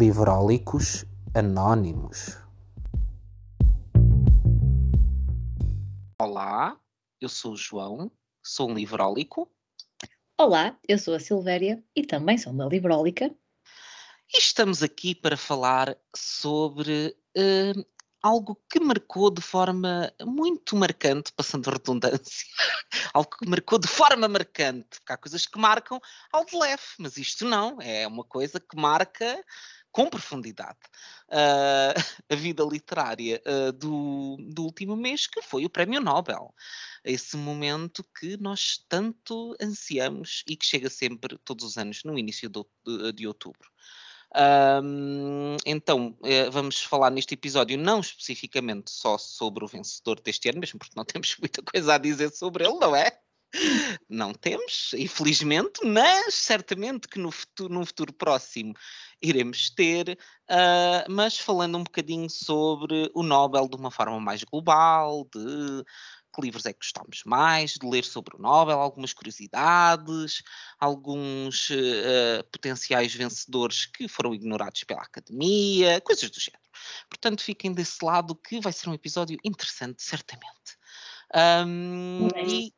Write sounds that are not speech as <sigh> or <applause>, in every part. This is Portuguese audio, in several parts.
Livrólicos Anónimos. Olá, eu sou o João, sou um livrólico. Olá, eu sou a Silvéria e também sou uma livrólica. E estamos aqui para falar sobre uh, algo que marcou de forma muito marcante, passando a redundância, <laughs> algo que marcou de forma marcante, porque há coisas que marcam ao de leve, mas isto não, é uma coisa que marca com profundidade uh, <laughs> a vida literária uh, do, do último mês, que foi o Prémio Nobel. Esse momento que nós tanto ansiamos e que chega sempre, todos os anos, no início de, de, de outubro. Um, então, eh, vamos falar neste episódio não especificamente só sobre o vencedor deste ano, mesmo porque não <laughs> temos muita coisa a dizer sobre ele, não é? Não temos, infelizmente, mas certamente que no futuro, num futuro próximo iremos ter, uh, mas falando um bocadinho sobre o Nobel de uma forma mais global, de que livros é que gostamos mais de ler sobre o Nobel, algumas curiosidades, alguns uh, potenciais vencedores que foram ignorados pela academia, coisas do género. Portanto, fiquem desse lado que vai ser um episódio interessante, certamente. Um, e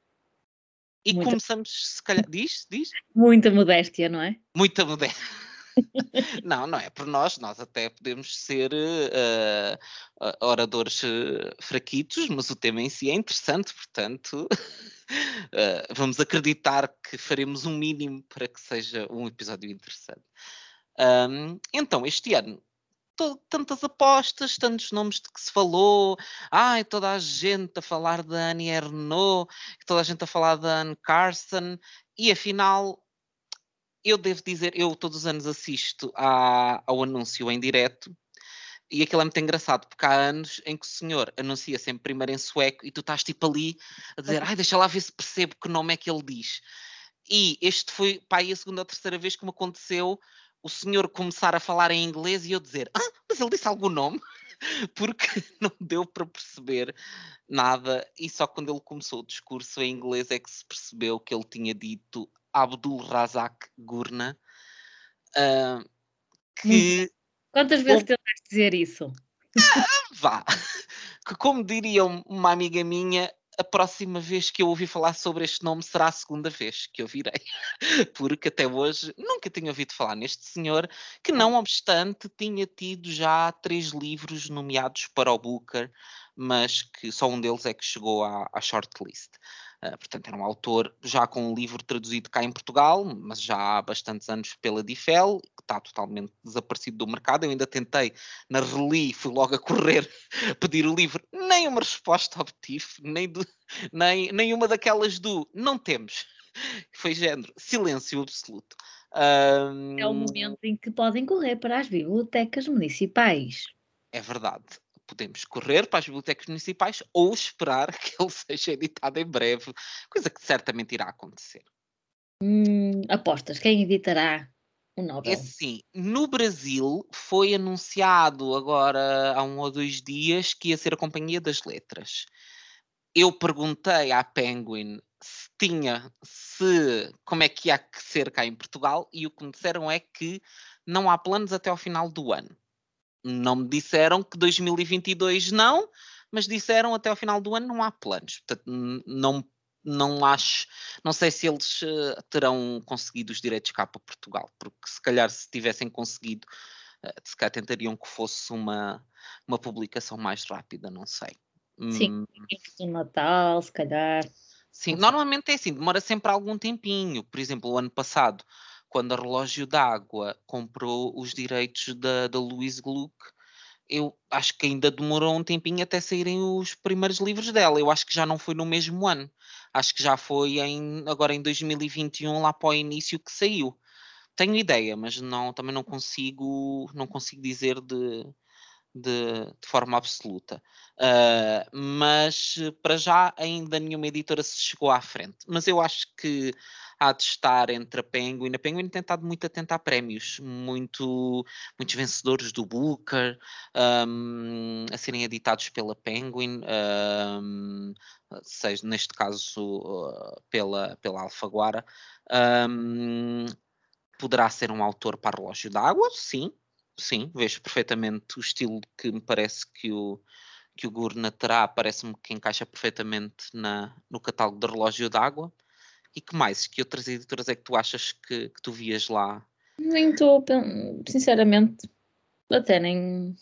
e Muita... começamos, se calhar, diz, diz? Muita modéstia, não é? Muita modéstia. <laughs> não, não é por nós, nós até podemos ser uh, oradores uh, fraquitos, mas o tema em si é interessante, portanto, <laughs> vamos acreditar que faremos um mínimo para que seja um episódio interessante. Um, então, este ano tantas apostas, tantos nomes de que se falou, ai, toda a gente a falar da Annie Ernaux, toda a gente a falar da Anne Carson, e afinal, eu devo dizer, eu todos os anos assisto à, ao anúncio em direto, e aquilo é muito engraçado, porque há anos em que o senhor anuncia sempre primeiro em sueco e tu estás tipo ali a dizer, ai, deixa lá ver se percebo que nome é que ele diz. E este foi, pá, a segunda ou terceira vez que me aconteceu o senhor começar a falar em inglês e eu dizer, ah, mas ele disse algum nome? <laughs> Porque <laughs> não deu para perceber nada e só quando ele começou o discurso em inglês é que se percebeu que ele tinha dito Abdul Razak Gurna. Uh, que... Quantas vezes tentaste dizer isso? Ah, vá! <laughs> Que como diria uma amiga minha, a próxima vez que eu ouvi falar sobre este nome será a segunda vez que eu virei, <laughs> porque até hoje nunca tinha ouvido falar neste senhor, que não obstante tinha tido já três livros nomeados para o Booker, mas que só um deles é que chegou à, à shortlist. Uh, portanto, era um autor já com um livro traduzido cá em Portugal, mas já há bastantes anos pela Difel, que está totalmente desaparecido do mercado. Eu ainda tentei, na Reli, fui logo a correr <laughs> pedir o livro, nem uma resposta obtive, nem, do, nem nenhuma daquelas do não temos. <laughs> Foi género, silêncio absoluto. Um... É o momento em que podem correr para as bibliotecas municipais. É verdade podemos correr para as bibliotecas municipais ou esperar <laughs> que ele seja editado em breve, coisa que certamente irá acontecer. Hum, apostas, quem editará o Nobel? É assim, no Brasil foi anunciado agora há um ou dois dias que ia ser a Companhia das Letras. Eu perguntei à Penguin se tinha, se como é que ia ser cá em Portugal e o que me disseram é que não há planos até ao final do ano não me disseram que 2022 não, mas disseram até ao final do ano não há planos. Portanto, não, não acho, não sei se eles uh, terão conseguido os direitos cá para Portugal, porque se calhar se tivessem conseguido, uh, se calhar tentariam que fosse uma, uma publicação mais rápida, não sei. Sim, hum. Natal, se calhar. Sim, normalmente é assim, demora sempre algum tempinho. Por exemplo, o ano passado quando a Relógio d'Água comprou os direitos da, da Louise Gluck, eu acho que ainda demorou um tempinho até saírem os primeiros livros dela. Eu acho que já não foi no mesmo ano. Acho que já foi em, agora em 2021, lá para o início que saiu. Tenho ideia, mas não, também não consigo, não consigo dizer de, de, de forma absoluta. Uh, mas para já ainda nenhuma editora se chegou à frente. Mas eu acho que há de estar entre a Penguin. A Penguin tem estado muito atenta a prémios, muito, muitos vencedores do Booker um, a serem editados pela Penguin, um, seja neste caso pela, pela Alfaguara. Um, poderá ser um autor para relógio d'água, sim, sim, vejo perfeitamente o estilo que me parece que o, que o Gurna terá, parece-me que encaixa perfeitamente na, no catálogo de relógio d'água. E que mais? Que outras editoras é que tu achas que, que tu vias lá? Nem estou, sinceramente, até nem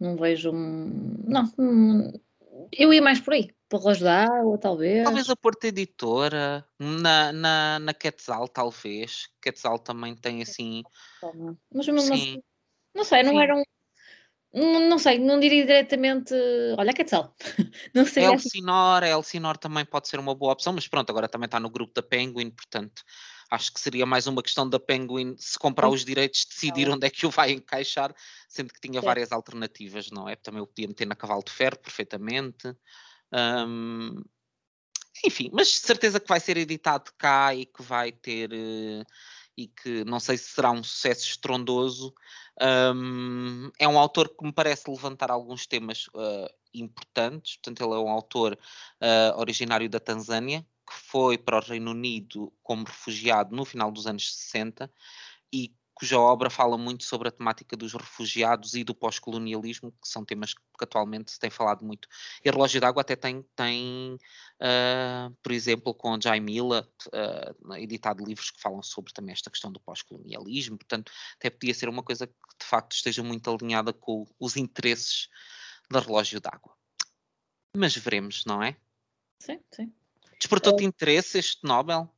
não vejo. Não, eu ia mais por aí, para relógio d'água, talvez. Talvez a Porta Editora, na, na, na Quetzal, talvez. Quetzal também tem assim. Mas mesmo assim, não sei, não Sim. eram não, sei, não diria diretamente. Olha, Quetzal. <laughs> não sei. Elsinor, assim. Elsinor também pode ser uma boa opção, mas pronto, agora também está no grupo da Penguin, portanto acho que seria mais uma questão da Penguin se comprar os direitos decidir onde é que o vai encaixar, sendo que tinha várias alternativas, não é? Também o podia meter na Cavalo de Ferro perfeitamente. Um, enfim, mas certeza que vai ser editado cá e que vai ter. E que não sei se será um sucesso estrondoso, um, é um autor que me parece levantar alguns temas uh, importantes. Portanto, ele é um autor uh, originário da Tanzânia, que foi para o Reino Unido como refugiado no final dos anos 60 e cuja obra fala muito sobre a temática dos refugiados e do pós-colonialismo, que são temas que atualmente se tem falado muito. E Relógio d'Água até tem, tem uh, por exemplo, com Jai Mila, uh, editado livros que falam sobre também esta questão do pós-colonialismo, portanto, até podia ser uma coisa que de facto esteja muito alinhada com os interesses da Relógio d'Água. Mas veremos, não é? Sim, sim. Despertou-te interesse este Nobel?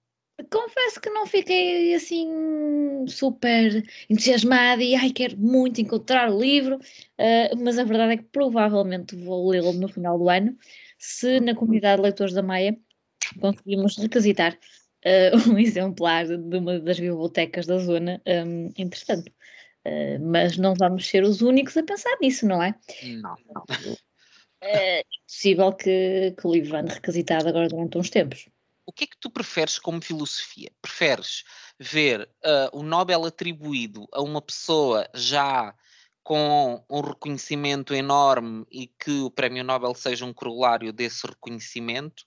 Confesso que não fiquei assim super entusiasmada e ai, quero muito encontrar o livro, uh, mas a verdade é que provavelmente vou lê-lo no final do ano, se na comunidade de leitores da Maia conseguimos requisitar uh, <laughs> um exemplar de uma das bibliotecas da zona, um, entretanto. Uh, mas não vamos ser os únicos a pensar nisso, não é? Não, não. É possível que, que o livro ande requisitado agora durante uns tempos o que é que tu preferes como filosofia? Preferes ver uh, o Nobel atribuído a uma pessoa já com um reconhecimento enorme e que o Prémio Nobel seja um corolário desse reconhecimento?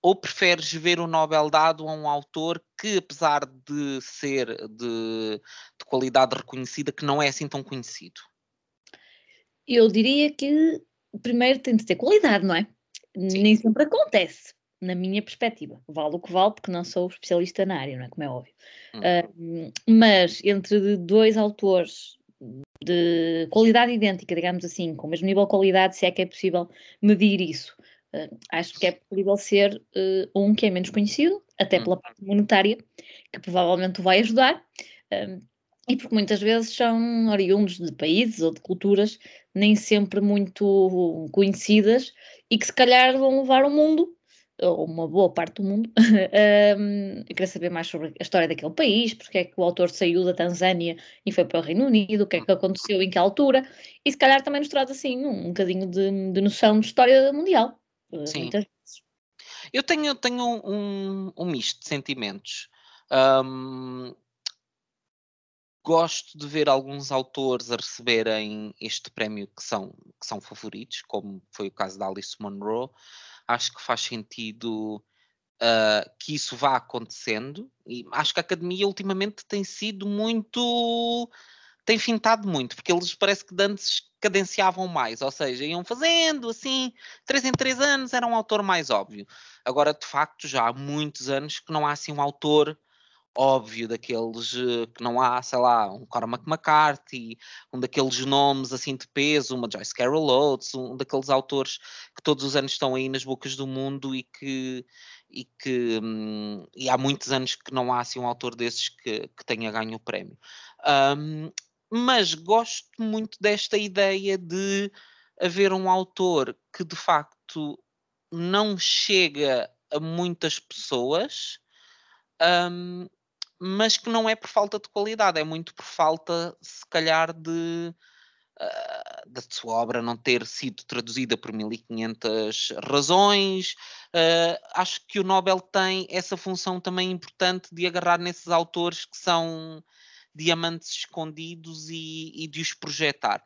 Ou preferes ver o Nobel dado a um autor que, apesar de ser de, de qualidade reconhecida, que não é assim tão conhecido? Eu diria que primeiro tem de ter qualidade, não é? Sim. Nem sempre acontece na minha perspectiva. Vale o que vale, porque não sou especialista na área, não é? Como é óbvio. Uhum. Uh, mas entre dois autores de qualidade idêntica, digamos assim, com o mesmo nível de qualidade, se é que é possível medir isso, uh, acho que é possível ser uh, um que é menos conhecido, até pela uhum. parte monetária, que provavelmente vai ajudar. e porque muitas vezes são oriundos de países ou de culturas nem sempre muito conhecidas e que se calhar vão levar o mundo ou uma boa parte do mundo, <laughs> um, queria saber mais sobre a história daquele país, porque é que o autor saiu da Tanzânia e foi para o Reino Unido, o que é que aconteceu, em que altura, e se calhar também nos traz assim um, um bocadinho de, de noção de história mundial. Eh, Sim. Eu tenho, tenho um, um misto de sentimentos. Um, gosto de ver alguns autores a receberem este prémio que são, que são favoritos, como foi o caso da Alice Munro acho que faz sentido uh, que isso vá acontecendo e acho que a academia ultimamente tem sido muito tem fintado muito, porque eles parece que antes cadenciavam mais, ou seja, iam fazendo assim, três em três anos era um autor mais óbvio. Agora, de facto, já há muitos anos que não há assim um autor óbvio daqueles eh, que não há, sei lá, um Cormac McCarthy, um daqueles nomes assim de peso, uma Joyce Carol Oates, um daqueles autores que todos os anos estão aí nas bocas do mundo e que e que hum, e há muitos anos que não há assim um autor desses que, que tenha ganho o prémio. Um, mas gosto muito desta ideia de haver um autor que de facto não chega a muitas pessoas um, mas que não é por falta de qualidade, é muito por falta, se calhar, de uh, da sua obra não ter sido traduzida por 1500 razões. Uh, acho que o Nobel tem essa função também importante de agarrar nesses autores que são diamantes escondidos e, e de os projetar.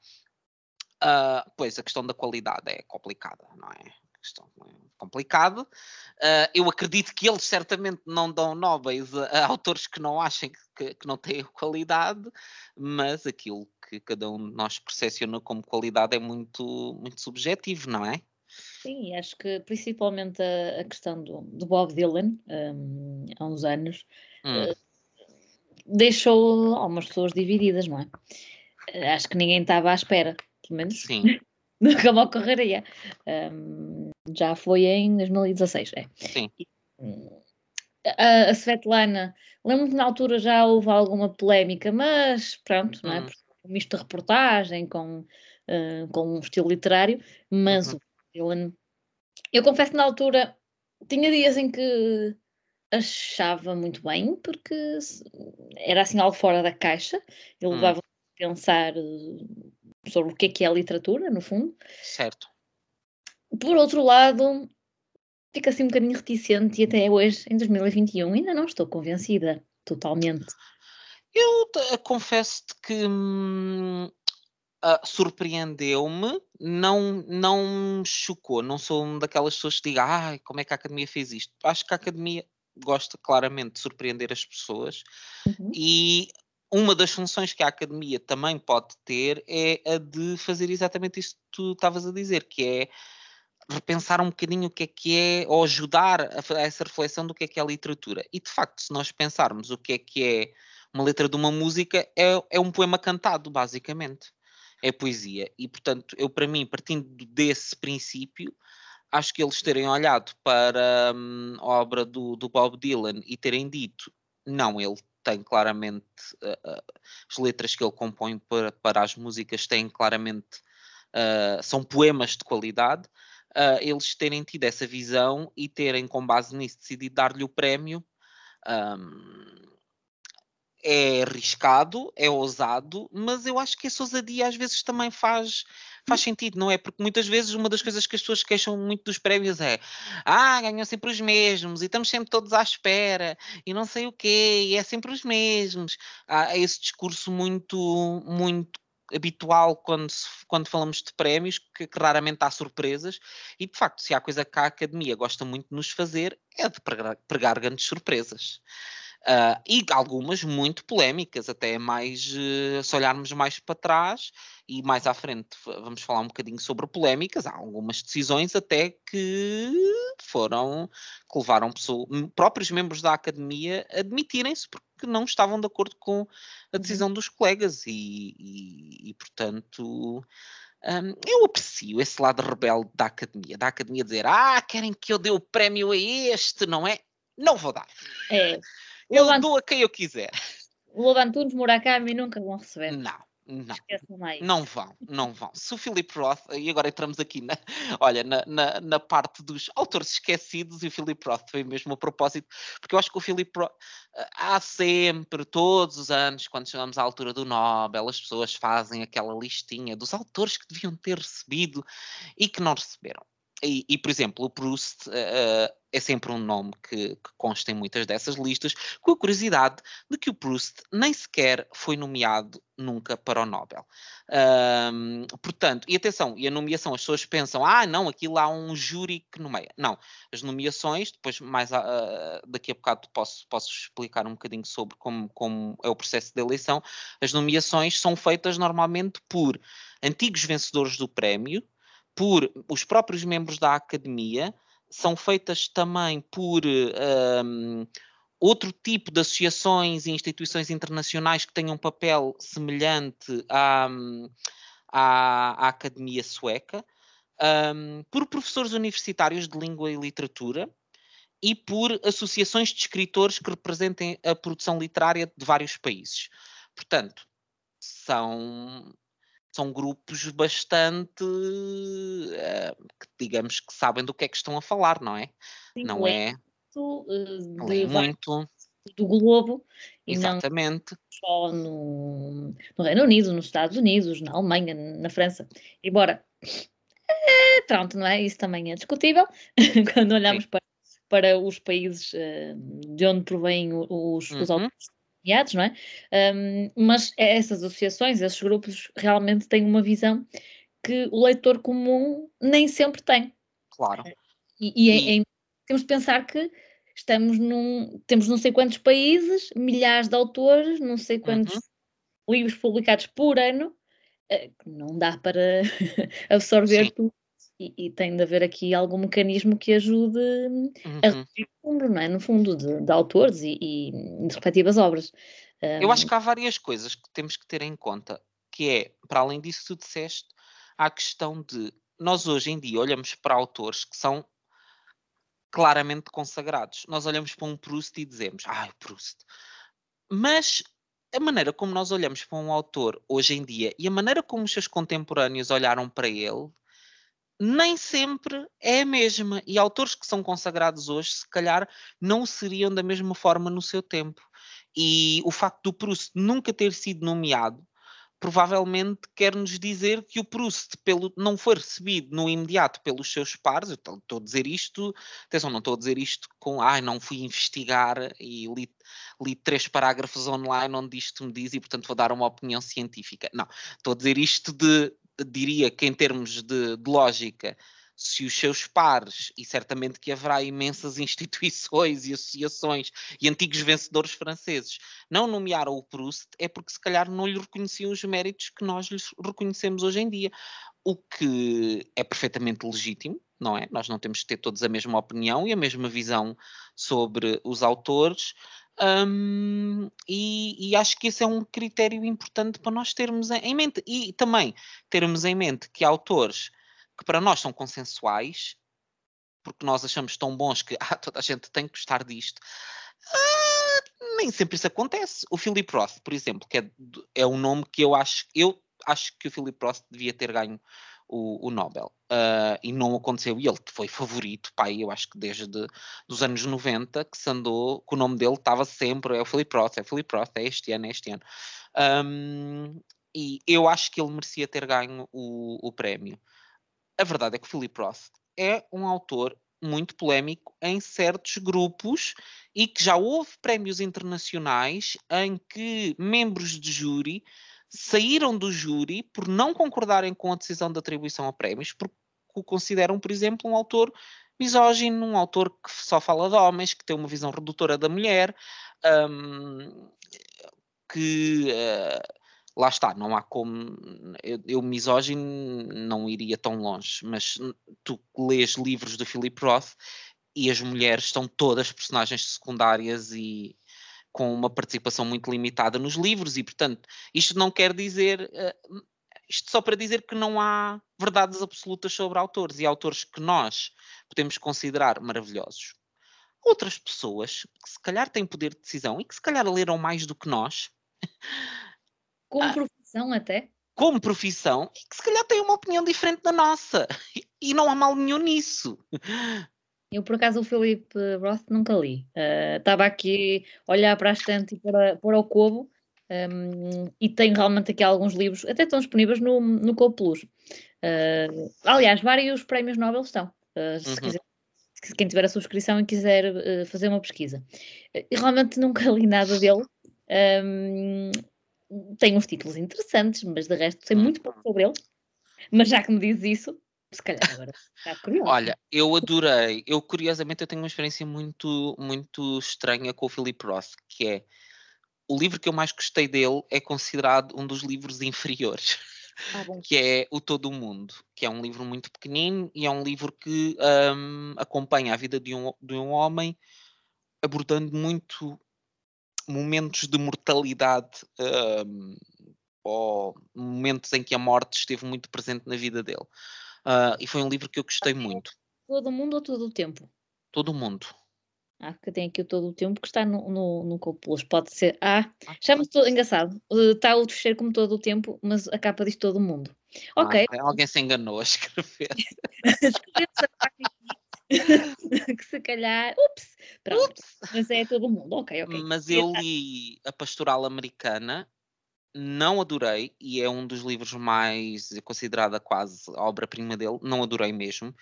Uh, pois a questão da qualidade é complicada, não é? Questão complicada. Uh, eu acredito que eles certamente não dão nobres a, a autores que não achem que, que, não têm qualidade, mas aquilo que cada um de nós percepciona como qualidade é muito, muito subjetivo, não é? Sim, acho que principalmente a, a questão do, do, Bob Dylan, um, há uns anos, hum. uh, deixou algumas pessoas divididas, não é? Uh, acho que ninguém estava à espera, pelo menos. Sim. <laughs> <laughs> como ocorreria. Um, já foi em 2016, é. Sim. a, a Svetlana, lembro que na altura já houve alguma polémica, mas pronto, não é? Hum. Um misto de reportagem com, uh, com um estilo literário, mas uhum. Dylan. Eu confesso que na altura tinha dias em que achava muito bem, porque era assim algo fora da caixa. Eu hum. levava a pensar sobre o que é que é a literatura, no fundo. Certo. Por outro lado, fico assim um bocadinho reticente e até hoje, em 2021, ainda não estou convencida totalmente. Eu confesso-te que hum, uh, surpreendeu-me, não, não me chocou. Não sou uma daquelas pessoas que digam, ah, como é que a academia fez isto? Acho que a academia gosta claramente de surpreender as pessoas uhum. e uma das funções que a academia também pode ter é a de fazer exatamente isso que tu estavas a dizer, que é repensar um bocadinho o que é que é, ou ajudar a, a essa reflexão do que é que é a literatura. E de facto, se nós pensarmos o que é que é uma letra de uma música, é, é um poema cantado, basicamente é poesia. E, portanto, eu, para mim, partindo desse princípio, acho que eles terem olhado para hum, a obra do, do, Bob Dylan e terem dito, não, ele tem claramente uh, as letras que ele compõe para, para as músicas têm claramente uh, são poemas de qualidade. Uh, eles terem tido essa visão e terem, com base nisso, decidido dar-lhe o prémio. Um, é arriscado, é ousado, mas eu acho que essa ousadia às vezes também faz, faz sentido, não é? Porque muitas vezes uma das coisas que as pessoas queixam muito dos prémios é ah, ganham sempre os mesmos e estamos sempre todos à espera e não sei o quê, e é sempre os mesmos. Há esse discurso muito, muito habitual quando, quando falamos de prémios, que, que, raramente há surpresas, e de facto, se há coisa que a academia gosta muito de nos fazer, é de pregar, pregar grandes surpresas. Uh, e algumas muito polémicas, até mais uh, se olharmos mais para trás e mais à frente vamos falar um bocadinho sobre polémicas. Há algumas decisões até que foram que levaram pessoas, próprios membros da academia a admitirem-se porque não estavam de acordo com a uhum. decisão dos colegas, e, e, e portanto. Um, eu aprecio esse lado rebelde da academia, da academia dizer: Ah, querem que eu dê o prémio a este, não é? Não vou dar. É. Eu Lobo dou a quem eu quiser. O Lobo Antunes, Murakami nunca vão receber. Não. Não, não vão, não vão. Se o Philip Roth, e agora entramos aqui na, olha, na, na, na, parte dos autores esquecidos, e o Philip Roth foi mesmo a propósito, porque eu acho que o Philip Roth, há sempre, todos os anos, quando chegamos à altura do Nobel, as pessoas fazem aquela listinha dos autores que deviam ter recebido e que não receberam. E, e, por exemplo, o Proust uh, é sempre um nome que, que, consta em muitas dessas listas, com a curiosidade de que o Proust nem sequer foi nomeado nunca para o Nobel. Um, portanto, e atenção, e a nomeação, as pessoas pensam, ah, não, aquilo há um júri que nomeia. Não, as nomeações, depois mais uh, daqui a bocado posso, posso explicar um bocadinho sobre como, como é o processo de eleição. As nomeações são feitas normalmente por antigos vencedores do prémio, por os próprios membros da academia, são feitas também por um, outro tipo de associações e instituições internacionais que tenham um papel semelhante à, à, à academia sueca, um, por professores universitários de língua e literatura e por associações de escritores que representem a produção literária de vários países. Portanto, são são grupos bastante, uh, digamos que sabem do que é que estão a falar, não é? Sim, não é? Muito, uh, de muito. Do globo. Exatamente. só no, no, Reino Unido, nos Estados Unidos, na Alemanha, na França. Embora, é, pronto, não é? Isso também é discutível <laughs> quando olhamos para, para os países uh, de onde provêm os, os uhum. autores nomeados, não é? Um, mas essas associações, esses grupos realmente têm uma visão que o leitor comum nem sempre tem. Claro. E, e, é, e... É, temos de pensar que estamos num, temos não sei quantos países, milhares de autores, não sei quantos uhum. livros publicados por ano, eh, não dá para <laughs> absorver Sim. tudo e, e, tem de haver aqui algum mecanismo que ajude uhum. a reduzir o número, não é? No fundo, de, de autores e, e, de respectivas obras. Eu acho que há várias coisas que temos que ter em conta, que é, para além disso que tu disseste, há a questão de nós hoje em dia olhamos para autores que são claramente consagrados. Nós olhamos para um Proust e dizemos, ai, Proust. Mas a maneira como nós olhamos para um autor hoje em dia e a maneira como os seus contemporâneos olharam para ele nem sempre é a mesma. E autores que são consagrados hoje, se calhar, não seriam da mesma forma no seu tempo. E o facto do Proust nunca ter sido nomeado provavelmente quer nos dizer que o Proust pelo, não foi recebido no imediato pelos seus pares. estou, estou a dizer isto, atenção, não estou a dizer isto com ai, não fui investigar e li, li três parágrafos online onde isto me diz e, portanto, vou dar uma opinião científica. Não, estou a dizer isto de, diria que em termos de, de lógica, se os seus pares, e certamente que haverá imensas <laughs> instituições e associações e antigos vencedores franceses, não nomearam o Proust, é porque se calhar não lhe reconheciam os méritos que nós lhes reconhecemos hoje em dia. O que é perfeitamente legítimo, não é? Nós não temos que ter todos a mesma opinião e a mesma visão sobre os autores. Um, e, e, acho que esse é um critério importante para nós termos em mente. E também termos em mente que autores que para nós são consensuais, porque nós achamos tão bons que <laughs> ah, toda a gente tem que gostar disto. Ah, nem sempre isso acontece. O Philip Roth, por exemplo, que é, é um nome que eu acho, eu acho que o Philip Roth devia ter ganho o, o Nobel. Uh, e não aconteceu. E ele foi favorito, pai, eu acho que desde os anos 90 que se andou, que o nome dele estava sempre, é o Philip Roth, é o Philip Roth, é este ano, é este ano. Um, e eu acho que ele merecia ter ganho o, o prémio a verdade é que o Philip Roth é um autor muito polémico em certos grupos e que já houve prémios internacionais em que membros de júri saíram do júri por não concordarem com a decisão de atribuição a prémios, porque o consideram, por exemplo, um autor misógino, um autor que só fala de homens, que tem uma visão redutora da mulher, um, que uh, lá está, não há como. Eu, eu misógino não iria tão longe, mas tu lês livros do Philip Roth e as mulheres são todas personagens secundárias e com uma participação muito limitada nos livros, e portanto, isto não quer dizer. Uh, isto só para dizer que não há verdades absolutas sobre autores e autores que nós podemos considerar maravilhosos. Outras pessoas que se calhar têm poder de decisão e que se calhar leram mais do que nós Como ah, profissão até? Como profissão, e que se calhar tem uma opinião diferente da nossa. E não há mal nenhum nisso. Eu, por acaso, o Felipe Roth nunca li. Estava uh, aqui a olhar para a estante e para, para o Cobo um, e tenho realmente aqui alguns livros, até estão disponíveis no, no Cobo Plus. Uh, aliás, vários prémios Nobel estão. Uh, se uhum. quiser, quem tiver a subscrição e quiser uh, fazer uma pesquisa. E realmente nunca li nada dele. Um, tem uns títulos interessantes, mas de resto sei muito pouco sobre ele. Mas já que me dizes isso, se calhar agora está curioso. Olha, eu adorei. Eu, curiosamente, eu tenho uma experiência muito, muito estranha com o Philip Roth, que é o livro que eu mais gostei dele é considerado um dos livros inferiores. Ah, que é O Todo o Mundo, que é um livro muito pequenino e é um livro que um, acompanha a vida de um, de um homem abordando muito momentos de mortalidade um, ou momentos em que a morte esteve muito presente na vida dele. Uh, e foi um livro que eu gostei muito. Todo o mundo ou todo o tempo? Todo o mundo. Ah, porque tem aqui o todo o tempo que está no, no, no Copulos. Pode ser. Ah, ah chama-se todo. Engraçado. Está o fecheiro como todo o tempo, mas a capa diz todo o mundo. Ok. Ah, alguém se enganou a escrever. <laughs> <laughs> que se calhar, ups, pronto, ups. mas é todo mundo, ok, ok. Mas eu li a Pastoral Americana, não adorei, e é um dos livros mais é considerada quase obra-prima dele, não adorei mesmo,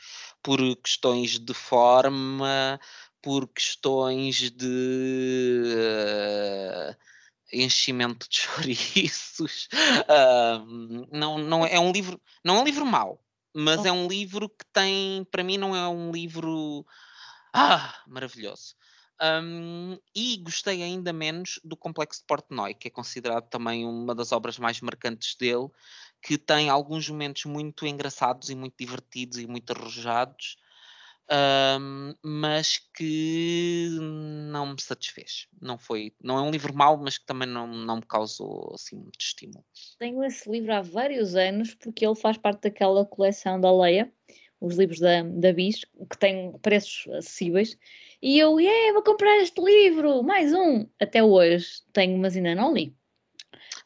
por questões de forma, por questões de uh, enchimento de <laughs> chouriços. Uh, não, não é, é um livro, não é um livro mau, mas é um livro que tem, para mim, não é um livro ah, maravilhoso. Um, e gostei ainda menos do Complexo de Portnoy, que é considerado também uma das obras mais marcantes dele, que tem alguns momentos muito engraçados e muito divertidos e muito arrojados, um, mas que não me satisfez. Não foi, não é um livro mau, mas que também não, não me causou assim muito estímulo. Tenho esse livro há vários anos porque ele faz parte daquela coleção da Leia, os livros da, da Bis, que tem preços acessíveis. E eu, yeah, vou comprar este livro, mais um. Até hoje tenho, mas ainda não li.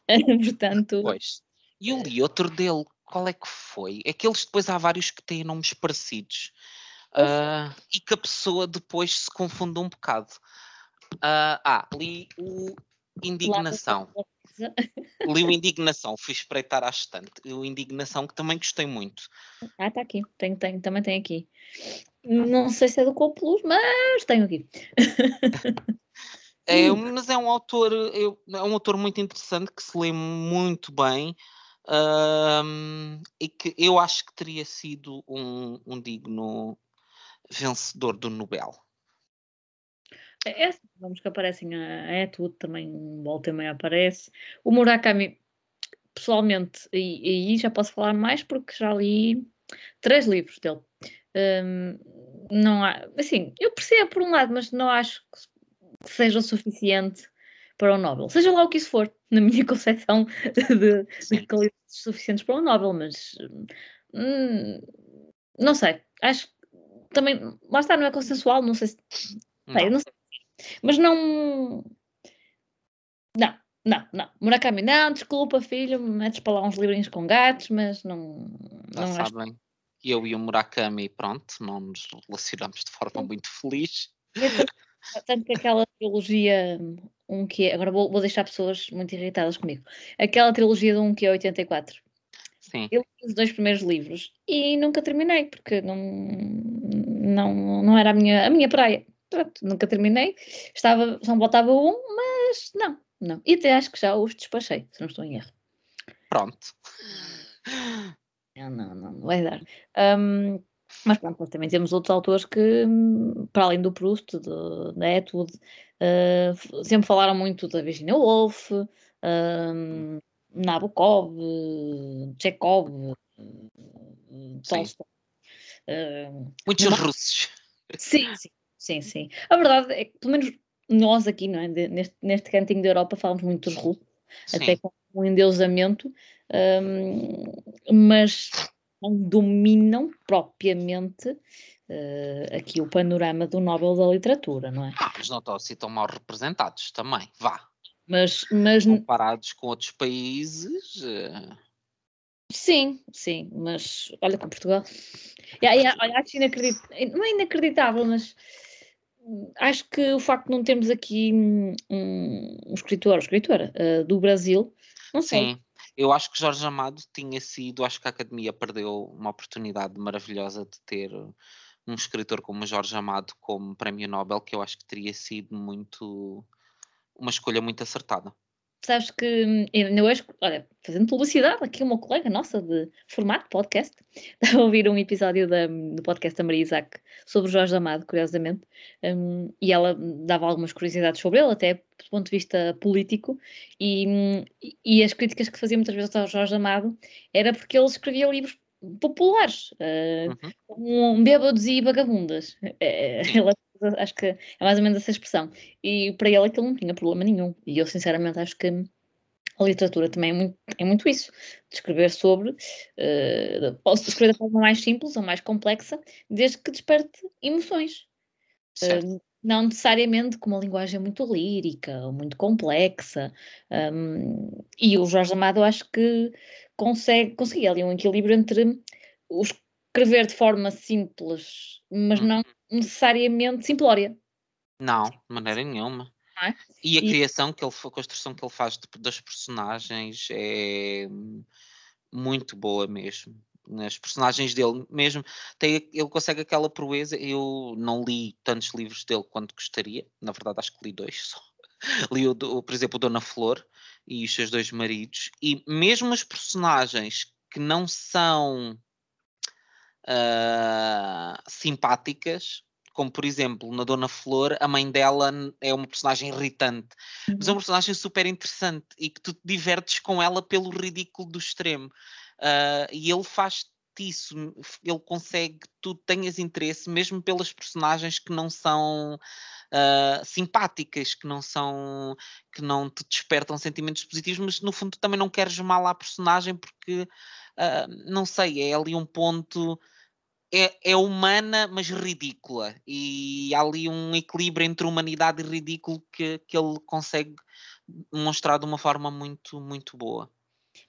<laughs> Portanto. Pois. E eu li outro dele, qual é que foi? É que eles depois há vários que têm nomes parecidos. Uh, e que a pessoa depois se confunde um bocado. Uh, ah, li o Indignação. Li o Indignação, fui espreitar à estante. O Indignação, que também gostei muito. Ah, está aqui, tenho, tenho, também tem aqui. Não sei se é do Copulus, mas tenho aqui. <laughs> é, mas é um autor, é um autor muito interessante que se lê muito bem. Um, e que eu acho que teria sido um, um digno vencedor do Nobel. É, é assim, vamos que aparecem, é tudo também, volta e meia aparece. O Murakami, pessoalmente, e aí já posso falar mais porque já li três livros dele. Um, não há, assim, eu percebo por um lado, mas não acho que seja o suficiente para o Nobel. Seja lá o que isso for, <laughs> na minha concepção de, de qualidades suficientes para o Nobel, mas hum, não sei, acho também, lá está, não é consensual, não sei se. Não. Sei, não sei. Mas não. Não, não, não. Murakami, não, desculpa, filho, metes para lá uns livrinhos com gatos, mas não. Já não sabem, acho... eu e o Murakami, pronto, não nos relacionamos de forma muito feliz. <laughs> Tanto que aquela trilogia, um que é, agora vou, vou deixar pessoas muito irritadas comigo. Aquela trilogia de um que é 84. Sim. Eu li os dois primeiros livros e nunca terminei, porque não, não, não era a minha, a minha praia. Pronto, nunca terminei. Estava, só faltava um, mas não, não. E até acho que já os despachei, se não estou em erro. Pronto. Não, não, não, não vai dar. Um, mas pronto, também temos outros autores que, para além do Proust, do, da Etude, uh, sempre falaram muito da Virginia Woolf, um, Nabokov, Chekhov, Tolstói. Uh, Muitos russos. Sim, sim, sim, sim. A verdade é que, pelo menos nós aqui, não é? neste, neste cantinho da Europa, falamos muito dos sim. até com um endeusamento, um, mas não dominam propriamente uh, aqui o panorama do Nobel da Literatura, não é? Ah, mas não estão assim tão mal representados também, vá. Mas, mas comparados com outros países. Uh... Sim, sim, mas olha com Portugal. Olha, acho inacreditável, não é inacreditável, mas acho que o facto de não termos aqui um, um escritor ou escritora uh, do Brasil, não sei. Sim, eu acho que Jorge Amado tinha sido, acho que a Academia perdeu uma oportunidade maravilhosa de ter um escritor como Jorge Amado como prémio Nobel, que eu acho que teria sido muito uma escolha muito acertada. Sabes que hum, ainda hoje, olha, fazendo publicidade, aqui uma colega nossa de formato podcast, <laughs> estava a ouvir um episódio da, do podcast da Maria Isaac sobre Jorge Amado, curiosamente, um, e ela dava algumas curiosidades sobre ele, até do ponto de vista político, e, hum, e as críticas que fazia muitas vezes ao Jorge Amado era porque ele escrevia livros populares, uh, uhum. um bêbados e vagabundas. É, <laughs> ela acho que é mais ou menos essa expressão. E para ele aquilo não tinha problema nenhum. E eu sinceramente acho que a literatura também é muito, é muito isso, de escrever sobre, uh, posso escrever da forma mais simples ou mais complexa, desde que desperte emoções. Uh, não necessariamente com uma linguagem muito lírica ou muito complexa. Um, e o Jorge Amado acho que consegue, conseguir ali um equilíbrio entre o escrever de forma simples, mas não uhum necessariamente simplória. Não, de maneira nenhuma. É? E a e... criação que ele a construção que ele faz de, das personagens é muito boa mesmo. As personagens dele mesmo tem, ele consegue aquela proeza. Eu não li tantos livros dele quanto gostaria, na verdade, acho que li dois só. <laughs> li, o, por exemplo, Dona Flor e os seus dois maridos, e mesmo as personagens que não são uh, simpáticas, como por exemplo na Dona Flor, a mãe dela é uma personagem irritante, uhum. mas é uma uhum. personagem super interessante e que tu te divertes com ela pelo ridículo do extremo. Uh, e ele faz isso, ele consegue que tu tenhas interesse mesmo pelas personagens que não são uh, simpáticas, que não são, que não te despertam sentimentos positivos, mas no fundo também não queres mal à personagem porque, uh, não sei, é ali um ponto é, é, humana, mas ridícula. E há ali um equilíbrio entre humanidade e ridículo que, que ele consegue mostrar de uma forma muito, muito boa.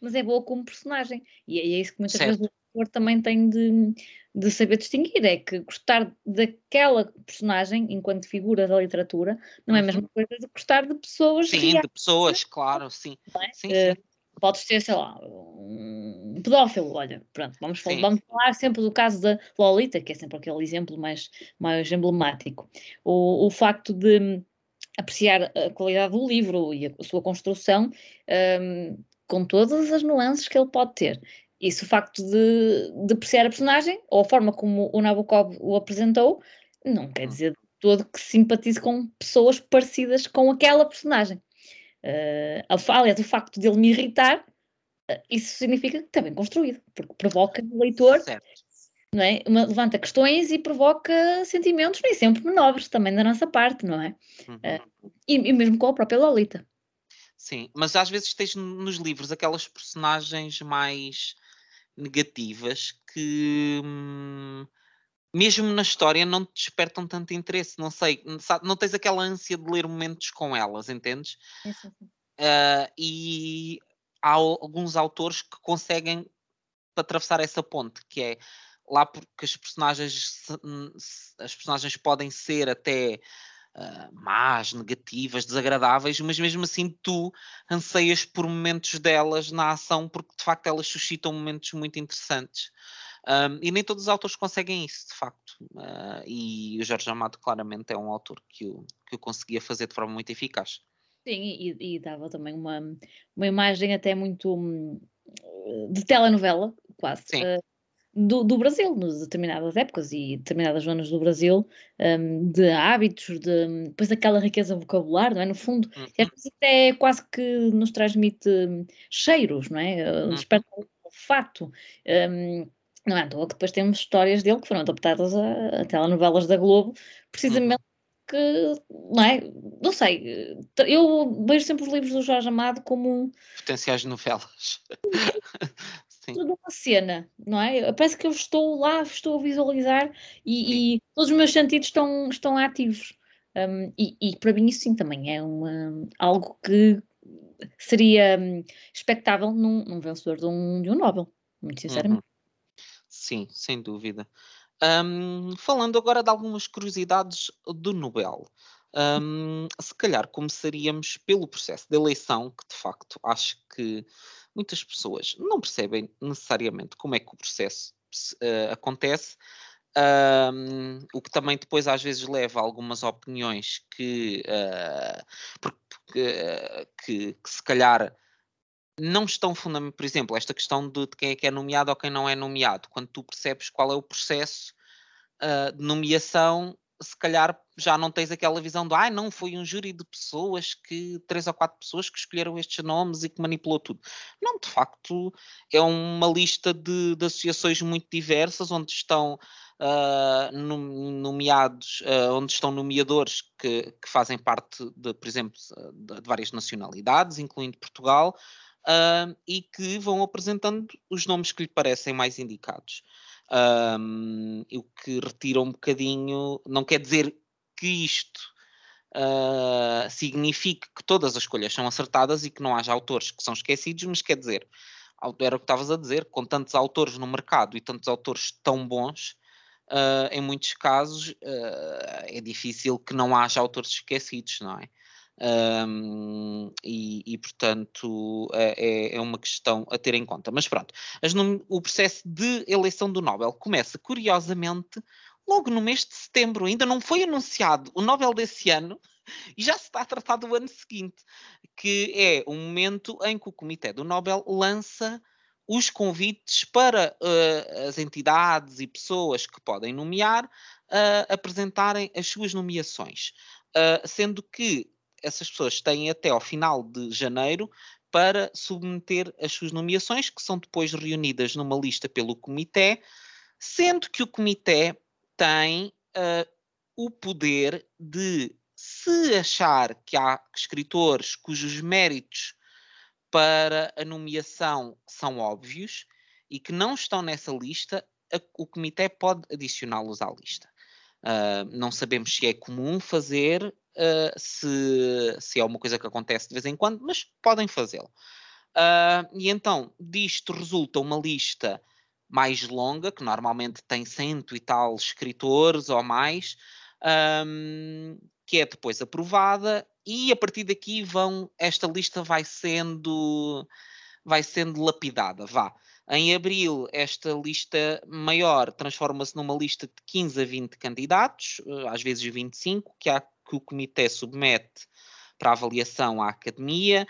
Mas é boa como personagem. E é, é isso que muitas certo. vezes o autor também tem de, de saber distinguir. É que gostar daquela personagem, enquanto figura da literatura, não é a mesma uhum. coisa de gostar de pessoas. Sim, reais. de pessoas, claro, sim. É? sim, sim. Uh, podes ser, sei lá, um pedófilo, olha, pronto, vamos, falar, vamos falar sempre do caso da Lolita, que é sempre aquele exemplo mais, mais emblemático. O, o facto de apreciar a qualidade do livro e a, sua construção, um, com todas as nuances que ele pode ter. Isso, o facto de, de apreciar a personagem, ou a forma como o Nabokov o apresentou, não quer hum. dizer de todo que simpatize com pessoas parecidas com aquela personagem. Uh, aliás, o facto de ele me irritar, isso significa que está bem construído, porque provoca no leitor, não é? Uma, levanta questões e provoca sentimentos nem sempre menores também da nossa parte, não é? Uhum. Uh, e, e, mesmo com a própria Lolita. Sim, mas às vezes tens nos livros aquelas personagens mais negativas que. Hum, mesmo na história não te despertam tanto interesse, não sei, não tens aquela ânsia de ler momentos com elas, entendes? Uh, e há alguns autores que conseguem atravessar essa ponte, que é lá porque as personagens as personagens podem ser até uh, más, negativas, desagradáveis, mas mesmo assim tu anseias por momentos delas na ação porque de facto elas suscitam momentos muito interessantes. Um, e nem todos os autores conseguem isso, de facto. Uh, e o Jorge Amado, claramente, é um autor que o, que o conseguia fazer de forma muito eficaz. Sim, e, e dava também uma, uma imagem até muito hum, de telenovela, quase. Uh, do, do, Brasil, nas determinadas épocas e determinadas zonas do Brasil, um, de hábitos, de depois aquela riqueza vocabular, não é? No fundo, uhum. é quase que nos transmite hum, cheiros, não é? Uhum. Desperta o olfato. Um, não é à toa que depois temos histórias dele que foram adaptadas a, a telenovelas da Globo, precisamente uhum. Que, não é? Não sei, eu vejo sempre os livros do Jorge Amado como. Potenciais novelas. <laughs> Sim. Tudo uma cena, não é? Parece que eu estou lá, estou a visualizar e, e todos os meus sentidos estão, estão ativos. Um, e, e, para mim isso sim também é uma, algo que seria um, expectável num, num vencedor de um, de um Nobel, muito sinceramente. Uhum. Sim, sem dúvida. Um, falando agora de algumas curiosidades do Nobel. Um, se calhar começaríamos pelo processo de eleição, que de facto acho que muitas pessoas não percebem necessariamente como é que o processo uh, acontece, um, o que também depois às vezes leva a algumas opiniões que, uh, porque, uh, que, que se calhar não estão fundamentadas, por exemplo, esta questão de, de, quem é que é nomeado ou quem não é nomeado, quando tu percebes qual é o processo uh, de nomeação, se calhar já não tens aquela visão de ah, não, foi um júri de pessoas que, três ou quatro pessoas que escolheram estes nomes e que manipulou tudo. Não, de facto, é uma lista de, de associações muito diversas onde estão uh, nomeados, uh, onde estão nomeadores que, que fazem parte de, por exemplo, de, de várias nacionalidades, incluindo Portugal uh, e que vão apresentando os nomes que lhe parecem mais indicados. Um, o que retira um bocadinho, não quer dizer que isto uh, signifique que todas as escolhas são acertadas e que não haja autores que são esquecidos, mas quer dizer, era o que estavas a dizer, com tantos autores no mercado e tantos autores tão bons, uh, em muitos casos uh, é difícil que não haja autores esquecidos, não é? Um, e, e, portanto é, é, é, uma questão a ter em conta. Mas pronto, as, o processo de eleição do Nobel começa curiosamente logo no mês de setembro. Ainda não foi anunciado o Nobel desse ano e já se está a tratar do ano seguinte, que é o momento em que o Comitê do Nobel lança os convites para uh, as entidades e pessoas que podem nomear uh, apresentarem as suas nomeações, uh, sendo que essas pessoas têm até ao final de janeiro para submeter as suas nomeações, que são depois reunidas numa lista pelo comitê, sendo que o comitê tem o poder de, se achar que há escritores cujos méritos para a nomeação são óbvios e que não estão nessa lista, a, o comitê pode adicioná-los à lista. Uh, não sabemos se é comum fazer, uh, se, se é uma coisa que acontece de vez em quando, mas podem fazê-lo. Uh, e então, disto resulta uma lista mais longa, que normalmente tem cento e tal escritores ou mais, um, que é depois aprovada e a partir daqui vão esta lista vai sendo vai sendo lapidada, vá. Em abril, esta lista maior transforma-se numa lista de 15 a 20 candidatos, eh, às vezes 25, que, há, que o comitê submete para avaliação à academia.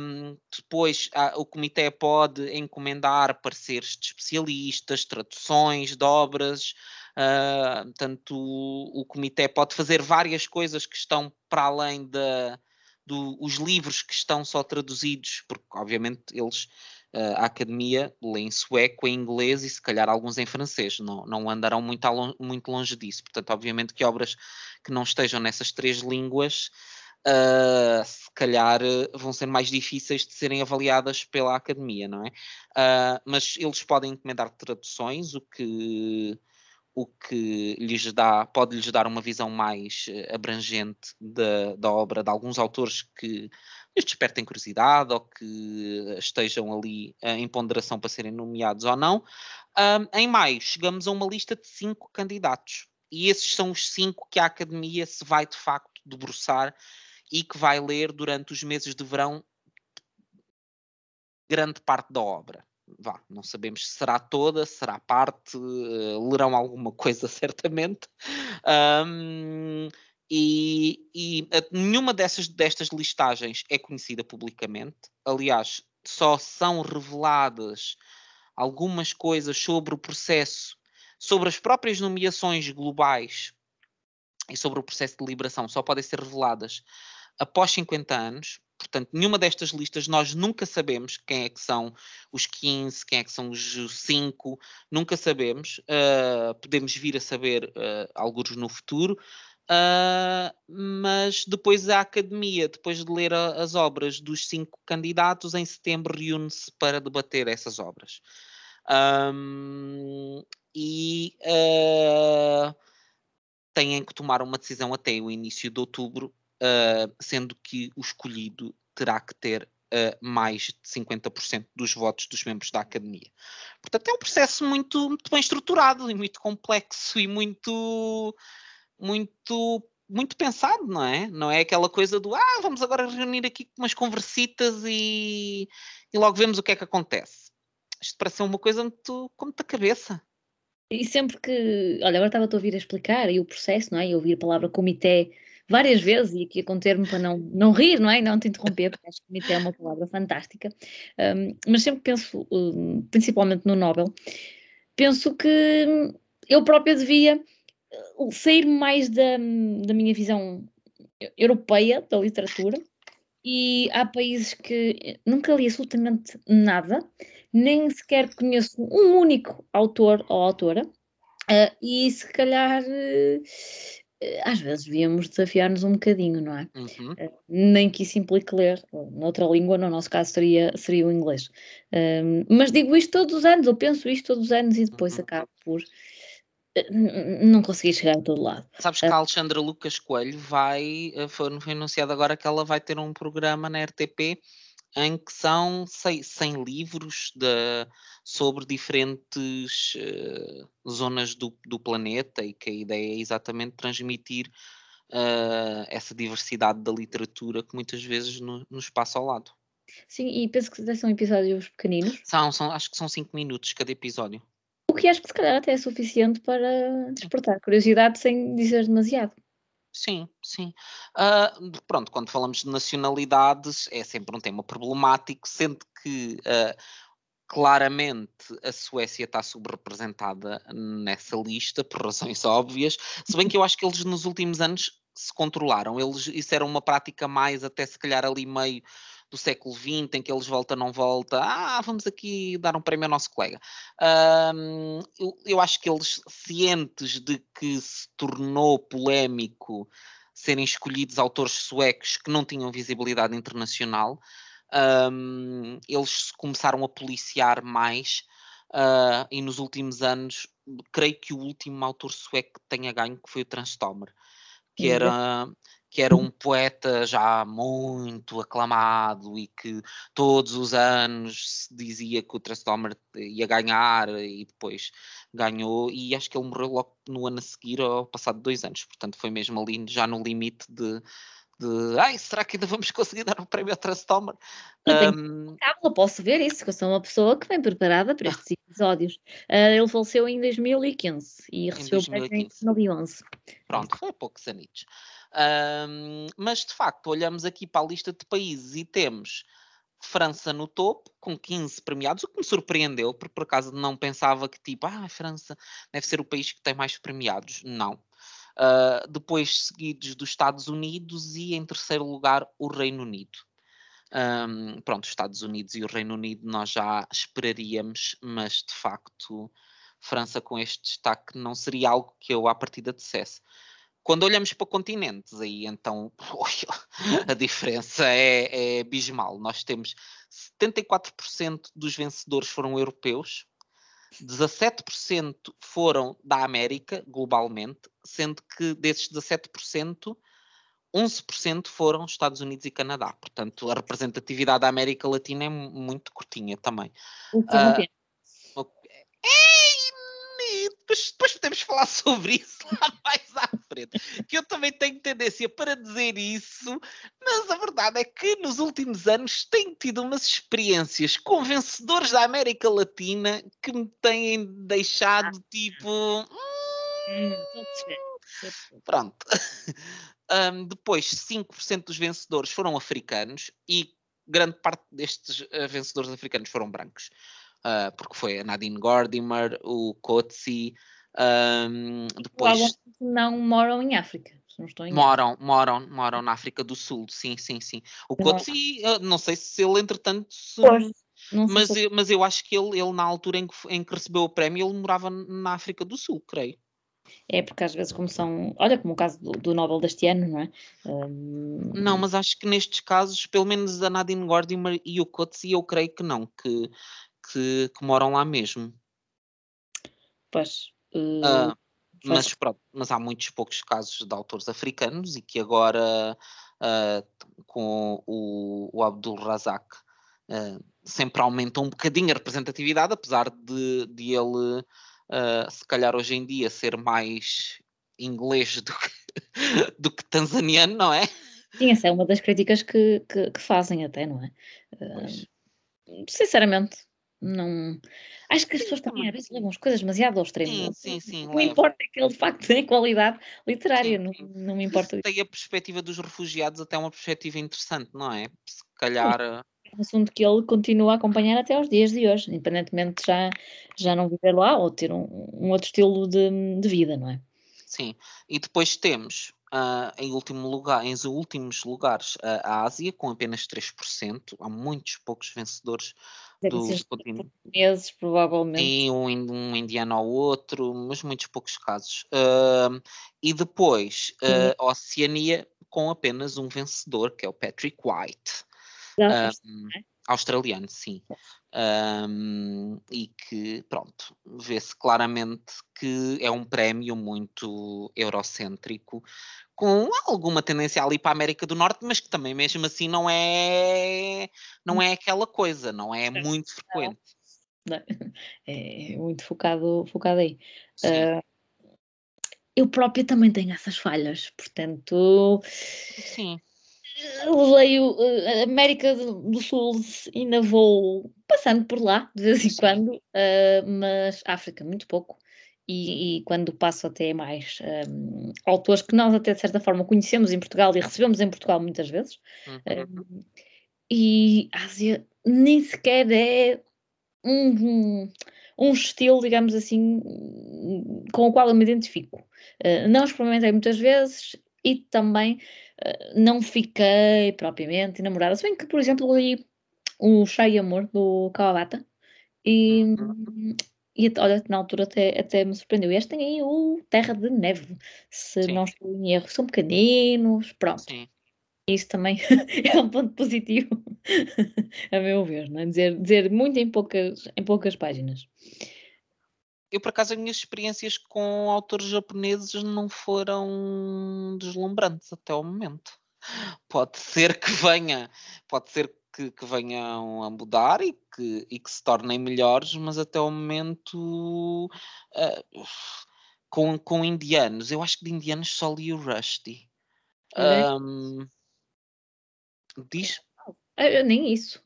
Um, depois, o comitê pode encomendar pareceres de especialistas, traduções de obras, Uh, portanto, o, o, comitê pode fazer várias coisas que estão para além dos livros que estão só traduzidos, porque obviamente eles, a academia, lê em sueco, em inglês e se calhar alguns em francês, não, não andarão muito, muito longe disso. Portanto, obviamente que obras que não estejam nessas três línguas. Uh, se calhar vão ser mais difíceis de serem avaliadas pela academia, não é? Uh, mas eles podem encomendar traduções, o que o que lhes dá, pode lhes dar uma visão mais eh, abrangente da, da obra de alguns autores que lhes despertem curiosidade ou que estejam ali eh, em ponderação para serem nomeados ou não. Um, em maio chegamos a uma lista de cinco candidatos e esses são os cinco que a Academia se vai de facto debruçar e que vai ler durante os meses de verão grande parte da obra vá, não sabemos se será toda, será parte, uh, lerão alguma coisa <laughs> certamente. Um, e, e nenhuma dessas, destas listagens é conhecida publicamente. Aliás, só são reveladas algumas coisas sobre o processo, sobre as próprias nomeações globais e sobre o processo de liberação, só podem ser reveladas após 50 anos. Portanto, nenhuma destas listas nós nunca sabemos quem é que são os 15, quem é que são os 5, nunca sabemos. Uh, podemos vir a saber uh, alguns no futuro. Uh, mas depois a academia, depois de ler a, as obras dos cinco candidatos, em setembro reúne-se para debater essas obras. Um, e uh, têm que tomar uma decisão até o início de outubro uh, sendo que o escolhido terá que ter uh, mais de 50% dos votos dos membros da academia. Portanto, é um processo muito, muito bem estruturado e muito complexo e muito, muito muito pensado, não é? Não é aquela coisa do ah, vamos agora reunir aqui umas conversitas e, e logo vemos o que é que acontece. Isto parece uma coisa muito como da cabeça. E sempre que, olha, agora estava a ouvir a explicar e o processo, não é? E ouvir a palavra comitê várias vezes, e aqui a conter-me para não, não rir, não é? Não te interromper, porque acho que comitê é uma palavra fantástica, um, mas sempre penso, um, principalmente no Nobel, penso que eu própria devia sair mais da, da minha visão europeia da literatura e há países que nunca li absolutamente nada, nem sequer conheço um único autor ou autora, uh, e se calhar uh, às vezes devíamos desafiar-nos um bocadinho, não é? Uhum. Uh, nem que isso implique ler noutra língua, no nosso caso seria, seria o inglês. Uh, mas digo isto todos os anos, eu penso isto todos os anos e depois uhum. acabo por não conseguir chegar a todo lado. Sabes que a Alexandra Lucas Coelho vai, foi, foi anunciado agora que ela vai ter um programa na RTP em que são 100 livros de, sobre diferentes uh, zonas do, do, planeta e que a ideia é exatamente transmitir uh, essa diversidade da literatura que muitas vezes no, nos passa ao lado. Sim, e penso que são episódios pequeninos. São, são, acho que são 5 minutos cada episódio. O que acho que se calhar até é suficiente para despertar curiosidade sem dizer demasiado. Sim, sim. Uh, pronto, quando falamos de nacionalidades é sempre um tema problemático, sendo que uh, claramente a Suécia está subrepresentada nessa lista, por razões <laughs> óbvias, se bem que eu acho que eles nos últimos anos se controlaram. Eles, isso era uma prática mais até se calhar ali meio do século XX, em que eles volta, não volta, ah, vamos aqui dar um prémio ao nosso colega. Um, eu, eu acho que eles, cientes de que se tornou polémico serem escolhidos autores suecos que não tinham visibilidade internacional, um, eles começaram a policiar mais uh, e nos últimos anos, creio que o último autor sueco que tenha ganho que foi o Transtomer, que era que era um poeta já muito aclamado e que todos os anos se dizia que o Transtomer ia ganhar e depois ganhou e acho que ele morreu logo no ano a seguir ao passado dois anos, portanto foi mesmo ali já no limite de de ai, será que ainda vamos <laughs> conseguir dar um prémio ao Transtomer? Um... Eu posso ver isso, que eu sou uma pessoa que vem preparada para estes <laughs> episódios. Uh, ele faleceu em 2015 e recebeu o prémio em 2011. Pronto, foi poucos anos. Um, mas de facto, olhamos aqui para a lista de países e temos França no topo, com 15 premiados, o que me surpreendeu, porque por acaso não pensava que tipo, ah, a França deve ser o país que tem mais premiados. Não. Uh, depois seguidos dos Estados Unidos e em terceiro lugar o Reino Unido. Um, pronto, os Estados Unidos e o Reino Unido nós já esperaríamos, mas de facto França com este destaque não seria algo que eu à partida dissesse. Quando olhamos para continentes, aí então <laughs> a diferença é, é abismal. Nós temos 74% dos vencedores foram europeus, 17% foram da América, globalmente, sendo que desses 17%, 11% foram Estados Unidos e Canadá. Portanto, a representatividade da América Latina é muito curtinha também. Uh, depois, depois podemos falar <laughs> sobre isso lá mais à frente. Que eu também tenho tendência para dizer isso, mas a verdade é que nos últimos anos tenho tido umas experiências com vencedores da América Latina que me têm deixado tipo. Hum, pronto. <laughs> Um, depois, 5% dos vencedores foram africanos e grande parte destes uh, vencedores africanos foram brancos uh, porque foi a Nadine Gordimer, o Kotsi, um, depois... não moram em África. Em moram, moram, moram na África do Sul, sim, sim, sim. O Kotsi, não sei se ele entretanto se... mas, eu, mas eu acho que ele, ele na altura em que, em que recebeu o prémio, ele morava na África do Sul, creio. É porque às vezes como são, olha como o caso do, do Nobel deste ano, não é? Um... Não, mas acho que nestes casos, pelo menos a Nadine Gordimer e o Kotsi, eu creio que não, que que, que moram lá mesmo. Pois. Uh, mas, pronto, mas há muitos poucos casos de autores africanos e que agora uh, com o, o Abdul Razak uh, sempre aumenta um bocadinho a representatividade, apesar de, de ele se calhar hoje em dia ser mais inglês do que, <laughs> do que tanzaniano, não é? Sim, essa é uma das críticas que, que, que fazem até, não é? sinceramente, não. Acho que as pessoas também às vezes levam as coisas demasiado ao extremo. Sim, sim, sim. Não me importa é que ele de facto tem qualidade literária, sim, sim. Não, não me importa. Tem a perspectiva dos refugiados até uma perspectiva interessante, não é? Se calhar. Eh, é um assunto que ele continua a acompanhar até aos dias de hoje, independentemente de já, já não viver lá ou ter um, um outro estilo de, de vida, não é? Sim, e depois temos Uh, em, último lugar, em últimos lugares a Ásia, com apenas 3%. Há muitos poucos vencedores do continente. Meses, provavelmente. E um, um, indiano ao outro, mas muitos poucos casos. Uh, e depois uh, a Oceania, com apenas um vencedor, que é o Patrick White. Um, australiano, sim. Um, e que, pronto, vê-se claramente que é um prémio muito eurocêntrico, com alguma tendência ali para a América do Norte, mas que também mesmo assim não é não é aquela coisa, não é muito frequente. <laughs> É muito focado, focado aí. Uh, eu própria também tenho essas falhas, portanto. Sim leio uh, América do Sul, ainda vou passando por lá de vez em quando, uh, mas África, muito pouco. E, e quando passo até mais um, autores que nós até de certa forma conhecemos em Portugal e recebemos em Portugal muitas vezes. Uhum. Um, e Ásia nem sequer é um, um estilo, digamos assim, com o qual eu me identifico. Uh, não experimentei muitas vezes e também uh, não fiquei propriamente enamorada. Se bem que, por exemplo, li o Chá e Amor do Kawabata e, uhum. e olha, na altura até, até me surpreendeu. Este tem aí o Terra de Neve, se Sim. não estou em erro. São pequeninos, pronto. Sim. Isso também <laughs> é um ponto positivo, <laughs> a meu ver, não é? dizer, dizer muito em poucas, em poucas páginas. Eu, por acaso, as minhas experiências com autores japoneses não foram deslumbrantes até o momento. Pode ser que venha, pode ser que, que venham a mudar e que, e que se tornem melhores, mas até o momento uh, com, com indianos, eu acho que de indianos só li o Rusty. Um, diz? Eu, nem isso.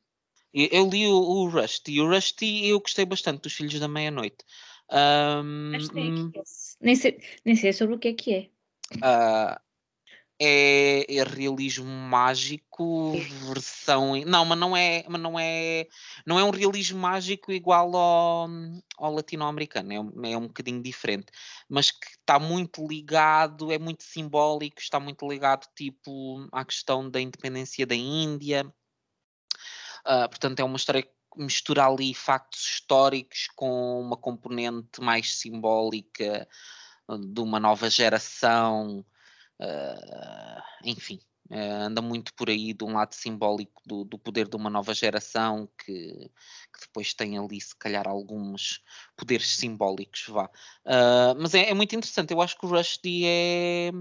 Eu, eu li o, o Rusty o Rusty eu gostei bastante dos Filhos da Meia-Noite. Um, nem, nem, sei, nem sei sobre o que é que é. Uh, é, é, realismo mágico versão não mas não é mas não é não é um realismo mágico igual ao, ao latino-americano é, um, é um bocadinho diferente. Mas que está muito ligado é muito simbólico está muito ligado tipo à questão da independência da Índia. Uh, portanto é uma história que mistura ali factos históricos com uma componente mais simbólica ah, de uma nova geração Uh, enfim, uh, anda muito por aí de um lado simbólico do, do poder de uma nova geração que, que, depois tem ali, se calhar, alguns poderes simbólicos, vá. Uh, mas é, é, muito interessante, eu acho que o Rushdie é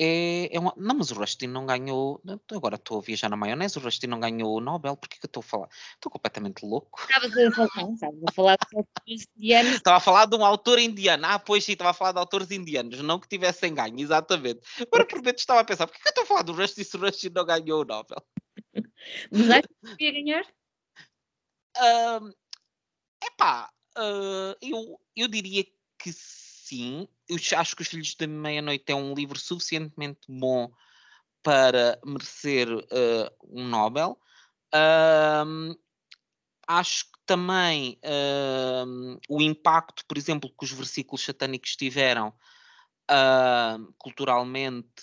é, é uma, não, mas o Rushdie não ganhou. Agora estou a viajar na maionese. O Rushdie não ganhou o Nobel. Por que eu estou a falar? Estou completamente louco. Estavas a falar, estavas a falar de autores indianos. Estava a falar de um autor indiano. Ah, pois sim, estava a falar de autores indianos, não que tivessem ganho, exatamente. Agora por menos estava a pensar: por que eu estou a falar do Rushdie se o Rushdie não ganhou o Nobel? <laughs> Mas acho que podia ganhar? Uh, epá, uh, eu, eu diria que sim. Eu acho que Os Filhos da Meia-Noite é um livro suficientemente bom para merecer uh, um Nobel. Uh, acho que também uh, o impacto, por exemplo, que os versículos satânicos tiveram culturalmente,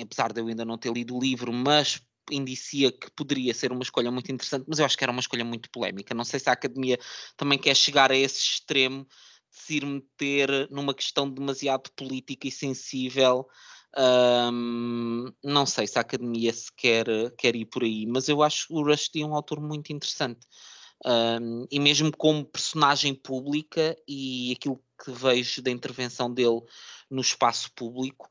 apesar de eu ainda não ter lido o livro, mas indicia que poderia ser uma escolha muito interessante, mas eu acho que era uma escolha muito polémica. Não sei se a academia também quer chegar a esse extremo de se ir meter numa questão demasiado política e sensível. Um, não sei se a academia se quer, quer ir por aí, mas eu acho o Rushdie um autor muito interessante. Um, e mesmo como personagem pública e aquilo que vejo da intervenção dele no espaço público,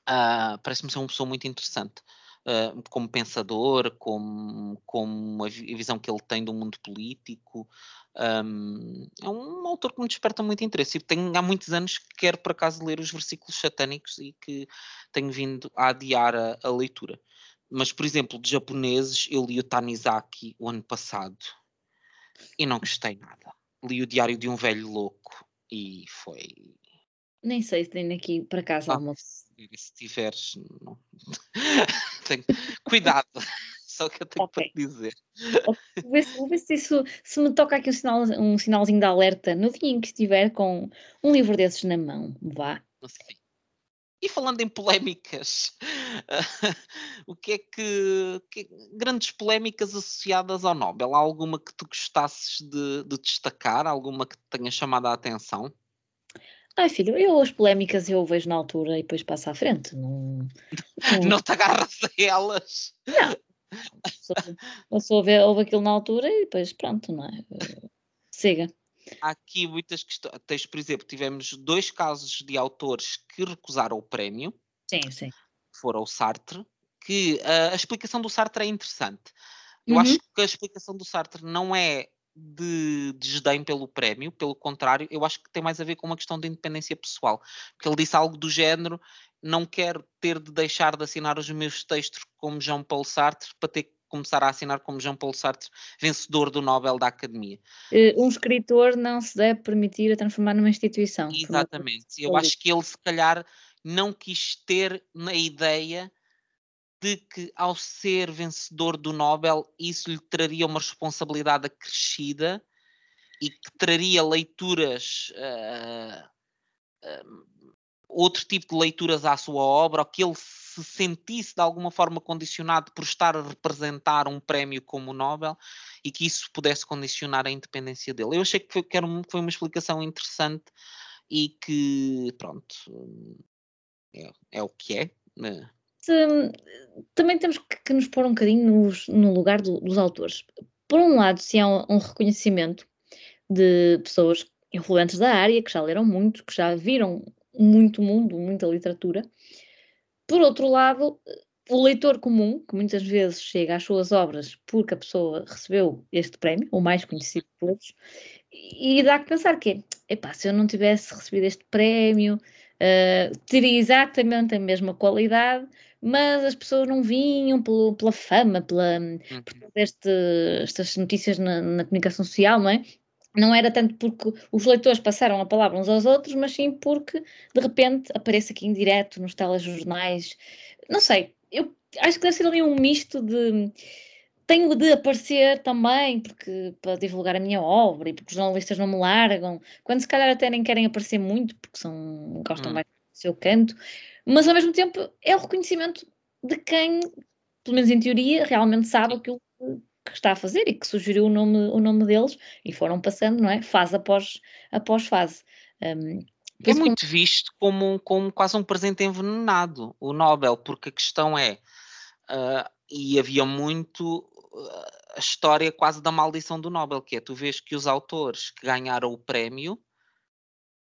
uh, parece-me ser uma pessoa muito interessante uh, como pensador, como, como a visão que ele tem do mundo político. Um, é um autor que me desperta muito interesse e tenho há muitos anos que quero por acaso ler os versículos satânicos e que tenho vindo a adiar a, a leitura. Mas, por exemplo, de japoneses, eu li o Tanizaki o ano passado e não gostei nada. Li o Diário de um Velho Louco e foi. Nem sei se tem aqui para casa ah, almoço se tiveres. Não... <laughs> tenho... Cuidado, <laughs> só o que eu tenho okay. para te dizer. Vou ver, se, vou ver se, isso, se me toca aqui um, sinal, um sinalzinho de alerta no dia em que estiver com um livro desses na mão. Vá. Sim. E falando em polémicas, <laughs> o que é que, que, Grandes polémicas associadas ao Nobel? Há alguma que tu gostasses de, de destacar? Alguma que te tenha chamado a atenção? Ai, filho, eu as polémicas eu vejo na altura e depois passo à frente. Não, não... não te agarras a elas. Não. Eu só houve aquilo na altura e depois pronto, não é? Siga. Há aqui muitas questões. Por exemplo, tivemos dois casos de autores que recusaram o prémio. Sim, sim. Foram o Sartre, que uh, a explicação do Sartre é interessante. Eu uhum. acho que a explicação do Sartre não é de desdém pelo prémio, pelo contrário, eu acho que tem mais a ver com uma questão de independência pessoal. Porque ele disse algo do género: não quero ter de deixar de assinar os meus textos como Jean Paul Sartre para ter que começar a assinar como Jean Paul Sartre, vencedor do Nobel da Academia. Eh, um escritor não se deve permitir a transformar numa instituição. Exatamente. Eu acho que ele, se calhar, não quis ter na ideia de que, ao ser vencedor do Nobel, isso lhe traria uma responsabilidade acrescida e que traria leituras, uh, uh, outro tipo de leituras à sua obra, ou que ele se sentisse de alguma forma condicionado por estar a representar um prémio como o Nobel e que isso pudesse condicionar a independência dele. Eu achei que foi, que foi uma explicação interessante e que, pronto, é, é o que é. Também temos que, nos pôr um bocadinho nos, no lugar do, dos autores. Por um lado, se há um, um reconhecimento de pessoas influentes da área, que já leram muito, que já viram muito mundo, muita literatura. Por outro lado, o leitor comum, que muitas vezes chega às suas obras porque a pessoa recebeu este prémio, o mais conhecido de todos, e dá que pensar que, epá, se eu não tivesse recebido este prémio, uh, teria exatamente a mesma qualidade, mas as pessoas não vinham pelo, pela fama, pela, uhum. por este, estas notícias na, na, comunicação social, não é? Não era tanto porque os leitores passaram a palavra uns aos outros, mas sim porque de repente aparece aqui em direto nos telejornais. Não sei, eu acho que deve ser ali um misto de tenho de aparecer também porque para divulgar a minha obra e porque os jornalistas não me largam, quando se calhar até nem querem aparecer muito porque são, gostam hum. mais do seu canto, mas ao mesmo tempo é o reconhecimento de quem, pelo menos em teoria, realmente sabe aquilo que está a fazer e que sugeriu o nome, o nome deles e foram passando, não é? Fase após, após fase. Um, é muito como... visto como, como quase um presente envenenado, o Nobel, porque a questão é, uh, e havia muito a história quase da maldição do Nobel, que é tu vês que os autores que ganharam o prémio,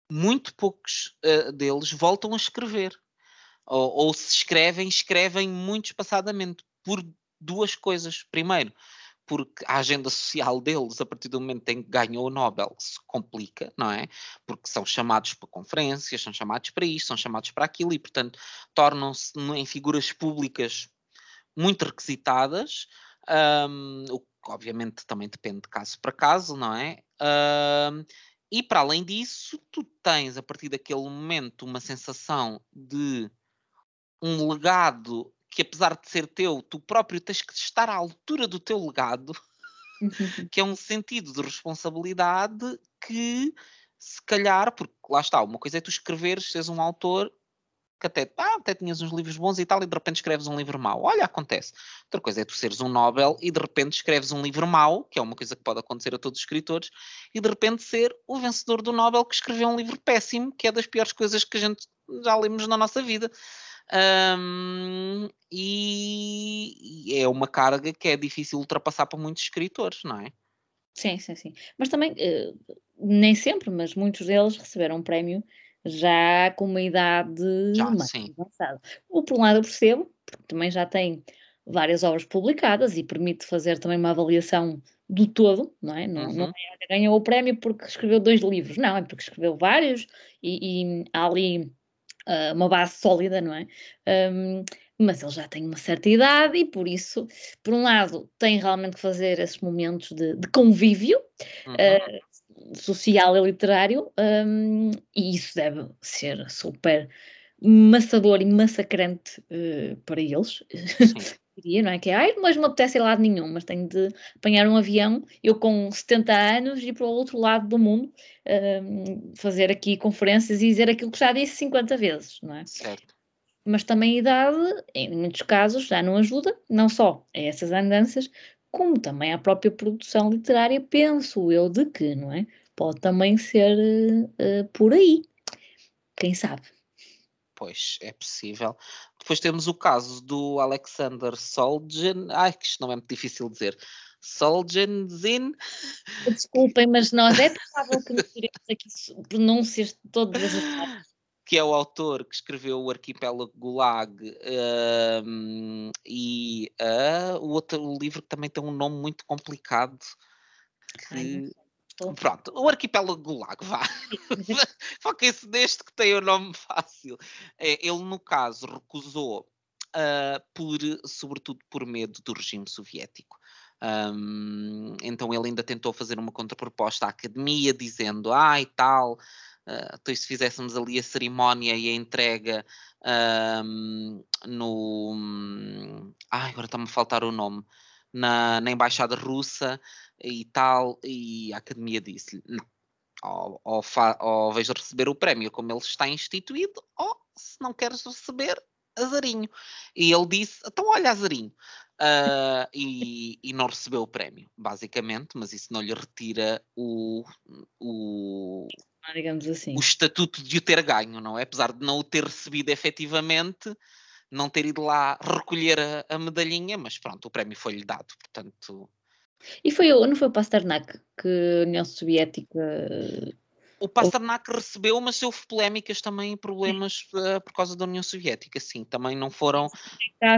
muito poucos uh, deles voltam a escrever. Ou, ou se escrevem, escrevem muito espaçadamente, por duas coisas. Primeiro, porque a agenda social deles, a partir do momento em que ganhou o Nobel, se complica, não é? Porque são chamados para conferências, são chamados para isto, são chamados para aquilo e, portanto, tornam-se em figuras públicas muito requisitadas, um, o que obviamente também depende de caso para caso, não é? Um, e para além disso, tu tens a partir daquele momento uma sensação de um legado que apesar de ser teu, tu próprio tens que estar à altura do teu legado, <laughs> que é um sentido de responsabilidade que se calhar, porque lá está, uma coisa é tu escreveres, seres um autor que até, ah, até tinhas uns livros bons e tal, e de repente escreves um livro mau. Olha, acontece. Outra coisa é tu seres um Nobel e de repente escreves um livro mau, que é uma coisa que pode acontecer a todos os escritores, e de repente ser o vencedor do Nobel que escreveu um livro péssimo, que é das piores coisas que a gente já lemos na nossa vida. Um, e, é uma carga que é difícil ultrapassar para muitos escritores, não é? Sim, sim, sim. Mas também, uh, nem sempre, mas muitos deles receberam um prémio já com uma idade já, mais sim. avançada. O por um lado eu percebo, porque também já tem várias obras publicadas e permite fazer também uma avaliação do todo, não é? Não, uhum. não é, ganhou o prémio porque escreveu dois livros, não, é porque escreveu vários e, e há ali uh, uma base sólida, não é? Um, mas ele já tem uma certa idade e por isso, por um lado, tem realmente que fazer esses momentos de, de convívio uhum. uh, social e literário, um, e isso deve ser super maçador e massacrante uh, para eles. <laughs> diria, não é? Que é, ai, mas não me apetece ir lado nenhum, mas tenho de apanhar um avião, eu com 70 anos, ir para o outro lado do mundo, um, fazer aqui conferências e dizer aquilo que já disse 50 vezes, não é? Certo. Mas também a idade, em muitos casos, já não ajuda, não só a essas andanças, como também à própria produção literária, penso eu de que, não é? Pode também ser uh, por aí. Quem sabe? Pois, é possível. Depois temos o caso do Alexander Solzhen. Ai, que isto não é muito difícil de dizer. Solzhenitsyn. Desculpem, mas nós é <laughs> provável que misturemos aqui pronúncias todas as <laughs> que é o autor que escreveu o Arquipélago Gulag um, e uh, o outro o livro que também tem um nome muito complicado que Ai, Pronto, o arquipélago Gulag, vá. <laughs> Foquem-se neste que tem o nome fácil. É, ele, no caso, recusou, uh, por, sobretudo por medo do regime soviético. Um, então ele ainda tentou fazer uma contraproposta à academia, dizendo, ah, e tal, então se fizéssemos ali a cerimónia e a entrega um, no. Ai, agora está-me a faltar o nome. Na, na Embaixada Russa e tal, e a Academia disse-lhe: ou, ou, ou vejo receber o prémio como ele está instituído, ou se não queres receber, azarinho. E ele disse: então olha, azarinho. Uh, e, e, não recebeu o prémio, basicamente, mas isso não lhe retira o, o, digamos assim. o estatuto de o ter ganho, não é? Apesar de não o ter recebido efetivamente, não ter ido lá recolher a, a medalhinha, mas pronto, o prémio foi-lhe dado, portanto. E foi, não foi o Pasternak que a União Soviética o Pasternak recebeu, mas houve polémicas também e problemas uh, por causa da União Soviética, sim, também não foram.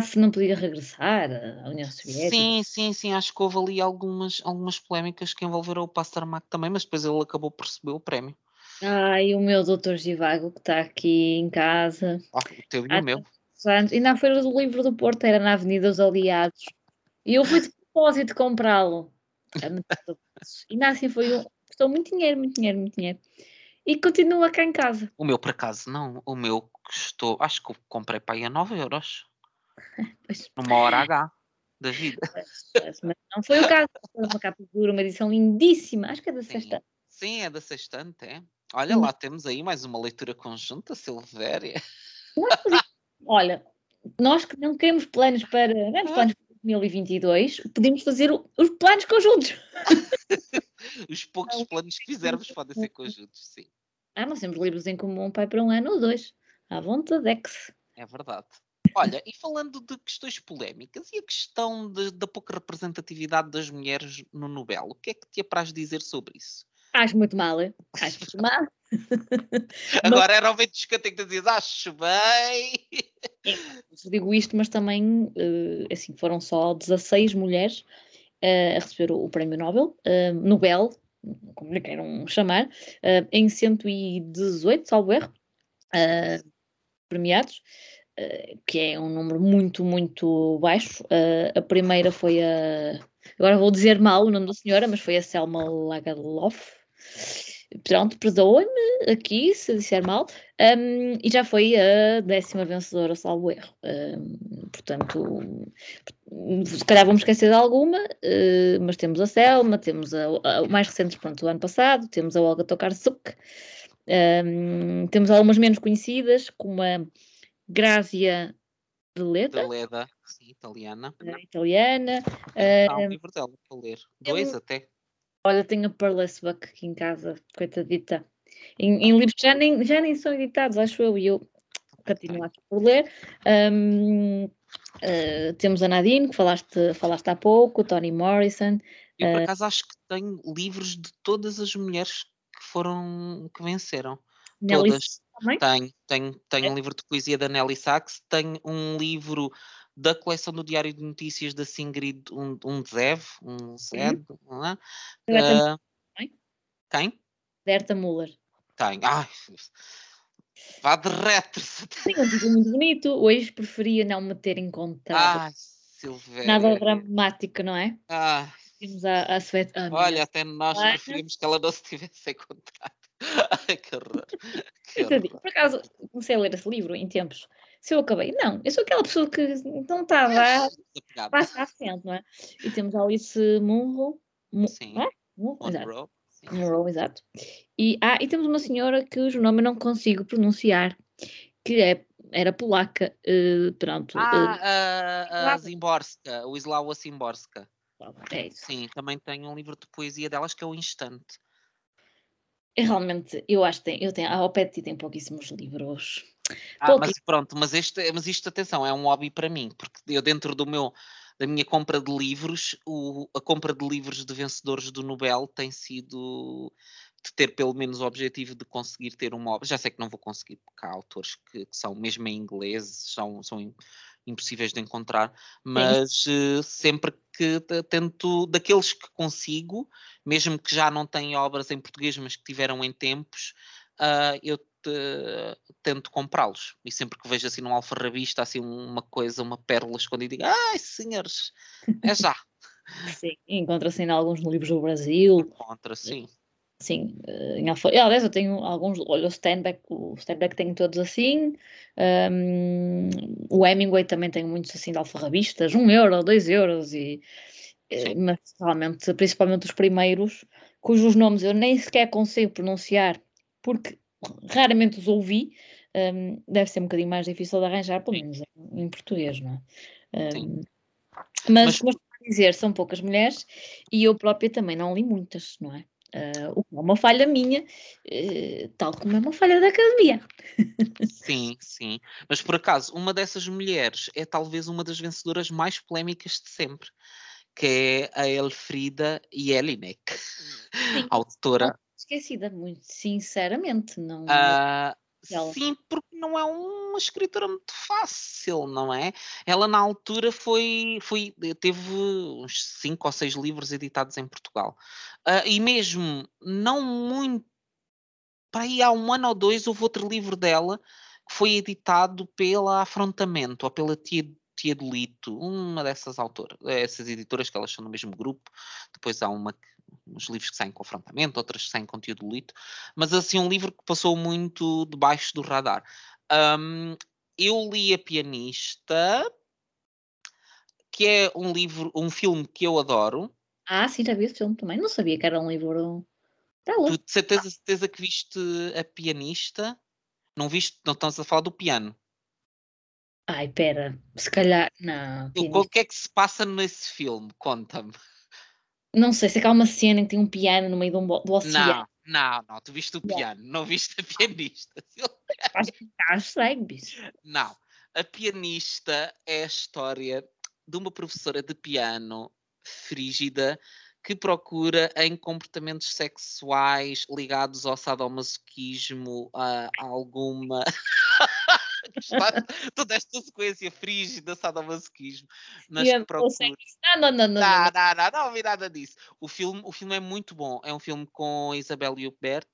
Se não podia regressar à União Soviética. Sim, sim, sim, acho que houve ali algumas, algumas polémicas que envolveram o Pasternak também, mas depois ele acabou por receber o prémio. Ai, o meu doutor Givago que está aqui em casa. Oh, o teu e o meu. Anos. E na Feira do Livro do Porto era na Avenida dos Aliados. E eu fui de propósito comprá-lo. E <laughs> ainda assim foi um, custou muito dinheiro, muito dinheiro, muito dinheiro. E continua cá em casa. O meu, por acaso, não. O meu custou, acho que eu comprei para aí a 9 euros. <laughs> Pois. Numa hora H da vida. Mas, mas não foi o caso. Foi uma capa dura, uma edição lindíssima. Acho que é da sexta. Sim, é da sextante, é. Olha, hum. lá temos aí mais uma leitura conjunta, Silvéria. <laughs> Olha, nós que não queremos planos para. Grandes planos para 2022, podemos fazer os planos conjuntos. <laughs> Os poucos planos que fizermos podem ser conjuntos, sim. Ah, nós temos livros em comum, pai, para um ano ou dois. À vontade, ex. É verdade. Olha, e falando de questões polémicas e a questão de, da pouca representatividade das mulheres no Nobel, o que é que te apraz dizer sobre isso? Acho muito mal, hein? acho muito mal. <laughs> Agora era o momento de que dizer, acho bem. É, digo isto, mas também, eh, assim, foram só 16 mulheres uh, a receber o, prémio Nobel, uh, Nobel, como lhe queiram chamar, em 118, salvo erro, premiados, que é um número muito, muito baixo. a primeira foi a. Agora vou dizer mal o nome da senhora, mas foi a Selma Lagerlof pronto, perdoa-me aqui se disser mal, um, e já foi a décima vencedora, salvo erro. Um, portanto, se calhar vamos esquecer de alguma, uh, mas temos a Selma, temos a, a, mais recentes, pronto, do ano passado, temos a Olga Tokarczuk, um, temos algumas menos conhecidas, como a Grazia de Leda. De Leda, sim, italiana. Uh, italiana. Há um livro dela para ler, dois até. Olha, tenho a Pearless Buck aqui em casa, coitadita. Em, em livros já nem, já nem são editados, acho eu, e eu continuo aqui por ler. Um, uh, eh, temos a Nadine, que falaste, falaste há pouco, o Toni Morrison. Eu, por uh, acaso, acho que tenho livros de todas as mulheres que foram, que venceram. Nelly todas. Também? Tenho, tenho, tenho é. um livro de poesia da Nelly Sachs, tenho um livro da coleção do Diário de Notícias da Singrid um, um Zev, um Zed, não é? Uh, quem? Berta Muller. Tem. Ai, vá de retro. Sim, um título muito bonito. Hoje preferia não me ter encontrado. Ai, Silvéria. Nada dramático, não é? Ai. Temos a, a Svet... Olha, até nós preferimos que ela não se tivesse encontrado. <laughs> Ai, que horror. Que horror. Por acaso, comecei a ler esse livro em tempos se eu acabei. Não, eu sou aquela pessoa que não está lá, passa à frente, não é? E temos Alice Munro. Sim. É? Munro, exato. Monroe, exato. E, ah, e temos uma senhora cujo nome eu não consigo pronunciar, que é, era polaca, uh, pronto. Ah, uh, a, a Zimborska, o Islawa Zimborska. É isso. Sim, também tenho um livro de poesia delas que é o Instante. Eu realmente, eu acho que tem, eu tenho, a Opeti tem pouquíssimos livros ah, mas pronto, mas, este, mas isto, atenção, é um hobby para mim, porque eu dentro do meu, da minha compra de livros, o, a compra de livros de vencedores do Nobel tem sido de ter pelo menos o objetivo de conseguir ter uma obra. Já sei que não vou conseguir, porque há autores que, que são, mesmo em inglês, são, são impossíveis de encontrar, mas uh, sempre que tento, daqueles que consigo, mesmo que já não tenham obras em português, mas que tiveram em tempos, uh, eu tento comprá-los. E sempre que vejo assim num alfarrabista, assim uma coisa, uma pérola escondida, digo, ai senhores, é já. <laughs> sim, encontra-se em alguns livros do Brasil. Encontra, sim. Sim, em alfa... Aliás, eu tenho alguns. Olha, o Steinbeck, o Steinbeck tem todos assim. Um, o Hemingway também tem muitos assim de alfarrabistas, um euro, dois euros, e, mas realmente, principalmente os primeiros, cujos nomes eu nem sequer consigo pronunciar, porque raramente os ouvi, um, deve ser um bocadinho mais difícil de arranjar, pelo menos em, em português, não é? Um, mas, mas, dizer, são poucas mulheres e eu própria também não li muitas, não é? Uh, o que é uma falha minha, uh, tal como é uma falha da academia. Sim, sim. Mas por acaso, uma dessas mulheres é talvez uma das vencedoras mais polémicas de sempre, que é a Elfrida Jelinek, <laughs> autora. Esquecida, muito sinceramente. Não, uh, Sim, porque não é uma escritora muito fácil, não é? Ela na altura foi, foi teve uns cinco ou seis livros editados em Portugal. Uh, e mesmo não muito para aí há um ano ou dois houve outro livro dela que foi editado pela Afrontamento ou pela Tia, Tia Delito, uma dessas autoras, essas editoras que elas são no mesmo grupo. Depois há uma uns livros que saem confrontamento, outras que saem conteúdo lito, mas assim um livro que passou muito debaixo do radar. Um, eu li A Pianista, que é um livro, um filme que eu adoro. Ah, sim, já vi esse filme também. Não sabia que era um livro. Tu de certeza, certeza que viste A Pianista? Não viste? Não estamos a falar do piano. Ai, pera, se calhar. Não. O que é que se passa nesse filme? Conta-me. Não sei, se é há uma cena em que tem um piano no meio do, do oceano. Não, não, não, tu viste o piano, não viste a pianista. <laughs> Estás cego, bicho. Não, a pianista é a história de uma professora de piano frígida que procura em comportamentos sexuais ligados ao sadomasoquismo a alguma <laughs> <laughs> toda esta sequência frígida, sadomasoquismo, mas yeah, procura... Não, não, não, não, não, não, não, não ouvi nada disso. O filme, o filme é muito bom, é um filme com Isabel Huppert,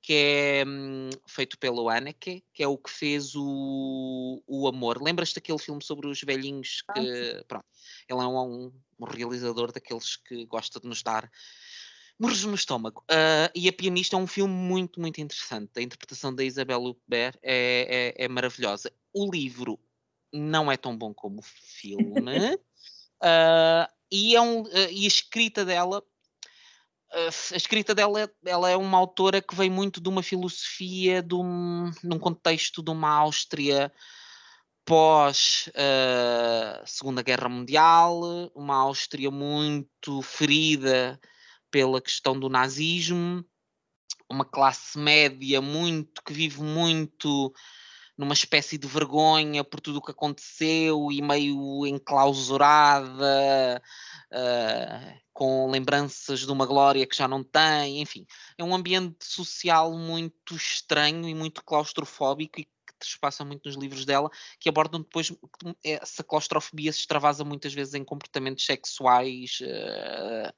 que é hum, feito pelo Anneke, que é o que fez o, o Amor. Lembras-te daquele filme sobre os velhinhos que. Ah, pronto, ele é um, um, realizador daqueles que gosta de nos dar morres no estômago. Uh, e A Pianista é um filme muito, muito interessante. A interpretação da Isabelle Huppert é, é, é, maravilhosa. O livro não é tão bom como o filme. uh, <laughs> e, é um, uh, e a escrita dela a escrita dela ela é uma autora que vem muito de uma filosofia de um, num contexto de uma Áustria pós uh, Segunda Guerra Mundial, uma Áustria muito ferida pela questão do nazismo, uma classe média muito que vive muito numa espécie de vergonha por tudo o que aconteceu e meio enclausurada, uh, com lembranças de uma glória que já não tem, enfim, é um ambiente social muito estranho e muito claustrofóbico e que passa muito nos livros dela, que abordam depois essa claustrofobia se extravasa muitas vezes em comportamentos sexuais. Uh,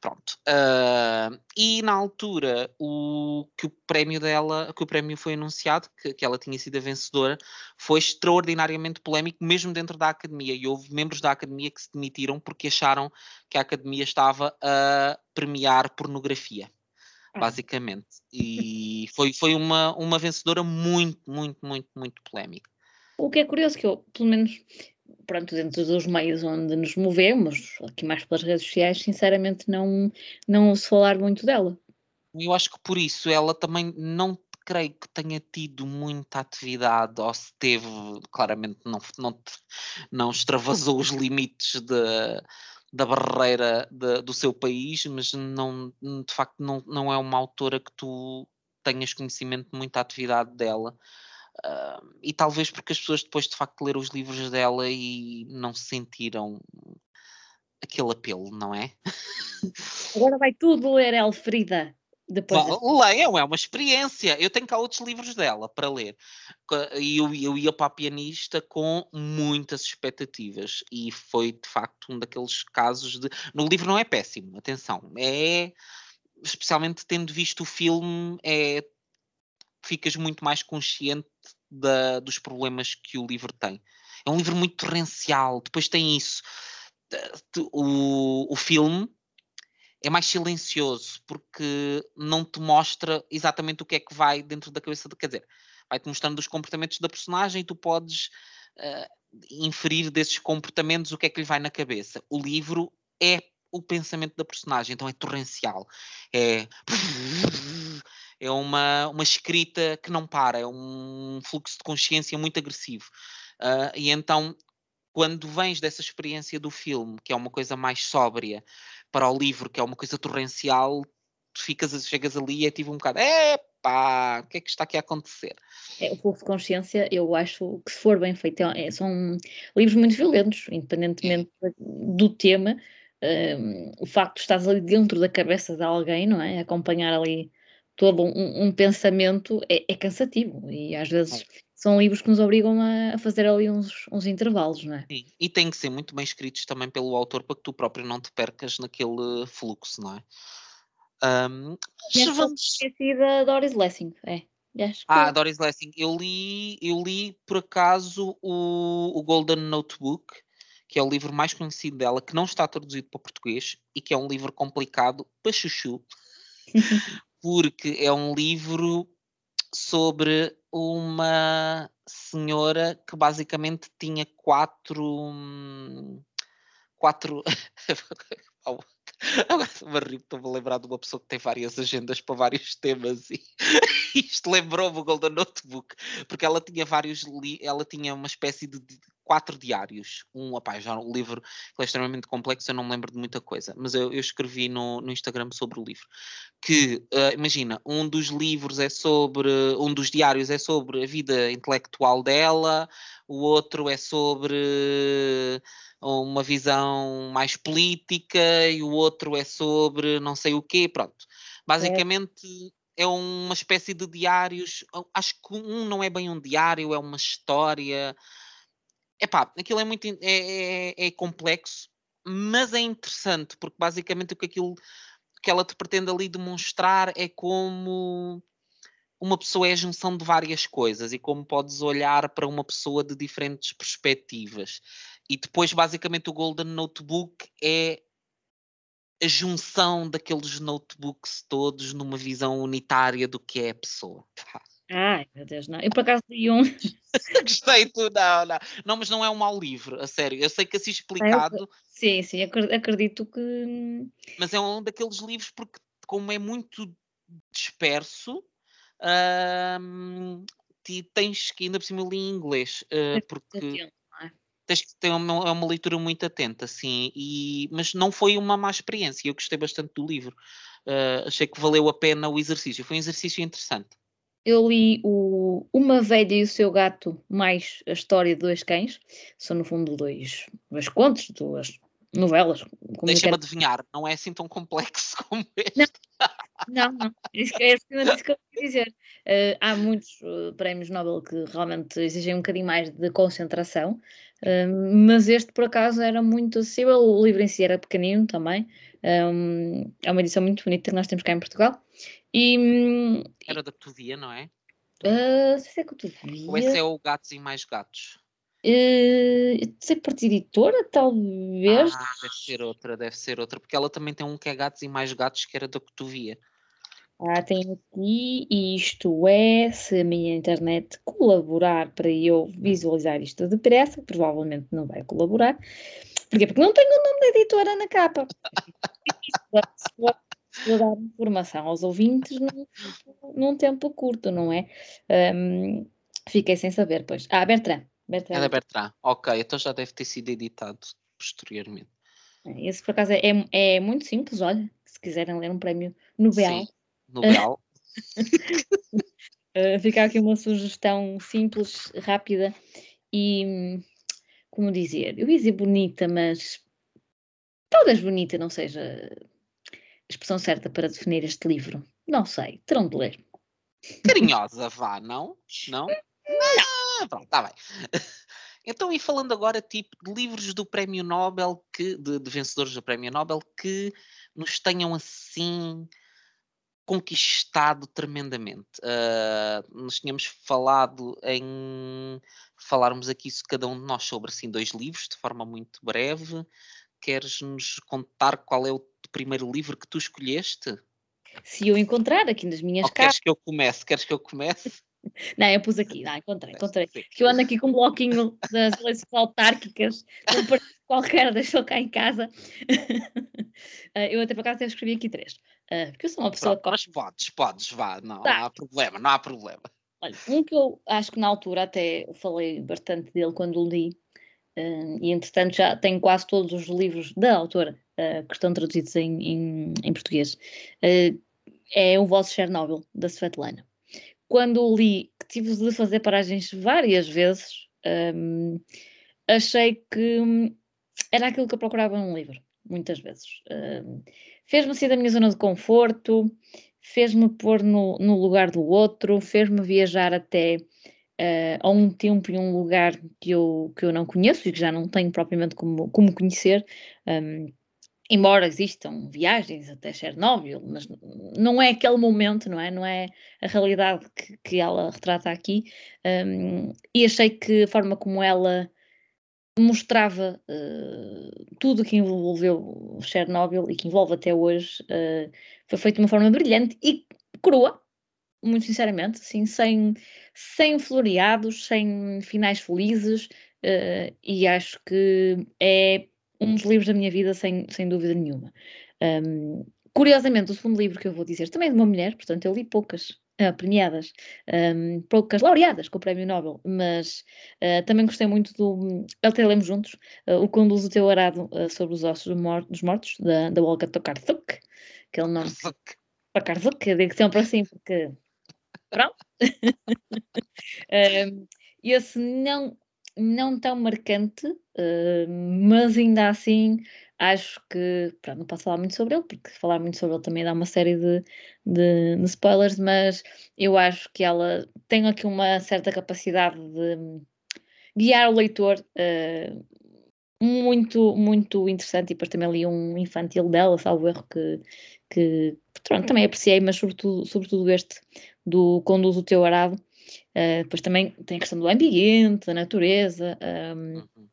pronto. Uh, e na altura, o que o prémio dela, que o prémio foi anunciado, que, que ela tinha sido a vencedora, foi extraordinariamente polémico, mesmo dentro da academia. E houve membros da academia que se demitiram porque acharam que a academia estava a premiar pornografia. Basicamente. E foi, foi uma, uma vencedora muito, muito, muito, muito polémica. O que é curioso que eu, pelo menos, pronto, dentro dos meios onde nos movemos, aqui mais pelas redes sociais, sinceramente não, não ouço falar muito dela. Eu acho que por isso ela também não creio que tenha tido muita atividade, ou se teve, claramente não, não, não extravasou os limites de, da barreira de, do seu país, mas não, de facto não, não é uma autora que tu tenhas conhecimento de muita atividade dela. Uh, e talvez porque as pessoas depois de facto leram os livros dela e não sentiram aquele apelo, não é? <laughs> Agora vai tudo ler Elfrida. Depois Leiam, é uma experiência. Eu tenho cá outros livros dela para ler. E eu, eu ia para a pianista com muitas expectativas. E foi de facto um daqueles casos de. No livro não é péssimo, atenção. É. Especialmente tendo visto o filme, é. Ficas muito mais consciente da, dos problemas que o livro tem. É um livro muito torrencial. Depois tem isso. O, o filme é mais silencioso, porque não te mostra exatamente o que é que vai dentro da cabeça, de, quer dizer, vai-te mostrando os comportamentos da personagem e tu podes uh, inferir desses comportamentos o que é que lhe vai na cabeça. O livro é o pensamento da personagem, então é torrencial. É, é uma, uma escrita que não para, é um fluxo de consciência muito agressivo. Uh, e então, quando vens dessa experiência do filme, que é uma coisa mais sóbria, para o livro, que é uma coisa torrencial, ficas, chegas ali e é tipo um bocado, epá, o que é que está aqui a acontecer? É, o fluxo de consciência, eu acho que se for bem feito, é, são livros muito violentos, independentemente do tema, um, o facto de estás ali dentro da cabeça de alguém, não é? Acompanhar ali todo um, um pensamento é, é, cansativo e às vezes são livros que nos obrigam a, a fazer ali uns, uns, intervalos, não é? Sim, e têm que ser muito bem escritos também pelo autor para que tu próprio não te percas naquele fluxo, não é? Um, mas vamos... da Doris Lessing, é. Ah, Doris Lessing, eu li, eu li por acaso o, o Golden Notebook, que é o livro mais conhecido dela, que não está traduzido para português e que é um livro complicado para chuchu, <laughs> porque é um livro sobre uma senhora que basicamente tinha quatro. Hum, quatro. <laughs> Agora <laughs> estou-me a lembrar de uma pessoa que tem várias agendas para vários temas e <laughs> isto lembrou-me o Golden Notebook, porque ela tinha vários, ela tinha uma espécie de quatro diários. Um, opá, já o livro é extremamente complexo, eu não me lembro de muita coisa, mas eu, eu escrevi no, no Instagram sobre o livro. Que, uh, imagina, um dos livros é sobre, um dos diários é sobre a vida intelectual dela, o outro é sobre uma visão mais política e o outro é sobre não sei o quê, pronto. Basicamente é, é uma espécie de diários, acho que um não é bem um diário, é uma história, Epá, aquilo é muito é, é, é, complexo, mas é interessante, porque basicamente o que aquilo que ela te pretende ali demonstrar é como uma pessoa é a junção de várias coisas e como podes olhar para uma pessoa de diferentes perspectivas. E depois, basicamente, o Golden Notebook é a junção daqueles notebooks todos numa visão unitária do que é a pessoa. Ai, meu Deus, não. Eu por acaso li um. <laughs> Gostei, tu, não, não. Não, mas não é um mau livro, a sério. Eu sei que assim explicado. sim, sim, acredito que. Mas é um daqueles livros porque, como é muito disperso, hum, tens que ainda por cima eu li em inglês, uh, porque. É? Tens que ter uma, é uma leitura muito atenta, sim, e, mas não foi uma má experiência. Eu gostei bastante do livro. Uh, achei que valeu a pena o exercício. Foi um exercício interessante eu li o Uma Velha e o Seu Gato, mais a história de dois cães. São, no fundo, dois, dois contos, duas novelas. Deixa-me adivinhar, não é assim tão complexo <laughs> como este. Não, não, não. Isso, é isso que eu queria dizer. Uh, há muitos uh, prémios Nobel que realmente exigem um bocadinho mais de concentração, uh, mas este, por acaso, era muito acessível. O livro em si era pequenino também. Um, é uma edição muito bonita que nós temos cá em Portugal. E, Era da Cotovia, não é? Uh, se é Cotovia. Ou esse é o Gatos e Mais Gatos? Uh, sei parte editora, talvez. Ah, deve ser outra, deve ser outra, porque ela também tem um que é Gatos e Mais Gatos, que era da Cotovia. Ah, tem aqui, e isto é, se a minha internet colaborar para eu visualizar isto depressa, provavelmente não vai colaborar. Porquê? Porque não tenho o nome da editora na capa. <laughs> Vou dar informação aos ouvintes num, num tempo curto, não é? Um, fiquei sem saber, pois. Ah, Bertrand. Bertrand. É da Bertrand, ok, então já deve ter sido editado posteriormente. É, esse, por acaso, é, é muito simples, olha, se quiserem ler um prémio Nobel. Sim, Nobel. uh, <laughs> fica aqui uma sugestão simples, rápida e, como dizer, eu ia dizer bonita, mas talvez bonita não seja expressão certa para definir este livro? Não sei, terão de ler. Carinhosa, vá, não? Não? Não, pronto, está bem. <laughs> Então, e falando agora, tipo, de livros do Prémio Nobel, que, de, de vencedores do Prémio Nobel, que nos tenham assim conquistado tremendamente. Uh, nós tínhamos falado em falarmos aqui cada um de nós sobre assim dois livros de forma muito breve queres-nos contar qual é o primeiro livro que tu escolheste? Se eu encontrar aqui nas minhas Ou queres que eu comece? Queres que eu comece? <laughs> Não, eu pus aqui, não, encontrei, encontrei. Que eu ando aqui com um bloquinho das eleições autárquicas, um partido qualquer <laughs> deixou cá em casa. Eh, <laughs> eu até por acaso até escrevi aqui três. Uh, porque eu sou uma pessoa. Pronto, mas podes, podes, vá, não, tá. não há problema, não há problema. Olha, um que eu acho que na altura até falei bastante dele quando o li, uh, e entretanto já tenho quase todos os livros da autora uh, que estão traduzidos em, em, em português, uh, é O Vosso Chernobyl, da Svetlana. Quando li, que tive de fazer paragens várias vezes, um, achei que hum, era aquilo que eu procurava num livro, muitas vezes. Um, Fez-me sair da minha zona de conforto, fez-me pôr no, no, lugar do outro, fez-me viajar até uh, a um tempo e um lugar que eu, que eu não conheço e que já não tenho propriamente como, como conhecer. Um, embora existam viagens até Chernobyl, mas não é aquele momento, não é? Não é a realidade que, que ela retrata aqui. Um, e achei que a forma como ela mostrava uh, tudo o que envolveu Chernobyl e que envolve até hoje uh, foi feito de uma forma brilhante e crua, muito sinceramente, assim, sem, sem floreados, sem finais felizes, uh, e acho que é um dos livros da minha vida, sem, sem dúvida nenhuma. Um, curiosamente, o segundo livro que eu vou dizer também é de uma mulher, portanto, eu li poucas uh, premiadas, um, poucas laureadas com o Prémio Nobel, mas uh, também gostei muito do. Até lemos juntos uh, o Conduz o Teu Arado sobre os Ossos dos Mortos, da, da Olga Tokarczuk, que o nome. Tokarczuk, eu digo sempre assim porque. Pronto. <laughs> um, esse não, não tão marcante, mas ainda assim acho que, pronto, não posso falar muito sobre ele, porque falar muito sobre ele também dá uma série de, de, de spoilers, mas eu acho que ela tem aqui uma certa capacidade de guiar o leitor uh, muito, muito interessante, e depois também li um infantil dela, salvo erro, que, que pronto, também apreciei, mas sobretudo, sobretudo este do Conduz o Teu Arado, uh, depois também tem a questão do ambiente, da natureza, um, uhum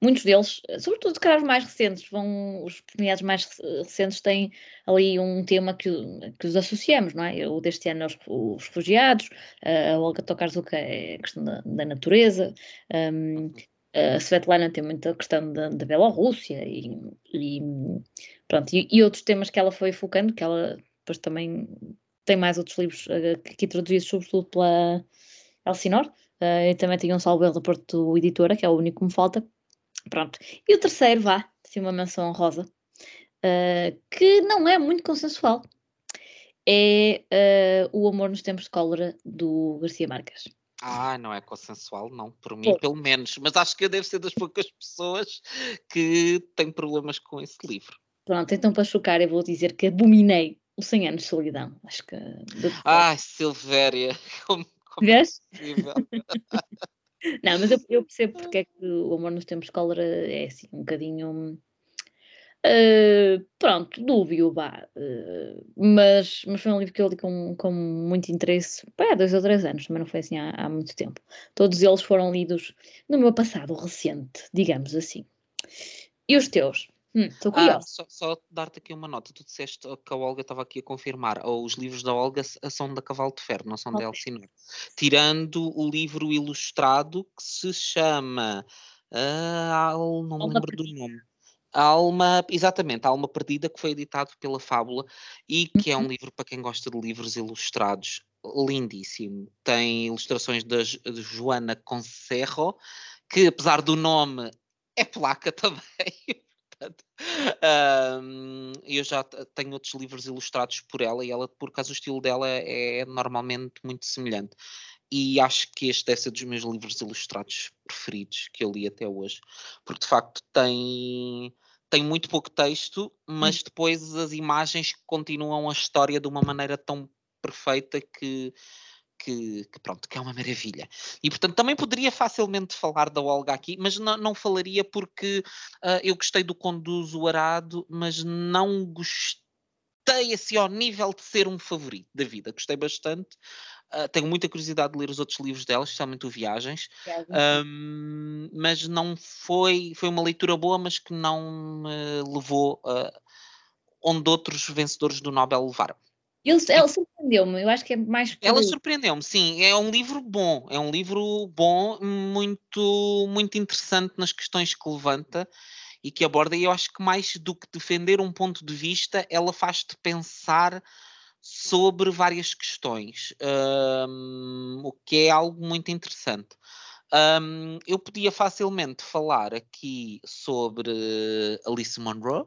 muitos deles, sobretudo de caras mais recentes, vão, os premiados mais recentes têm ali um tema que, que os associamos, não é? O deste ano é os, os refugiados, a Olga Tokarczuk é a questão da, da natureza, um, a Svetlana tem muita questão da, da Bielorrússia e, e, pronto, e, e, outros temas que ela foi focando, que ela depois também tem mais outros livros uh, aqui traduzidos, sobretudo pela Elsinor, uh, e também tem um salve da Porto Editora, que é o único que me falta, Pronto. E o terceiro, vá, assim, uma menção honrosa, uh, que não é muito consensual, é O Amor nos Tempos de Cólera, do Garcia Marques. Ah, não é consensual, não, por mim Pô. pelo menos, mas acho que eu devo ser das poucas pessoas que têm problemas com esse livro. Pronto, então para chocar eu vou dizer que abominei o 100 anos de solidão, acho que... Ai, Silvéria, <laughs> como, como? É <laughs> Não, mas eu, eu, percebo <laughs> porque é que o amor nos tempos de cólera é assim um bocadinho. Uh, pronto, dúbio, vá. Uh, mas, mas foi um livro que eu li com, com muito interesse há dois ou três anos, mas não foi assim há, há muito tempo. Todos eles foram lidos no meu passado recente, digamos assim. E os teus? Estou hum, curiosa. Ah, só, só dar-te aqui uma nota. Tu disseste que a Olga estava aqui a confirmar. Os livros da Olga são da Cavalo de Ferro, não são okay. da Elsinor. Tirando o livro ilustrado que se chama. Uh, não me lembro do nome. Alma, exatamente, Alma Perdida, que foi editado pela Fábula e que é um uhum. livro para quem gosta de livros ilustrados, lindíssimo. Tem ilustrações da de Joana Concerro, que apesar do nome é placa <laughs> também. Portanto, um, eu já tenho outros livros ilustrados por ela e ela, por causa do estilo dela, é normalmente muito semelhante. E acho que este deve ser dos meus livros ilustrados preferidos que eu li até hoje, porque de facto tem, tem muito pouco texto, mas hum. depois as imagens continuam a história de uma maneira tão perfeita que que, que, pronto, que é uma maravilha. E portanto também poderia facilmente falar da Olga aqui, mas não, não falaria porque uh, eu gostei do Conduzo Arado, mas não gostei assim ao nível de ser um favorito da vida, gostei bastante. Uh, tenho muita curiosidade de ler os outros livros dela, especialmente o Viagens, um, mas não foi, foi uma leitura boa, mas que não me levou uh, onde outros vencedores do Nobel levaram. Ele, ela surpreendeu-me, eu acho que é mais. Ela surpreendeu-me, sim. É um livro bom, é um livro bom, muito, muito interessante nas questões que levanta e que aborda, e eu acho que mais do que defender um ponto de vista, ela faz-te pensar sobre várias questões, um, o que é algo muito interessante. Um, eu podia facilmente falar aqui sobre Alice Munro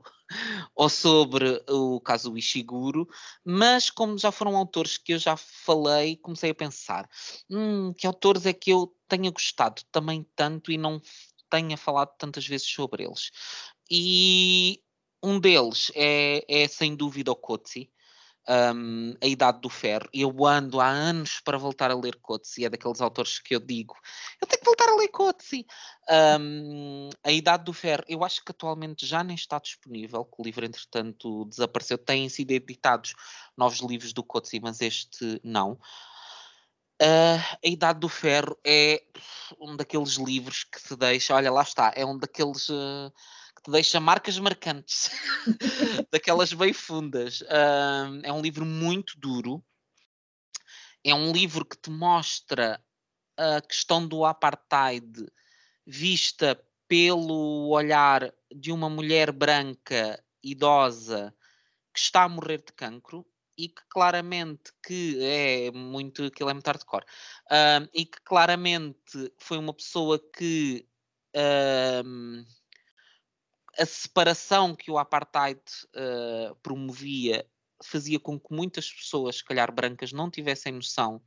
ou sobre o caso Ishiguro, mas como já foram autores que eu já falei, comecei a pensar hum, que autores é que eu tenha gostado também tanto e não tenha falado tantas vezes sobre eles. E um deles é, é sem dúvida o Kotsi um, A Idade do Ferro. Eu ando há anos para voltar a ler Coetzee, é daqueles autores que eu digo, eu tenho que voltar a ler Coetzee. Um, a Idade do Ferro, eu acho que atualmente já nem está disponível, que o livro entretanto desapareceu. Têm sido editados novos livros do Coetzee, mas este não. Uh, a Idade do Ferro é um daqueles livros que se deixa, olha, lá está, é um daqueles uh, que te deixa marcas marcantes, <laughs> daquelas bem fundas. É um livro muito duro, é um livro que te mostra a questão do apartheid vista pelo olhar de uma mulher branca idosa que está a morrer de cancro e que claramente que é muito ele é muito hardcore uh, e que claramente foi uma pessoa que uh, a separação que o apartheid uh, promovia fazia com que muitas pessoas, se calhar brancas, não tivessem noção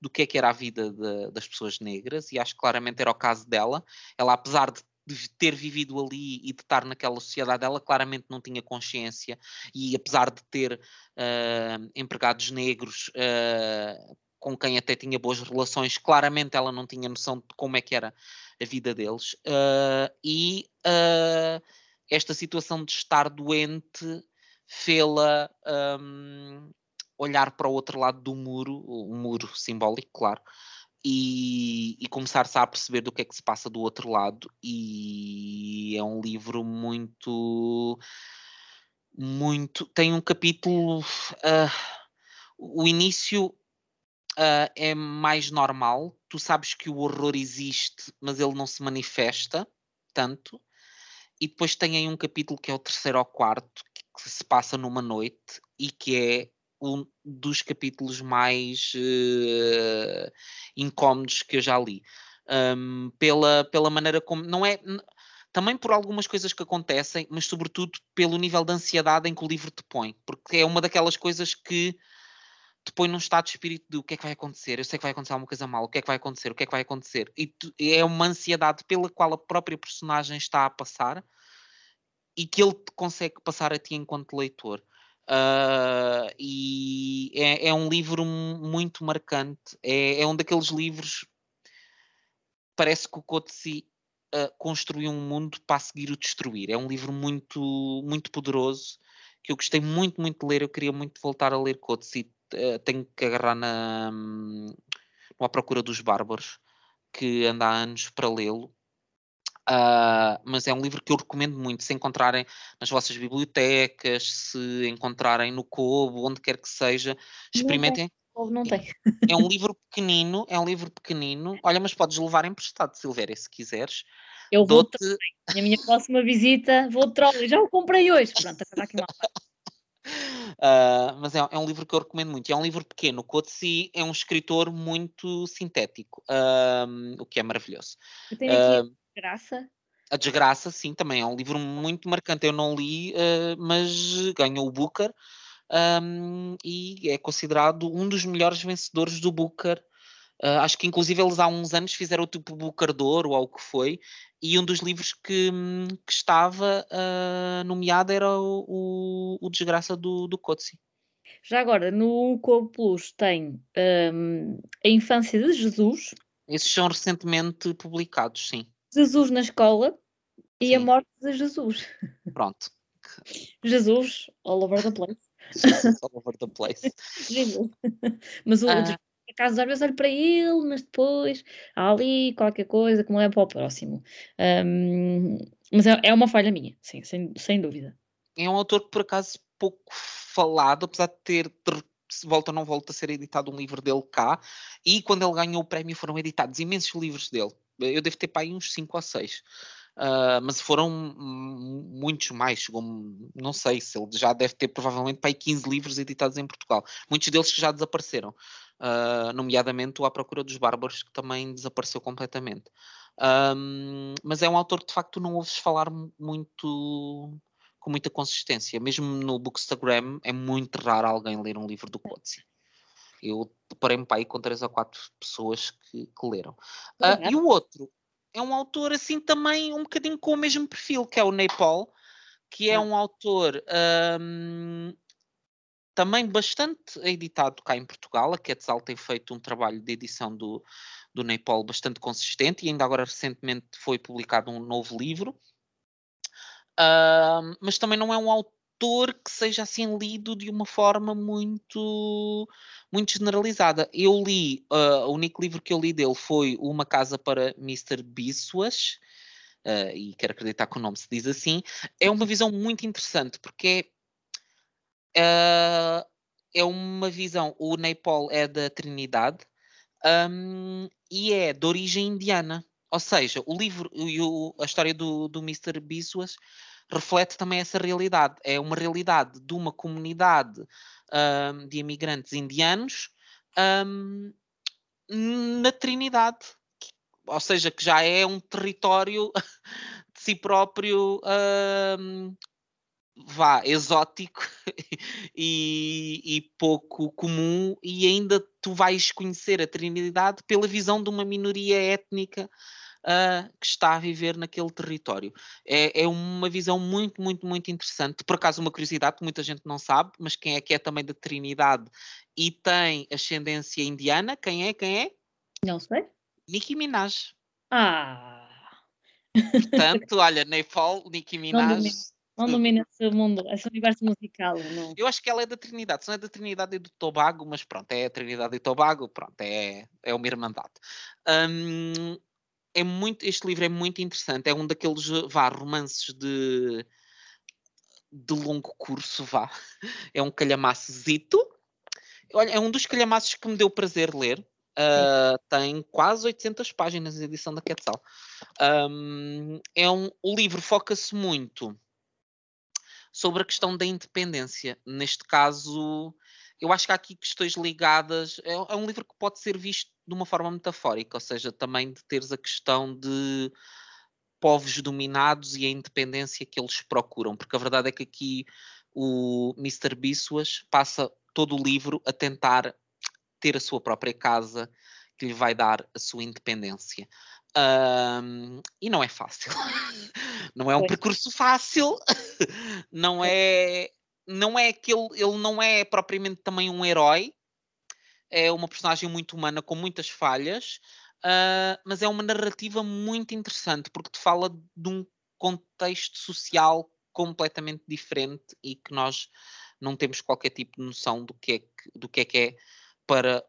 do que é que era a vida de, das pessoas negras, e acho que claramente era o caso dela. Ela, apesar de, de, ter vivido ali e de estar naquela sociedade, ela claramente não tinha consciência, e apesar de ter uh, empregados negros. Uh, com quem até tinha boas relações, claramente ela não tinha noção de como é que era a vida deles. Uh, e uh, esta situação de estar doente fê-la um, olhar para o outro lado do muro, o um muro simbólico, claro, e, e começar-se a perceber do que é que se passa do outro lado. E é um livro muito. Muito. Tem um capítulo. Uh, o início uh, é mais normal. Tu sabes que o horror existe, mas ele não se manifesta tanto. E depois tem aí um capítulo que é o terceiro ou quarto, que se passa numa noite e que é um dos capítulos mais uh, incómodos que eu já li. Um, pela, pela maneira como. Não é. Também por algumas coisas que acontecem, mas sobretudo pelo nível de ansiedade em que o livro te põe. Porque é uma daquelas coisas que te põe num estado de espírito de o que é que vai acontecer, eu sei que vai acontecer alguma coisa mal, o que é que vai acontecer, o que é que vai acontecer. E tu, é uma ansiedade pela qual a própria personagem está a passar e que ele consegue passar a ti enquanto leitor. Uh, e é, é, um livro muito marcante. É, é, um daqueles livros. Parece que o Coetzee uh, construiu um mundo para seguir o destruir. É um livro muito, muito poderoso que eu gostei muito, muito de ler. Eu queria muito voltar a ler Coetzee uh, tenho que agarrar na, à procura dos bárbaros, que anda há anos para lê-lo. Uh, mas é um livro que eu recomendo muito. Se encontrarem nas vossas bibliotecas, se encontrarem no Kobo, onde quer que seja, experimentem. Não tem. É um livro pequenino, é um livro pequenino. Olha, mas podes levar emprestado, Silvéria, se quiseres. Eu vou Na minha próxima visita, vou trolley. Já o comprei hoje. Pronto, está aqui mal. <laughs> Uh, mas é, é, um livro que eu recomendo muito. É um livro pequeno. Coetzee é um escritor muito sintético, uh, o que é maravilhoso. Eu tenho aqui uh, a Desgraça. A Desgraça, sim, também é um livro muito marcante. Eu não li, mas ganhou o Booker um, e é considerado um dos melhores vencedores do Booker Uh, acho que inclusive eles há uns anos fizeram o tipo Bucardor ou algo que foi, e um dos livros que, que estava uh, nomeado era o, o, o, Desgraça do, do Coetzee. Já agora, no Cobo Plus tem um, A Infância de Jesus. Esses são recentemente publicados, sim. Jesus na escola e sim. A Morte de Jesus. <laughs> Pronto. Jesus, all over the place. all over the place. <laughs> mas o, ah. Caso às vezes olho para ele, mas depois há ali qualquer coisa que me leva para o próximo. Um, mas é, é, uma falha minha, sim, sem, sem dúvida. É um autor que por acaso pouco falado, apesar de ter volta ou não volta a ser editado um livro dele cá, e quando ele ganhou o prémio foram editados imensos livros dele. Eu devo ter para aí uns 5 ou 6. Uh, mas foram muitos mais, chegou, não sei se ele já deve ter provavelmente para aí 15 livros editados em Portugal, muitos deles que já desapareceram, uh, nomeadamente o À Procura dos Bárbaros, que também desapareceu completamente. Um, mas é um autor que de facto não ouves falar muito com muita consistência, mesmo no Bookstagram é muito raro alguém ler um livro do Coetzee. Eu deparei-me para aí com três ou quatro pessoas que, que leram. Uh, e o outro é um autor assim também um bocadinho com o mesmo perfil, que é o Nepal, que é um autor um, também bastante editado cá em Portugal. A Quetzal tem feito um trabalho de edição do, do Nepal bastante consistente e ainda agora recentemente foi publicado um novo livro. Uh, mas também não é um autor que seja assim lido de uma forma muito muito generalizada. Eu li, uh, o único livro que eu li dele foi Uma Casa para Mr. Biswas, uh, e quero acreditar que o nome se diz assim. É uma visão muito interessante, porque é, uh, é uma visão, o Nepal é da Trinidade, um, e é de origem indiana. Ou seja, o livro e a história do, do Mr. Biswas reflete também essa realidade. É uma realidade de uma comunidade um, de imigrantes indianos um, na Trinidade, ou seja, que já é um território <laughs> de si próprio um, vá, exótico <laughs> e, e, pouco comum, e ainda tu vais conhecer a Trinidade pela visão de uma minoria étnica uh, que está a viver naquele território. É, é, uma visão muito, muito, muito interessante. Por acaso, uma curiosidade que muita gente não sabe, mas quem é que é também da Trinidade e tem ascendência indiana? Quem é? Quem é? Não sei. Nicki Minaj. Ah! Portanto, olha, Nepal, Nicki Minaj. Não domina esse mundo, esse universo musical, não. Eu acho que ela é da Trinidade, se não é da Trinidade e do Tobago, mas pronto, é a Trinidade e Tobago, pronto, é, é uma irmandade. Um, é muito, este livro é muito interessante. É um daqueles vá, romances de, de longo curso, vá. <laughs> É um calhamaçozito. Olha, é um dos calhamaços que me deu prazer ler. Uh, tem quase 800 páginas a edição da Quetzal. Um, é um, o livro foca-se muito sobre a questão da independência. Neste caso, eu acho que há aqui questões ligadas. É, é, um livro que pode ser visto de uma forma metafórica, ou seja, também de teres a questão de povos dominados e a independência que eles procuram, porque a verdade é que aqui o Mr. Biswas passa todo o livro a tentar ter a sua própria casa que lhe vai dar a sua independência. Um, e não é fácil. <laughs> não é um percurso fácil, <laughs> não é não é que ele, ele não é propriamente também um herói, é uma personagem muito humana com muitas falhas, uh, mas é uma narrativa muito interessante porque te fala de um contexto social completamente diferente e que nós não temos qualquer tipo de noção do que é que, do que, é, que é para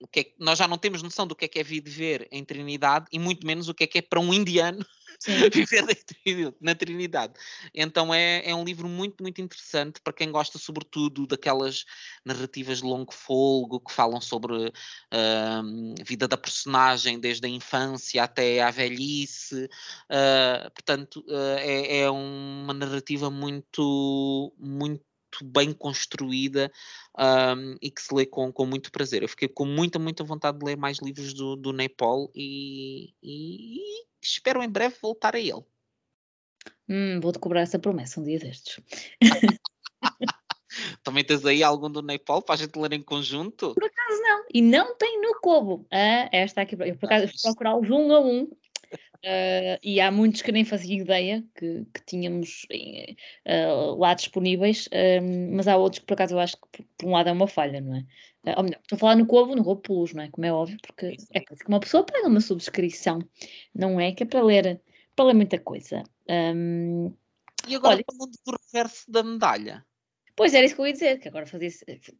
o que é, nós já não temos noção do que é que é viver em Trinidade e muito menos o que é que é para um indiano <laughs> viver na Trinidade. Então é, é um livro muito, muito interessante para quem gosta, sobretudo, daquelas narrativas de longo folgo que falam sobre a uh, vida da personagem desde a infância até à velhice. Uh, portanto, uh, é, é uma narrativa muito, muito bem construída um, e que se lê com, com muito prazer. Eu fiquei com muita, muita vontade de ler mais livros do, do Nepal e, e, espero em breve voltar a ele. Hum, Vou-te cobrar essa promessa um dia destes. <laughs> Também tens aí algum do Nepal para a gente ler em conjunto? Por acaso não. E não tem no Kobo. Ah, esta aqui. Eu por acaso ah, procurar um a um. Uh, e há muitos que nem fazia ideia que, que tínhamos uh, lá disponíveis, uh, mas há outros que por acaso eu acho que por um lado é uma falha, não é? ou melhor, estou a falar no Covo, no Roubo Plus, não é? Como é óbvio, porque é que uma pessoa paga uma subscrição, não é? Que é para ler, para ler muita coisa. Um, e agora olha, falando do reverso da medalha. Pois era isso que eu ia dizer, que agora fazer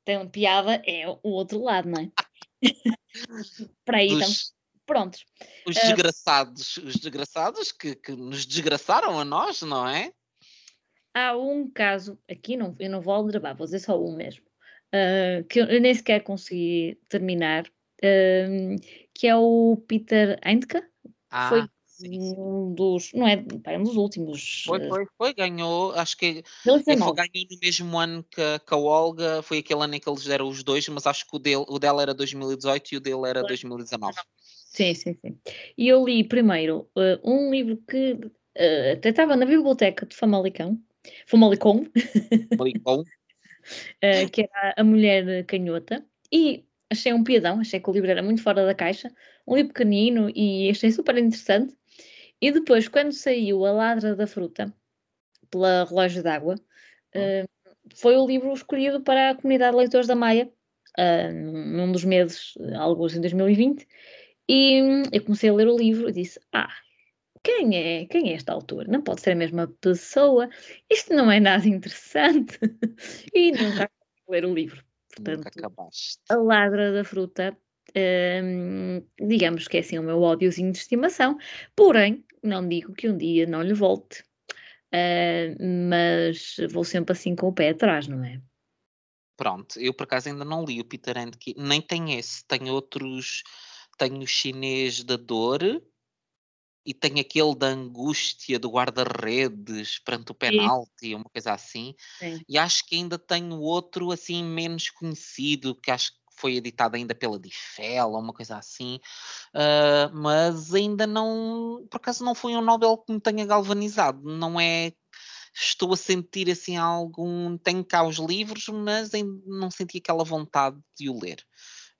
tem uma piada, é o outro lado, não é? <laughs> Para aí estamos prontos. Os desgraçados, uh, os desgraçados que, que nos desgraçaram a nós, não é? Há um caso, aqui não, eu não vou aldrabar, vou dizer só um mesmo, uh, que eu nem sequer consegui terminar, uh, que é o Peter Handke, ah. foi um dos, não é, é um dos últimos. Foi, foi, foi, ganhou, acho que ele foi, ganhou no mesmo ano que, que, a Olga, foi aquele ano em que eles deram os dois, mas acho que o, dele, o dela era 2018 e o dele era 2019. Sim, sim, sim. E eu li primeiro uh, um livro que uh, até estava na biblioteca de Famalicão, Famalicão, Famalicão. uh, <laughs> que era A Mulher Canhota, e achei um piadão, achei que o livro era muito fora da caixa, um livro pequenino e achei super interessante. E depois, quando saiu A Ladra da Fruta, pela Relógio d'Água, uh, foi o livro escolhido para a comunidade de leitores da Maia, num dos meses, alguns em 2020, e hum, eu comecei a ler o livro e disse: Ah, quem é, quem é esta autor? Não pode ser a mesma pessoa, isto não é nada interessante. <laughs> e nunca ler o livro. Portanto, A Ladra da Fruta um, digamos que é assim o meu ódiozinho de estimação, porém, não digo que um dia não lhe volte, uh, mas vou sempre assim com o pé atrás, não é? Pronto, eu por acaso ainda não li o Peter Handke, nem tem esse, tem outros, tenho o chinês da dor e tem aquele da angústia do guarda-redes perante o penalti, uma coisa assim, Sim. e acho que ainda tenho outro assim menos conhecido, que acho que foi editado ainda pela Difel, uma coisa assim, uh, mas ainda não, por acaso não foi um Nobel que me tenha galvanizado, não é estou a sentir assim algum. Tenho cá os livros, mas ainda não senti aquela vontade de o ler.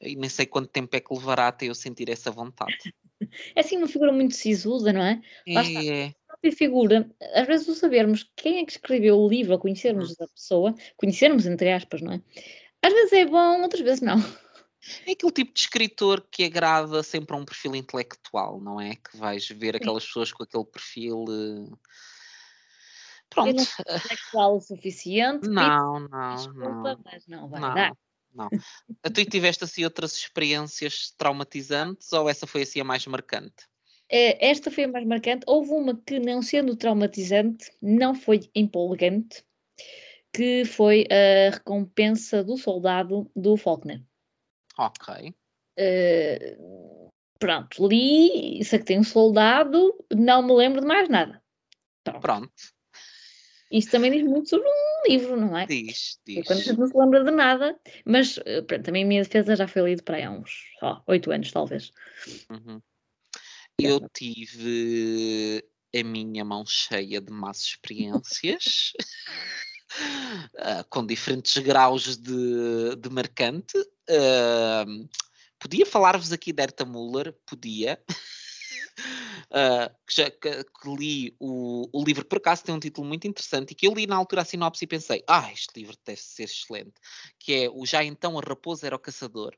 E nem sei quanto tempo é que levará até eu sentir essa vontade. É assim uma figura muito sisuda, não é? É. A figura, às vezes o sabermos quem é que escreveu o livro, conhecermos hum. a pessoa, conhecermos entre aspas, não é? Às vezes é bom, outras vezes não. É aquele tipo de escritor que agrada sempre a um perfil intelectual, não é? Que vais ver Sim. aquelas pessoas com aquele perfil. Uh... Pronto. Não é intelectual o suficiente. <laughs> Não, não. Desculpa, não. mas não vai não, dar. Não. Tu tiveste assim outras experiências traumatizantes ou essa foi assim a mais marcante? É, esta foi a mais marcante. Houve uma que, não sendo traumatizante, não foi empolgante, que foi a recompensa do soldado do Faulkner. Ok. Uh, pronto, li, sei que tem um soldado, não me lembro de mais nada. Pronto. pronto. Isto também diz muito sobre um livro, não é? Diz, diz. Quando a gente não se lembra de nada, mas eh, pronto, também a minha defesa já foi lido para aí há uns oito anos, talvez. Uhum. Eu tive a minha mão cheia de más experiências. uh, <laughs> com diferentes graus de, de marcante. Uh, podia falar-vos aqui de Erta Müller, podia. Uh, que, já, que, que li o, o, livro, por acaso tem um título muito interessante e que eu li na altura a sinopse e pensei, ah, este livro deve ser excelente, que é o Já Então a Raposa Era o Caçador.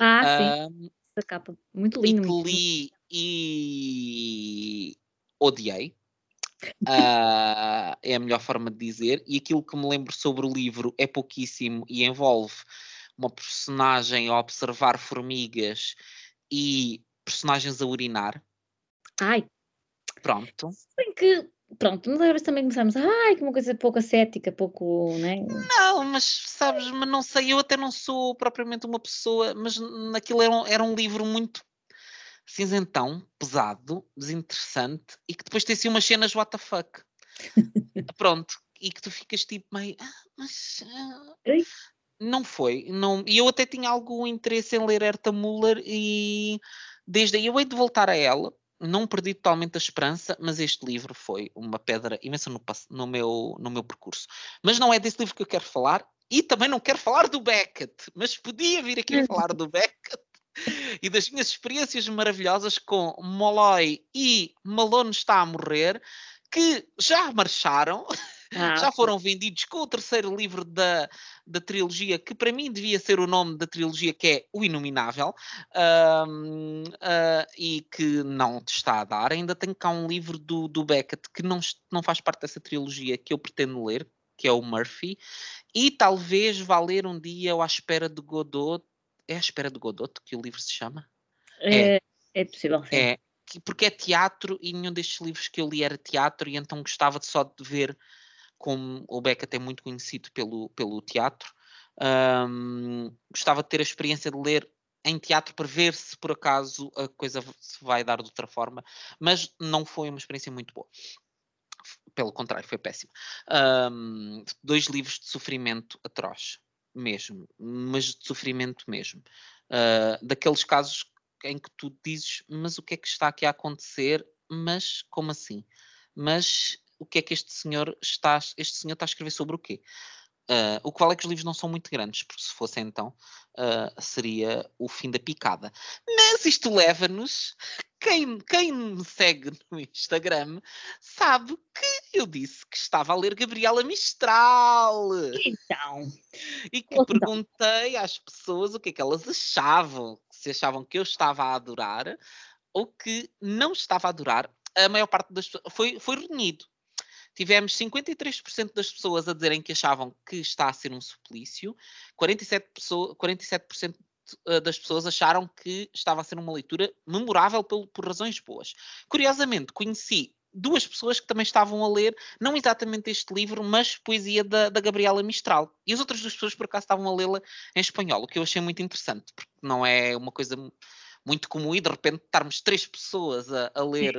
Ah, sim. Essa capa, muito lindo. E que li e odiei. Uh, é a melhor forma de dizer. E aquilo que me lembro sobre o livro é pouquíssimo e envolve uma personagem a observar formigas e personagens a urinar. Ai. Pronto. Bem que, pronto, mas agora também começamos, ai, que uma coisa pouco ascética, pouco, né? Não, mas sabes, mas não sei, eu até não sou propriamente uma pessoa, mas naquilo era um, era um livro muito cinzentão, pesado, desinteressante e que depois tem assim umas cenas what the fuck. <laughs> Pronto, e que tu ficas tipo meio, ah, mas uh, não foi, não, e eu até tinha algum interesse em ler Herta Müller e desde aí eu hei de voltar a ela, não perdi totalmente a esperança, mas este livro foi uma pedra imensa no, no, meu, no meu percurso. Mas não é desse livro que eu quero falar, e também não quero falar do Beckett, mas podia vir aqui falar do Beckett e das minhas experiências maravilhosas com Molloy e Malone está a morrer, que já marcharam, <laughs> ah, já foram vendidos com o terceiro livro da, da trilogia, que para mim devia ser o nome da trilogia, que é O Inominável, uh, uh, e que não te está a dar. Ainda tenho cá um livro do, do Beckett que não, não faz parte dessa trilogia que eu pretendo ler, que é o Murphy, e talvez vá ler um dia o À Espera de Godot. É À Espera de Godot que o livro se chama? É, é, é possível, sim. É, porque é teatro e nenhum destes livros que eu li era teatro, e então gostava de só de ver como o Beca é muito conhecido pelo, pelo teatro. Um, gostava de ter a experiência de ler em teatro para ver se por acaso a coisa se vai dar de outra forma, mas não foi uma experiência muito boa. Pelo contrário, foi péssima. Um, dois livros de sofrimento atroz, mesmo, mas de sofrimento mesmo. Uh, daqueles casos em que tu dizes, mas o que é que está aqui a acontecer? Mas como assim? Mas o que é que este senhor está, este senhor está a escrever sobre o quê? Uh, o que vale é que os livros não são muito grandes, porque se fosse então, uh, seria o fim da picada. Mas isto leva-nos. Quem, quem me segue no Instagram sabe que eu disse que estava a ler Gabriela Mistral. Então. E que então. perguntei às pessoas o que é que elas achavam, se achavam que eu estava a adorar ou que não estava a adorar. A maior parte das pessoas foi, foi reunido tivemos 53% das pessoas a dizerem que achavam que está a ser um suplício, 47%, pessoa, 47% eh, das pessoas acharam que estava a ser uma leitura memorável por, por razões boas. Curiosamente, conheci duas pessoas que também estavam a ler, não exatamente este livro, mas poesia da, da Gabriela Mistral. E as outras duas pessoas, por acaso, estavam a lê-la em espanhol, o que eu achei muito interessante, porque não é uma coisa muito comum e de repente estarmos três pessoas a, a ler.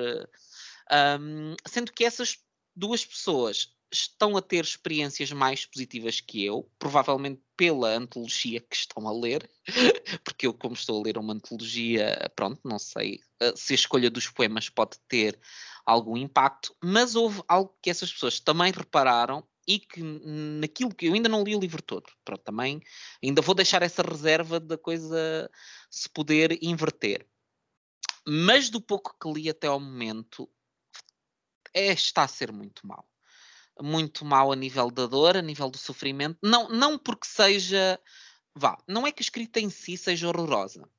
Um, eh, sendo que essas duas pessoas estão a ter experiências mais positivas que eu, provavelmente pela antologia que estão a ler, <laughs> porque eu, como estou a ler uma antologia, pronto, não sei eh, se a escolha dos poemas pode ter algum impacto, mas houve algo que essas pessoas também repararam e que naquilo que eu ainda não li o livro todo, pronto, também ainda vou deixar essa reserva da coisa se poder inverter. Mas do pouco que li até ao momento, é, está a ser muito mal. Muito mal a nível da dor, a nível do sofrimento. Não, não porque seja. Vá, não é que a escrita em si seja horrorosa.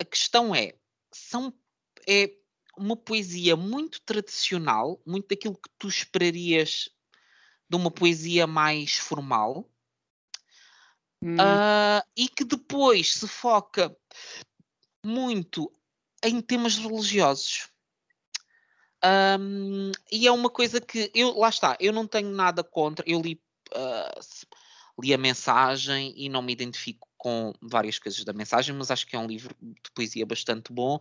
A questão é, são, é uma poesia muito tradicional, muito daquilo que tu esperarias de uma poesia mais formal, hum. uh, e que depois se foca muito em temas religiosos. Um, e é uma coisa que eu, lá está, eu não tenho nada contra, eu li, uh, li a mensagem e não me identifico com várias coisas da mensagem, mas acho que é um livro de poesia bastante bom.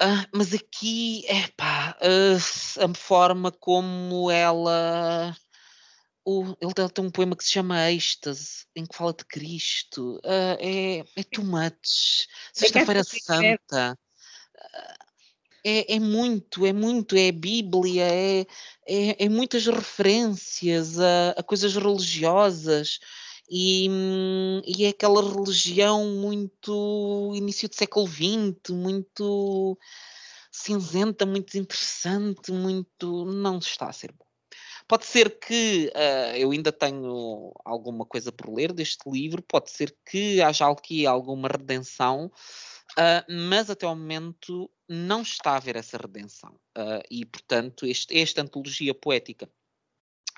Uh, mas aqui, é pá, uh, a forma como ela. O, ele tem um poema que se chama Êxtase, em que fala de Cristo. Uh, é, é too much. Sexta-feira Santa é, é, muito, é muito, é Bíblia, é, é, é muitas referências a, a, coisas religiosas e, e é aquela religião muito início do século XX, muito cinzenta, muito interessante, muito. não está a ser bom. Pode ser que uh, eu ainda tenho alguma coisa por ler deste livro, pode ser que haja aqui alguma redenção, uh, mas até ao momento não está a haver essa redenção. Uh, e, portanto, este, esta antologia poética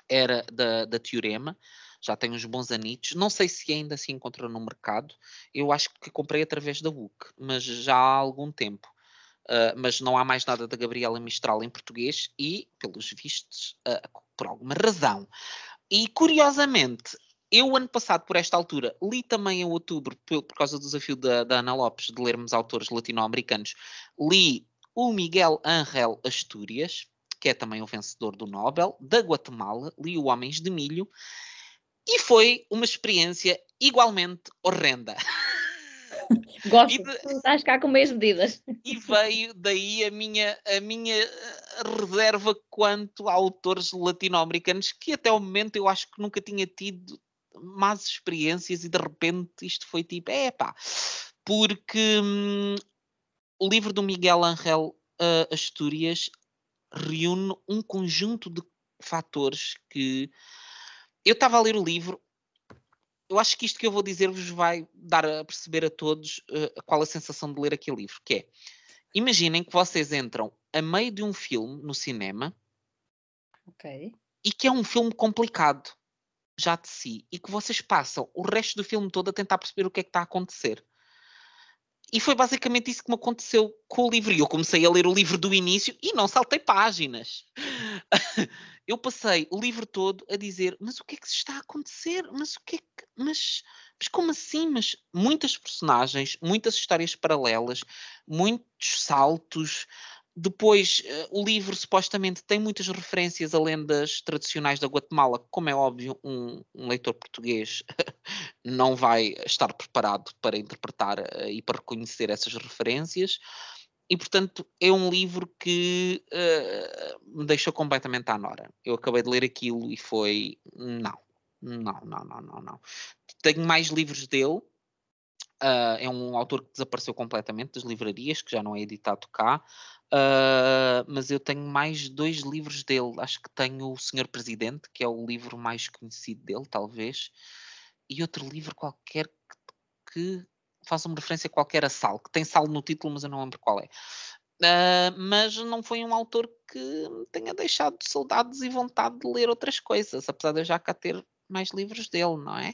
era da, da Teorema, já tem uns bons anitos. Não sei se ainda se encontra no mercado. Eu acho que comprei através da book, mas já há algum tempo. Uh, mas não há mais nada da Gabriela Mistral em português e, pelos vistos, por alguma razão. E curiosamente, eu, ano passado, por esta altura, li também em outubro, por, por causa do desafio da, da, Ana Lopes de lermos autores latino-americanos, li o Miguel Ángel Astúrias, que é também o vencedor do Nobel, da Guatemala, li o Homens de Milho, e foi uma experiência igualmente horrenda. <laughs> Gosto, de, estás cá com meias medidas. E veio daí a minha, a minha reserva quanto a autores latino-americanos que até o momento eu acho que nunca tinha tido más experiências e de repente isto foi tipo, é pá, porque hum, o livro do Miguel Angel uh, Astúrias reúne um conjunto de fatores que eu estava a ler o livro. Eu acho que isto que eu vou dizer vos vai dar a perceber a todos uh, qual a sensação de ler aquele livro, que é imaginem que vocês entram a meio de um filme no cinema. Ok e que é um filme complicado já de si e que vocês passam o resto do filme todo a tentar perceber o que é que está a acontecer. E foi basicamente isso que me aconteceu com o livro. E eu comecei a ler o livro do início e não saltei páginas. <laughs> eu passei o livro todo a dizer: Mas o que é que está a acontecer? Mas o que é que. Mas, mas como assim? Mas muitas personagens, muitas histórias paralelas, muitos saltos, depois, uh, o livro supostamente tem muitas referências a lendas tradicionais da Guatemala. Como é óbvio, um, um leitor português <laughs> não vai estar preparado para interpretar uh, e para reconhecer essas referências. E, portanto, é um livro que uh, me deixou completamente à nora. Eu acabei de ler aquilo e foi. Não, não, não, não, não. não. Tenho mais livros dele. é um autor que desapareceu completamente das livrarias, que já não é editado cá. Uh, mas eu tenho mais dois livros dele. Acho que tenho O Senhor Presidente, que é o livro mais conhecido dele, talvez, e outro livro qualquer que, que faça uma referência qualquer a sal, que tem sal no título, mas eu não lembro qual é. Uh, mas não foi um autor que tenha deixado saudades e vontade de ler outras coisas, apesar de eu já cá ter mais livros dele, não é?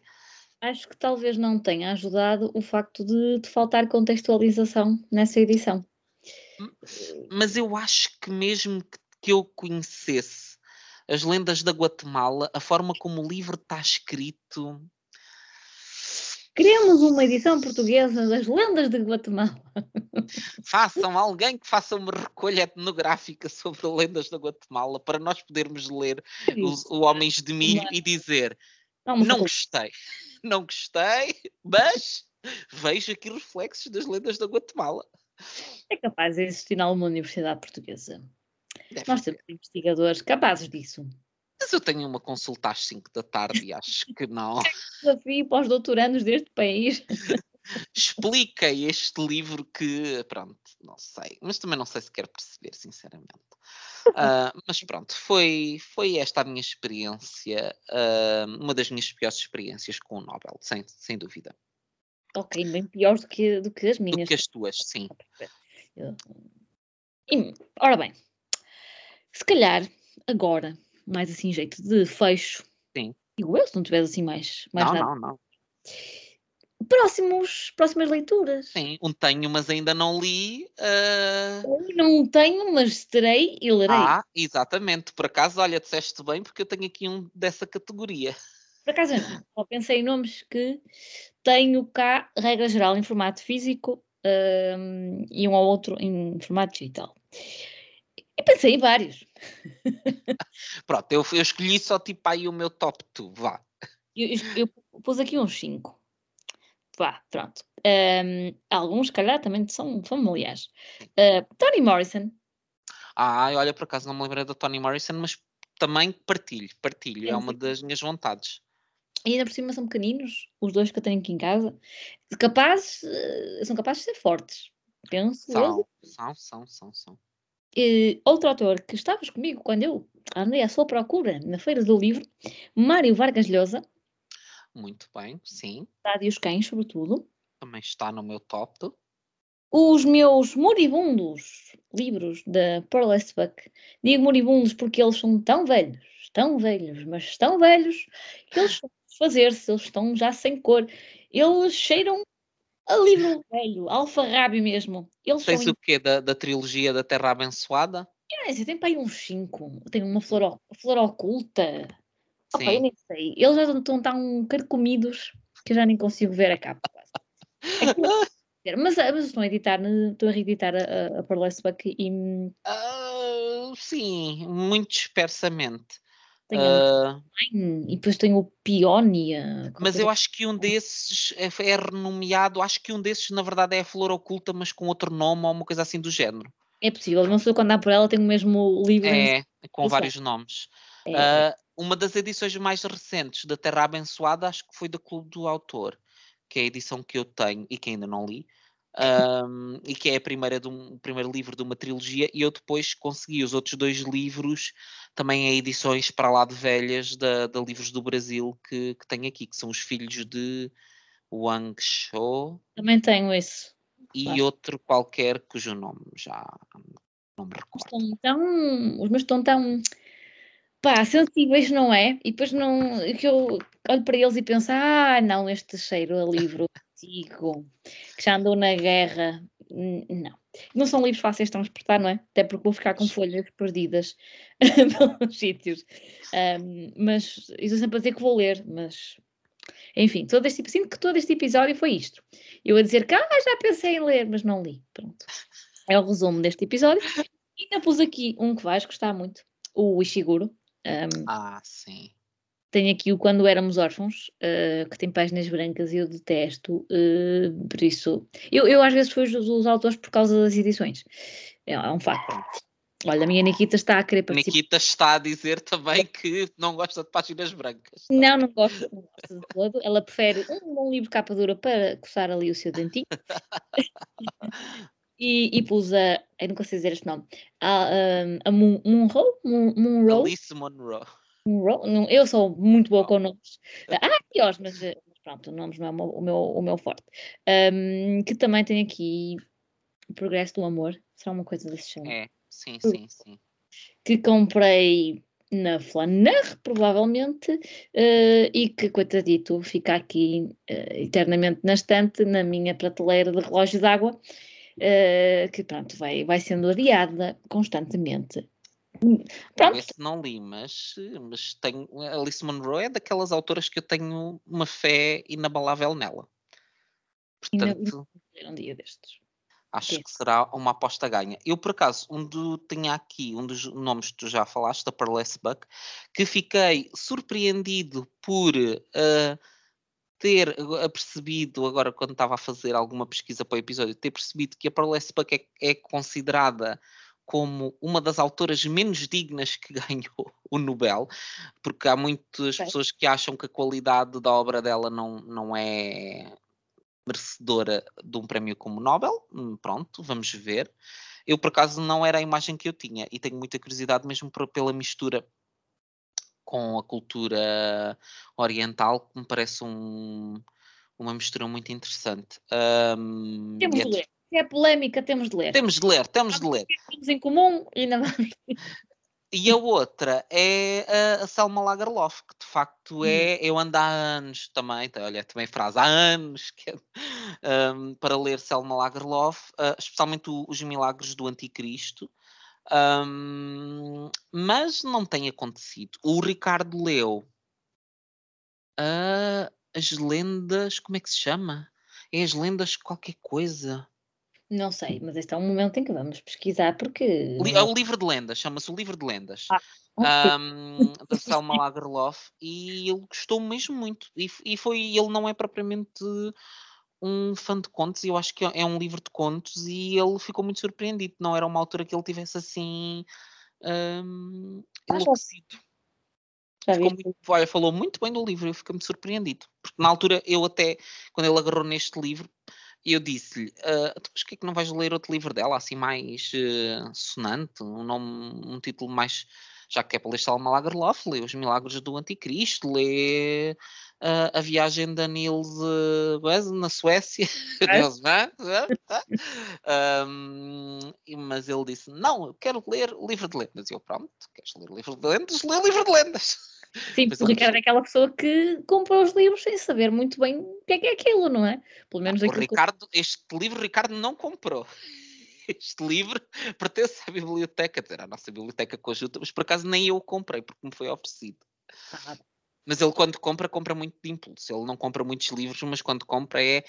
Acho que talvez não tenha ajudado o facto de, de faltar contextualização nessa edição. Mas eu acho que mesmo que, eu conhecesse as lendas da Guatemala, a forma como o livro está escrito. Queremos uma edição portuguesa das lendas de Guatemala. Façam alguém que faça uma recolha etnográfica sobre lendas da Guatemala para nós podermos ler os, o Homens de Milho e dizer não, não gostei, não gostei, mas vejo aqui reflexos das lendas da Guatemala. É capaz de existir na alguma universidade portuguesa. Deve Nós temos ser. investigadores capazes disso. Mas eu tenho uma consulta às 5 da tarde e acho que não. <laughs> Desafio para os doutorandos deste país. <laughs> Explica este livro que, pronto, não sei, mas também não sei se quero perceber, sinceramente. Uh, <laughs> mas pronto, foi, foi esta a minha experiência, uh, uma das minhas piores experiências com o Nobel, sem, sem dúvida. Ok, bem piores do que, do que as minhas. Do que as tuas, sim. E, ora bem, se calhar agora, mais assim, jeito de fecho. Sim. Digo eu, se não tiveres assim mais, mais não, nada. Não, não, Próximos, próximas leituras. Sim, um tenho, mas ainda não li. Uh... Não tenho, mas terei e lerei. Ah, exatamente. Por acaso, olha, disseste bem, porque eu tenho aqui um dessa categoria. Por acaso. Só pensei em nomes que tenho cá, regra geral, em formato físico um, e um ou outro em formato digital. E pensei em vários. <laughs> Pronto, eu, eu, escolhi só tipo aí o meu top 2, vá. Eu, eu, eu pus aqui uns 5. Vá, pronto. Um, alguns, se calhar, também são familiares. Uh, Toni Morrison. Ah, olha, por acaso não me lembrei da Toni Morrison, mas também partilho, partilho, é uma das minhas vontades. E ainda por cima são pequeninos, os dois que eu tenho aqui em casa, capazes, eh, são capazes de ser fortes. Penso. São, são, são, são, são. E outro autor que estavas comigo quando eu andei à sua procura na Feira do Livro, Mário Vargas Llosa. Muito bem, sim. Cidade e os Cães, sobretudo. Também está no meu top. Os meus moribundos livros da Pearl Buck. Digo moribundos porque eles são tão velhos, tão velhos, mas tão velhos, que eles fazer-se, eles estão já sem cor. Eles cheiram a livro <laughs> velho, alfarrábio mesmo. Eles Tens o quê? Da, da trilogia da Terra Abençoada? É, tem para aí uns 5. Tem uma flor, flor oculta. Opa, eu nem sei. Eles já estão tão carcomidos que eu já nem consigo ver a capa. É <laughs> mas, mas estão a editar, estão a reeditar a, a Burlesque e. Uh, sim, muito dispersamente. Tem uh, e depois tem o Peónia. Mas eu acho que um desses é, é, renomeado, acho que um desses na verdade é a Flor Oculta, mas com outro nome ou uma coisa assim do género. É possível, não sei quando dá por ela, tem o mesmo livro. É, com vários é. nomes. É. Uh, uma das edições mais recentes da Terra Abençoada, acho que foi da Clube do Autor, que é a edição que eu tenho e que ainda não li. Um, e que é a primeira de um, o primeiro livro de uma trilogia, e eu depois consegui os outros dois livros também em edições para lá de velhas da, da Livros do Brasil que, que tenho aqui, que são os filhos de Wang Shou. Também tenho isso. E claro. outro qualquer cujo nome já não me recordo. Estão tão, os meus estão tão pá, sensíveis, não é? E depois não, que eu olho para eles e penso, ah, não, este cheiro a livro antigo, que já andou na guerra, não. Não são livros fáceis de transportar, não é? Até porque vou ficar com folhas perdidas <laughs> pelos sítios. Um, mas estou sempre a dizer que vou ler, mas enfim, todo este, sinto que todo este episódio foi isto. Eu a dizer que ah, já pensei em ler, mas não li. Pronto. É o resumo deste episódio. E ainda pus aqui um que vais gostar muito, o Ishiguro. Um, ah, sim. Tenho aqui o Quando Éramos Órfãos, uh, que tem páginas brancas e eu detesto, uh, por isso. Eu, eu às vezes fui os, os autores por causa das edições. É, é um facto. Olha, a minha Nikita está a querer participar. Nikita está a dizer também que não gosta de páginas brancas. Não, não gosto, não gosto de todo. Ela prefere um bom livro capa dura para coçar ali o seu dentinho. <laughs> e, e pus a. Eu nunca sei dizer este nome. A, a, a? Moon, Moonroe? Alice Monroe. Eu sou muito boa com nomes. Ah, piores, mas, mas pronto, nomes não é o meu, o meu forte. Um, que também tem aqui o Progresso do Amor. Será uma coisa desse género? É. Sim, sim, sim. Que comprei na Flaner, provavelmente, uh, e que, coitadito, fica aqui uh, eternamente na estante, na minha prateleira de relógio d'água, uh, que pronto, vai, vai sendo adiada constantemente. Pronto. Esse não li, mas, mas tenho, Alice Monroe é daquelas autoras que eu tenho uma fé inabalável nela. Portanto, um dia destes. Acho que será uma aposta ganha. Eu, por acaso, um do, tinha aqui um dos nomes que tu já falaste, da Pearless Buck, que fiquei surpreendido por uh, ter percebido, agora quando estava a fazer alguma pesquisa para o episódio, ter percebido que a Pearless Buck é, é considerada como uma das autoras menos dignas que <laughs> ganhou o Nobel, porque há muitas pessoas que acham que a qualidade da obra dela não, não é merecedora de um prémio como Nobel. Hum, pronto, vamos ver. Eu, por acaso, não era a imagem que eu tinha e tenho muita curiosidade mesmo por, pela mistura com a cultura oriental, que me parece um, uma mistura muito interessante. Um, temos é ler. Se é polémica, temos de ler. Temos de ler, temos de ler. Temos em comum e não E a outra é a, Selma Lagerlof, que de facto é. Hum. Eu ando há anos também, tá, olha, também frase, há anos que, um, para ler Selma Lagerlof, uh, especialmente o, os Milagres do Anticristo, um, mas não tem acontecido. O Ricardo leu uh, as lendas, como é que se chama? É as lendas qualquer coisa. Não sei, mas este é um momento em que vamos pesquisar porque. É o livro de lendas, chama-se o livro de lendas. Ah, um, <laughs> da Selma Lagerlof e ele gostou mesmo muito. E, e foi, ele não é propriamente um fã de contos, eu acho que é um livro de contos e ele ficou muito surpreendido. Não era uma altura que ele tivesse assim um, enlouquecido. Muito, olha, falou muito bem do livro, eu fiquei muito surpreendido. Porque na altura eu até, quando ele agarrou neste livro, e eu disse-lhe, uh, mas que é que não vais ler outro livro dela, assim mais uh, sonante, um nome, um título mais, já que é para ler Salma Lagerlof, lê Os Milagres do Anticristo, lê uh, A Viagem da Nils uh, na Suécia, <laughs> um, <laughs> mas ele disse, não, eu quero ler o livro de lendas, e eu, pronto, queres ler o livro de lendas? Lê o livro de lendas. Sim, porque o Ricardo é aquela pessoa que compra os livros sem saber muito bem o que é que é aquilo, não é? Pelo menos o Ricardo, que... este livro Ricardo não comprou. <laughs> Este livro pertence à biblioteca, à nossa biblioteca conjunta, mas por acaso nem eu o comprei, porque me foi oferecido. Ah. Mas ele quando compra, compra muito de impulso. Ele não compra muitos livros, mas quando compra é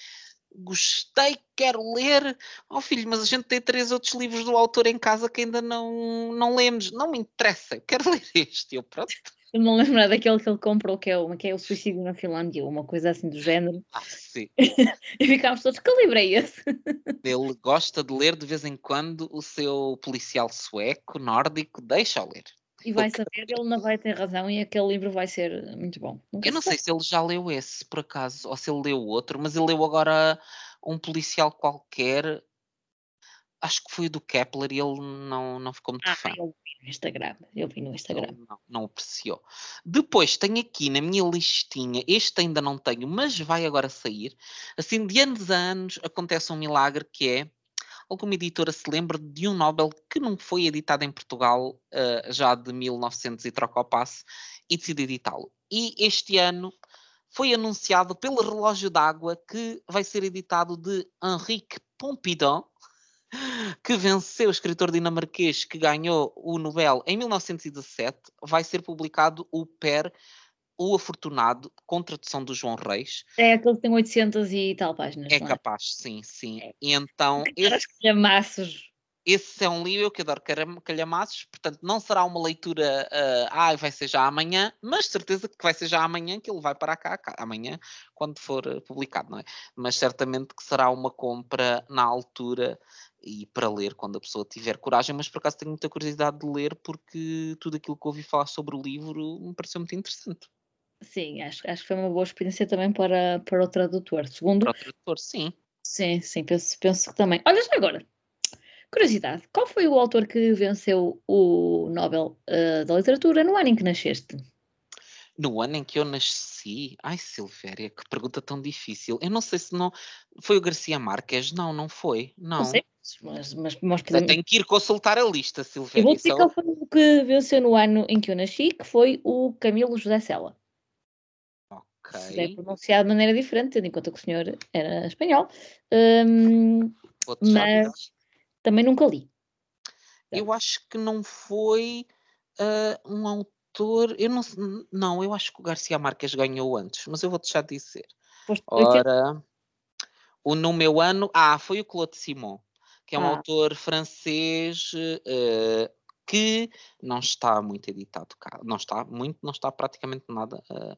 gostei, quero ler. Oh filho, mas a gente tem três outros livros do autor em casa que ainda não, não lemos. Não me interessa, eu quero <laughs> ler este. Eu, pronto. Eu não lembro daquele que ele comprou, que é, o, que é o Suicídio na Finlândia, uma coisa assim do género. Ah, sim. e ficámos todos, que livro é esse? <laughs> Ele gosta de ler de vez em quando o seu policial sueco, nórdico, deixa-o ler. E vai saber, ele não vai ter razão e aquele livro vai ser muito bom. Nunca eu não sei se ele já leu esse, por acaso, ou se ele leu outro, mas ele leu agora um policial qualquer acho que foi o do Kepler e ele não, não ficou muito ah, fã. Eu vi no Instagram, eu vi no Instagram. Não, não, não, apreciou. Depois tenho aqui na minha listinha, este ainda não tenho, mas vai agora sair. Assim, de anos a anos acontece um milagre que é alguma editora se lembra de um Nobel que não foi editado em Portugal uh, já de 1900 e troca o passe e decide editá-lo. E este ano foi anunciado pelo Relógio d'Água que vai ser editado de Henrique Pompidou, que venceu o escritor dinamarquês que ganhou o Nobel em 1917. Vai ser publicado o Per o Afortunado, com tradução do João Reis. É aquele que tem 800 e tal páginas. É, é? capaz, sim, sim. É. E então. Esse, calhamaços. esse é um livro que adoro calhamaços, portanto, não será uma leitura. Uh, ah, vai ser já amanhã, mas certeza que vai ser já amanhã que ele vai para cá, cá amanhã, quando for uh, publicado, não é? Mas certamente que será uma compra na altura e para ler quando a pessoa tiver coragem, mas por acaso tenho muita curiosidade de ler porque tudo aquilo que ouvi falar sobre o livro me pareceu muito interessante. Sim, acho, acho que foi uma boa experiência também para, para o tradutor. Segundo. Para o tradutor, sim. Sim, sim, penso, penso que também. Olha, já agora, curiosidade, qual foi o autor que venceu o Nobel uh, da Literatura no ano em que nasceste? No ano em que eu nasci? Ai, Silvéria, que pergunta tão difícil. Eu não sei se não. Foi o Garcia Marques? Não, não foi. Não. não sei, mas, mas, mas podemos... Tenho que ir consultar a lista, Silvéria. Eu vou dizer qual foi o que venceu no ano em que eu nasci, que foi o Camilo José Sela. Se é pronunciado de maneira diferente, tendo em conta que o senhor era espanhol. Um, mas também nunca li. Eu acho que não foi uh, um autor. Eu não, não, eu acho que o Garcia Marques ganhou antes, mas eu vou deixar de dizer. Ora, o no meu ano. Ah, foi o Claude Simon, que é um ah. autor francês. Uh, que não está muito editado cá, não está muito, não está praticamente nada uh,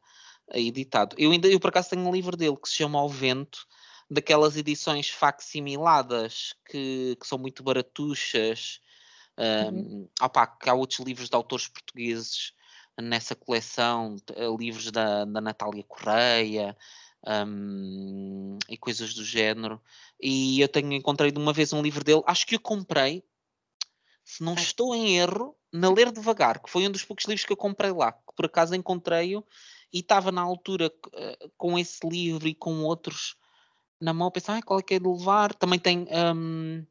editado. Eu ainda, eu por acaso tenho um livro dele que se chama Ao Vento, daquelas edições facsimiladas que, que são muito baratuchas. Um, uhum. opa, que há outros livros de autores portugueses nessa coleção, eh, livros da, da Natália Correia um, e coisas do género. E eu tenho encontrei de uma vez um livro dele, acho que o comprei, se não estou em erro, na Ler Devagar, que foi um dos poucos livros que eu comprei lá, que por acaso encontrei-o e estava na altura uh, com esse livro e com outros na mão, pensar ah, qual é que é de levar. Também tem um, uh,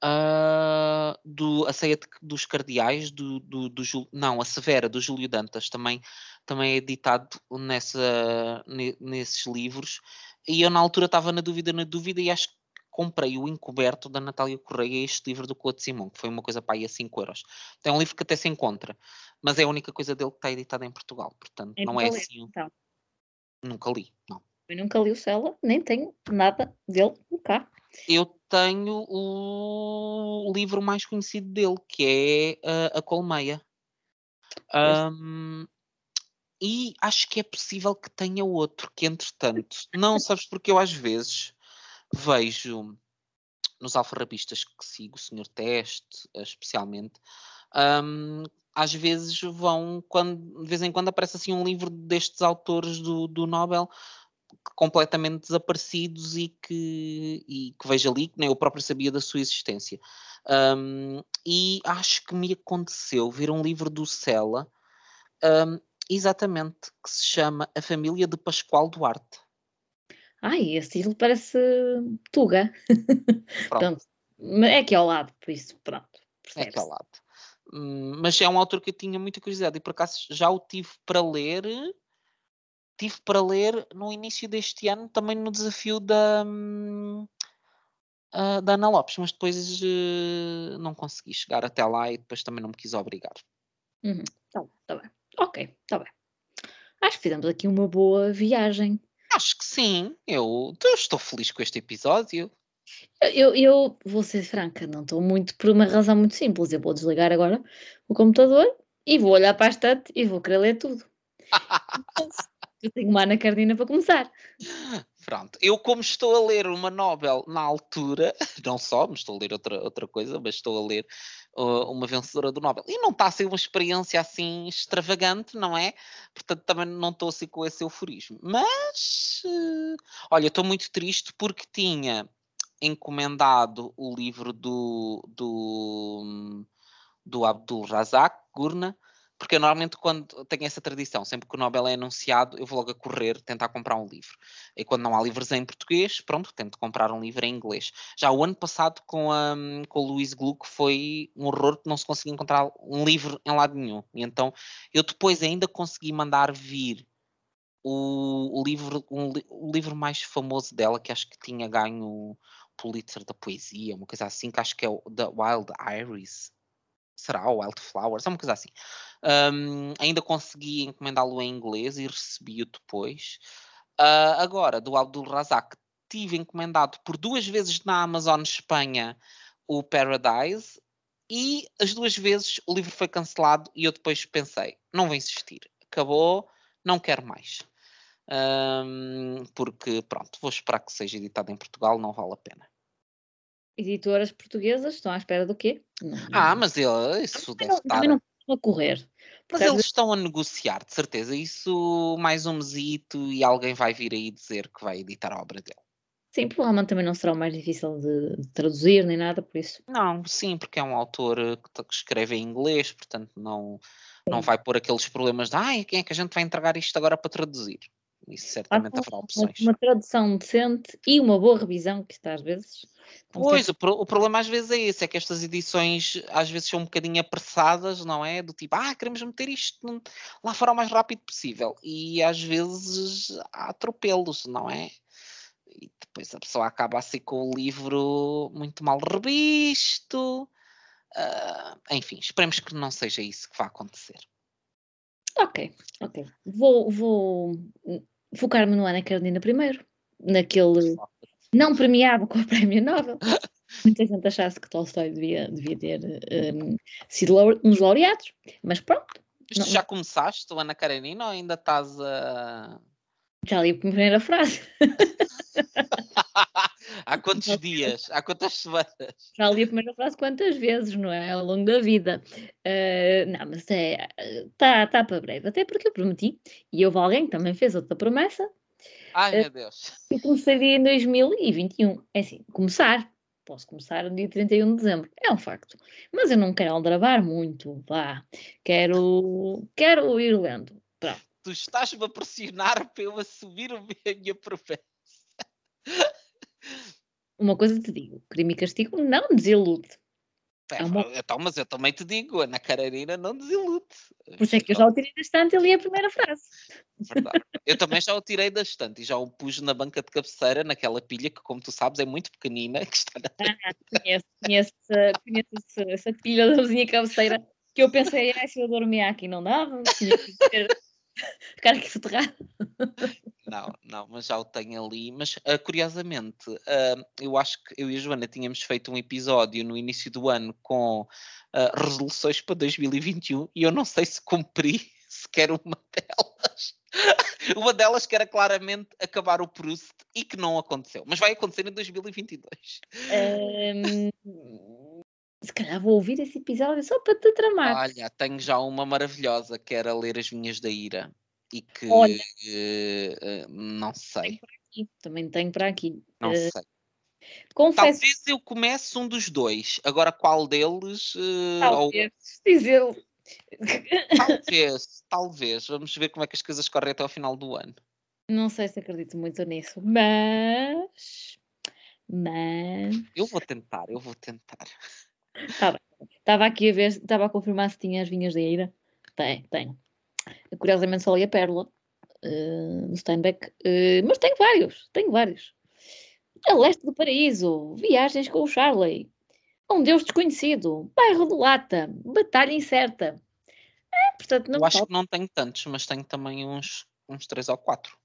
ah, do, a ceia de, dos cardeais, do, do, do, não, a Severa, do Júlio Dantas, também, também é editado nessa, nesses livros. E eu na altura estava na dúvida, na dúvida, e acho que comprei o Encoberto da Natália Correia, este livro do Claude Simon, que foi uma coisa para aí a 5 euros. Tem um livro que até se encontra, mas é a única coisa dele que está editada em Portugal, portanto não é assim. Então. Nunca li, não. Eu nunca li o Cela, nem tenho nada dele cá. Eu tenho o livro mais conhecido dele, que é uh, A Colmeia. Um, e acho que é possível que tenha outro, que entretanto, não <laughs> sabes porque eu às vezes vejo nos alfarrabistas que sigo, o Senhor Teste, especialmente, um, às vezes vão, quando, de vez em quando aparece assim um livro destes autores do, do Nobel completamente desaparecidos e que, e que vejo ali, que nem eu próprio sabia da sua existência. Um, e acho que me aconteceu ver um livro do Sela, um, exatamente, que se chama A Família de Pascoal Duarte. Ai, esse título parece Tuga. <laughs> Pronto. é aqui ao lado, por isso, pronto. É aqui ao lado. Hum, mas é um autor que eu tinha muita curiosidade e por acaso já o tive para ler. Tive para ler no início deste ano, também no desafio da, uh, da Ana Lopes, mas depois uh, não consegui chegar até lá e depois também não me quis obrigar. Uhum. Tá bem, tá bem. Ok, tá bem. Acho que fizemos aqui uma boa viagem Acho que sim. Eu, eu estou feliz com este episódio. Eu, eu vou ser franca, não estou muito por uma razão muito simples. Eu vou desligar agora o computador e vou olhar para a estante e vou querer ler tudo. <laughs> eu tenho uma Ana Cardina para começar. <laughs> Pronto, eu como estou a ler uma Nobel na altura, <laughs> não só, mas estou a ler outra, outra coisa, mas estou a ler uh, uma vencedora do Nobel. E não está a ser uma experiência assim extravagante, não é? Portanto, também não estou assim com esse euforismo. Mas, uh, olha, estou muito triste porque tinha encomendado o livro do, do, do Abdul Razak Gurna, porque eu normalmente quando tenho essa tradição, sempre que o Nobel é anunciado, eu vou logo a correr tentar comprar um livro. E quando não há livros em português, pronto, tento comprar um livro em inglês. Já o ano passado com, a, com o Luís Gluck foi um horror que não se conseguia encontrar um livro em lado nenhum. E então eu depois ainda consegui mandar vir o, o livro, um, o livro mais famoso dela, que acho que tinha ganho Pulitzer da poesia, uma coisa assim, que acho que é o The Wild Iris. Será? O Wildflowers, é uma coisa assim. Um, ainda consegui encomendá-lo em inglês e recebi-o depois. Uh, agora, do Abdul Razak, tive encomendado por duas vezes na Amazon Espanha o Paradise e as duas vezes o livro foi cancelado e eu depois pensei, não vou insistir, acabou, não quero mais. Um, porque pronto, vou esperar que seja editado em Portugal, não vale a pena. Editoras portuguesas estão à espera do quê? Não, ah, mas ele, isso não, deve não, estar. Não a correr. Mas eles estão a negociar, de certeza. Isso mais um mesito e alguém vai vir aí dizer que vai editar a obra dele. Sim, provavelmente também não será o mais difícil de, de traduzir nem nada, por isso. Não, sim, porque é um autor que, que escreve em inglês, portanto não, não vai pôr aqueles problemas de ai, quem é que a gente vai entregar isto agora para traduzir? Isso certamente haverá opções. Uma tradução decente e uma boa revisão, que está às vezes. Pois, o, o, problema às vezes é esse, é que estas edições às vezes são um bocadinho apressadas, não é? Do tipo, ah, queremos meter isto lá fora o mais rápido possível. E às vezes há atropelos, não é? E depois a pessoa acaba assim com o livro muito mal revisto. Uh, enfim, esperemos que não seja isso que vá acontecer. Ok, ok. Vou, vou focar-me no Ana Karenina primeiro, naquele não premiado com o Prémio Nobel. <laughs> Muita gente achasse que Tolstói devia, devia ter um, sido uns laureados, mas pronto. Não, já começaste, Ana Karenina, ou ainda estás a. Já li a primeira frase. <laughs> Há quantos dias? Há quantas semanas? Já li a primeira frase quantas vezes, não é? Ao longo da vida. Uh, não, mas é. Está tá para breve. Até porque eu prometi, e houve alguém que também fez outra promessa. Ai, uh, meu Deus. Eu começaria em 2021. É assim, começar. Posso começar no dia 31 de dezembro. É um facto. Mas eu não quero aldrabar muito. Vá. Quero, quero ir lendo. Pronto. Tu estás-me a pressionar para eu assumir a minha promessa. Uma coisa te digo, crime e castigo não desilude. É, é uma... então, mas eu também te digo, Ana Karenina não desilude. Por isso é que eu já o tirei da estante e li a primeira frase. Verdade. Eu também já o tirei da estante e já o pus na banca de cabeceira, naquela pilha que, como tu sabes, é muito pequenina. Que está na... ah, conheço, conheço, conheço essa, essa pilha da vizinha cabeceira que eu pensei, ah, se eu dormia aqui não dava, tinha que ter <laughs> Ficar aqui soterrado. Não, não, mas já o tenho ali. Mas uh, curiosamente, uh, eu acho que eu e a Joana tínhamos feito um episódio no início do ano com uh, resoluções para 2021 e eu não sei se cumpri <laughs> sequer uma delas. <laughs> uma delas que era claramente acabar o Proust e que não aconteceu. Mas vai acontecer em 2022. Um, se calhar vou ouvir esse episódio só para te tramar. Olha, tenho já uma maravilhosa que era ler as minhas da ira e que Olha, uh, não sei. Tenho Também tenho para aqui. Não uh, sei. Confesso... Talvez eu comece um dos dois. Agora, qual deles? Uh, talvez. Ou... Diz ele. Talvez, <laughs> talvez. Vamos ver como é que as coisas correm até ao final do ano. Não sei se acredito muito nisso, mas. Mas. Eu vou tentar, eu vou tentar. Estava tá aqui a ver, estava a confirmar se tinha as vinhas de Eira. Tem, tem. Curiosamente só li a Pérola, uh, do Steinbeck, uh, mas tenho vários, tenho vários. A Leste do Paraíso, Viagens com o Charlie, Um Deus Desconhecido, Bairro de Lata, Batalha Incerta. É, portanto, não Eu acho que não tenho tantos, mas tenho também uns, uns três ou quatro.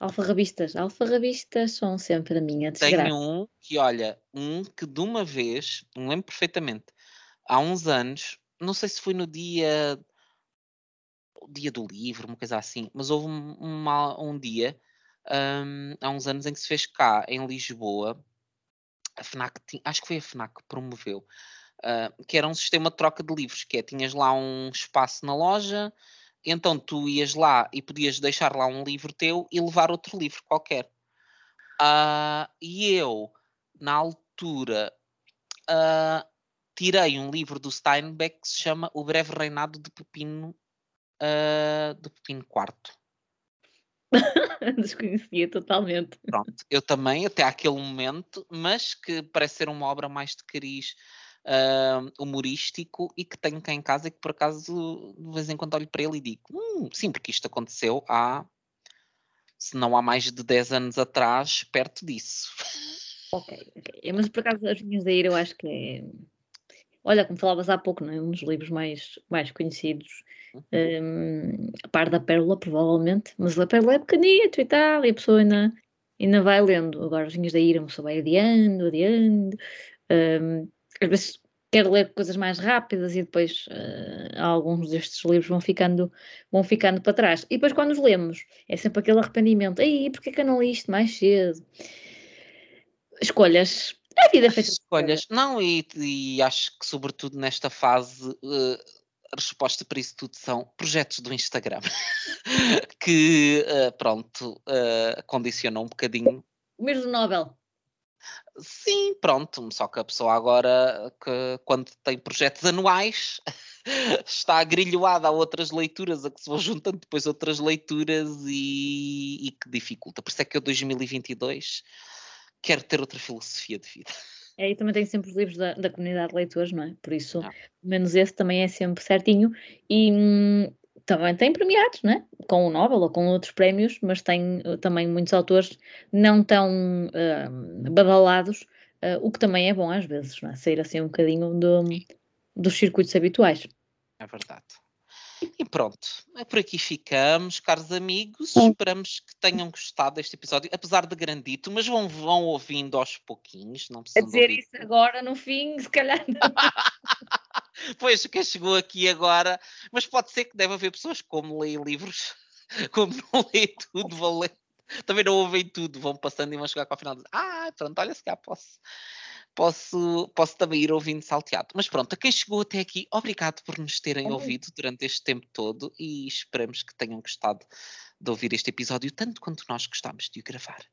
Alfarrabistas. Alfarrabistas são sempre a minha desgraça. Tenho um que, olha, um que de uma vez, não lembro perfeitamente, há uns anos, não sei se foi no dia dia do livro, uma coisa assim, mas houve um, um dia, um, há uns anos, em que se fez cá, em Lisboa, a FNAC, acho que foi a FNAC que promoveu, uh, que era um sistema de troca de livros, que é, tinhas lá um espaço na loja, então tu ias lá e podias deixar lá um livro teu e levar outro livro qualquer. Uh, e eu, na altura, uh, tirei um livro do Steinbeck que se chama O Breve Reinado de Pepino, uh, de Pepino IV. <laughs> Desconhecia totalmente. Pronto, eu também, até aquele momento, mas que parece ser uma obra mais de cariz uh, humorístico e que tenho cá em casa e que por acaso de vez em quando olho para ele e digo: hum, sim, porque isto aconteceu há, se não há mais de 10 anos atrás, perto disso. Ok, ok. Mas por acaso as linhas da ira eu acho que é. Olha, como falavas há pouco, não é? Um dos livros mais, mais conhecidos um, a par da Pérola, provavelmente, mas a Pérola é pequenito e tal, e a pessoa ainda, ainda vai lendo. Agora, os Vinhos da Ira, a pessoa vai adiando, adiando. Um, às vezes quero ler coisas mais rápidas e depois uh, alguns destes livros vão ficando, vão ficando para trás. E depois, quando os lemos, é sempre aquele arrependimento: aí, porque é que eu não li isto mais cedo? Escolhas. A vida é feita escolhas. Não, e, e, acho que, sobretudo nesta fase. Uh, a resposta para isso tudo são projetos do Instagram, <laughs> que, uh, pronto, condicionam um bocadinho. O mesmo Nobel. Sim, pronto, só que a pessoa agora, que, quando tem projetos anuais, <laughs> está agrilhoada a outras leituras, a que se vão juntando depois outras leituras e, e que dificulta. Por isso é que eu, 2022, quero ter outra filosofia de vida. É, e também tem sempre os livros da, da comunidade de leitores, não é? Por isso, ah. menos esse também é sempre certinho. E hum, também tem premiados, não é? Com o Nobel ou com outros prémios, mas tem uh, também muitos autores não tão uh, badalados, uh, o que também é bom às vezes, não é? Sair assim um bocadinho do, dos circuitos habituais. É verdade. E pronto, é por aqui ficamos, caros amigos. Esperamos que tenham gostado deste episódio, apesar de grandito, mas vão, vão ouvindo aos pouquinhos. Não a dizer ouvir. isso agora no fim, se calhar não. <laughs> pois, quem chegou aqui agora, mas pode ser que deve haver pessoas que, como leem livros, <laughs> como não leem tudo, vão ler. Também não ouvem tudo, vão passando e vão chegar com a final e ah, pronto, olha se cá posso posso, posso também ir ouvindo salteado. Mas pronto, a quem chegou até aqui, obrigado por nos terem ouvido durante este tempo todo e esperamos que tenham gostado de ouvir este episódio tanto quanto nós gostámos de o gravar.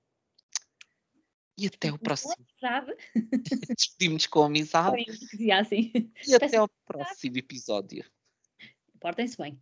E até o próximo. <laughs> Despedimos-nos com amizade. Sim, assim. E até o próximo episódio. Portem-se bem.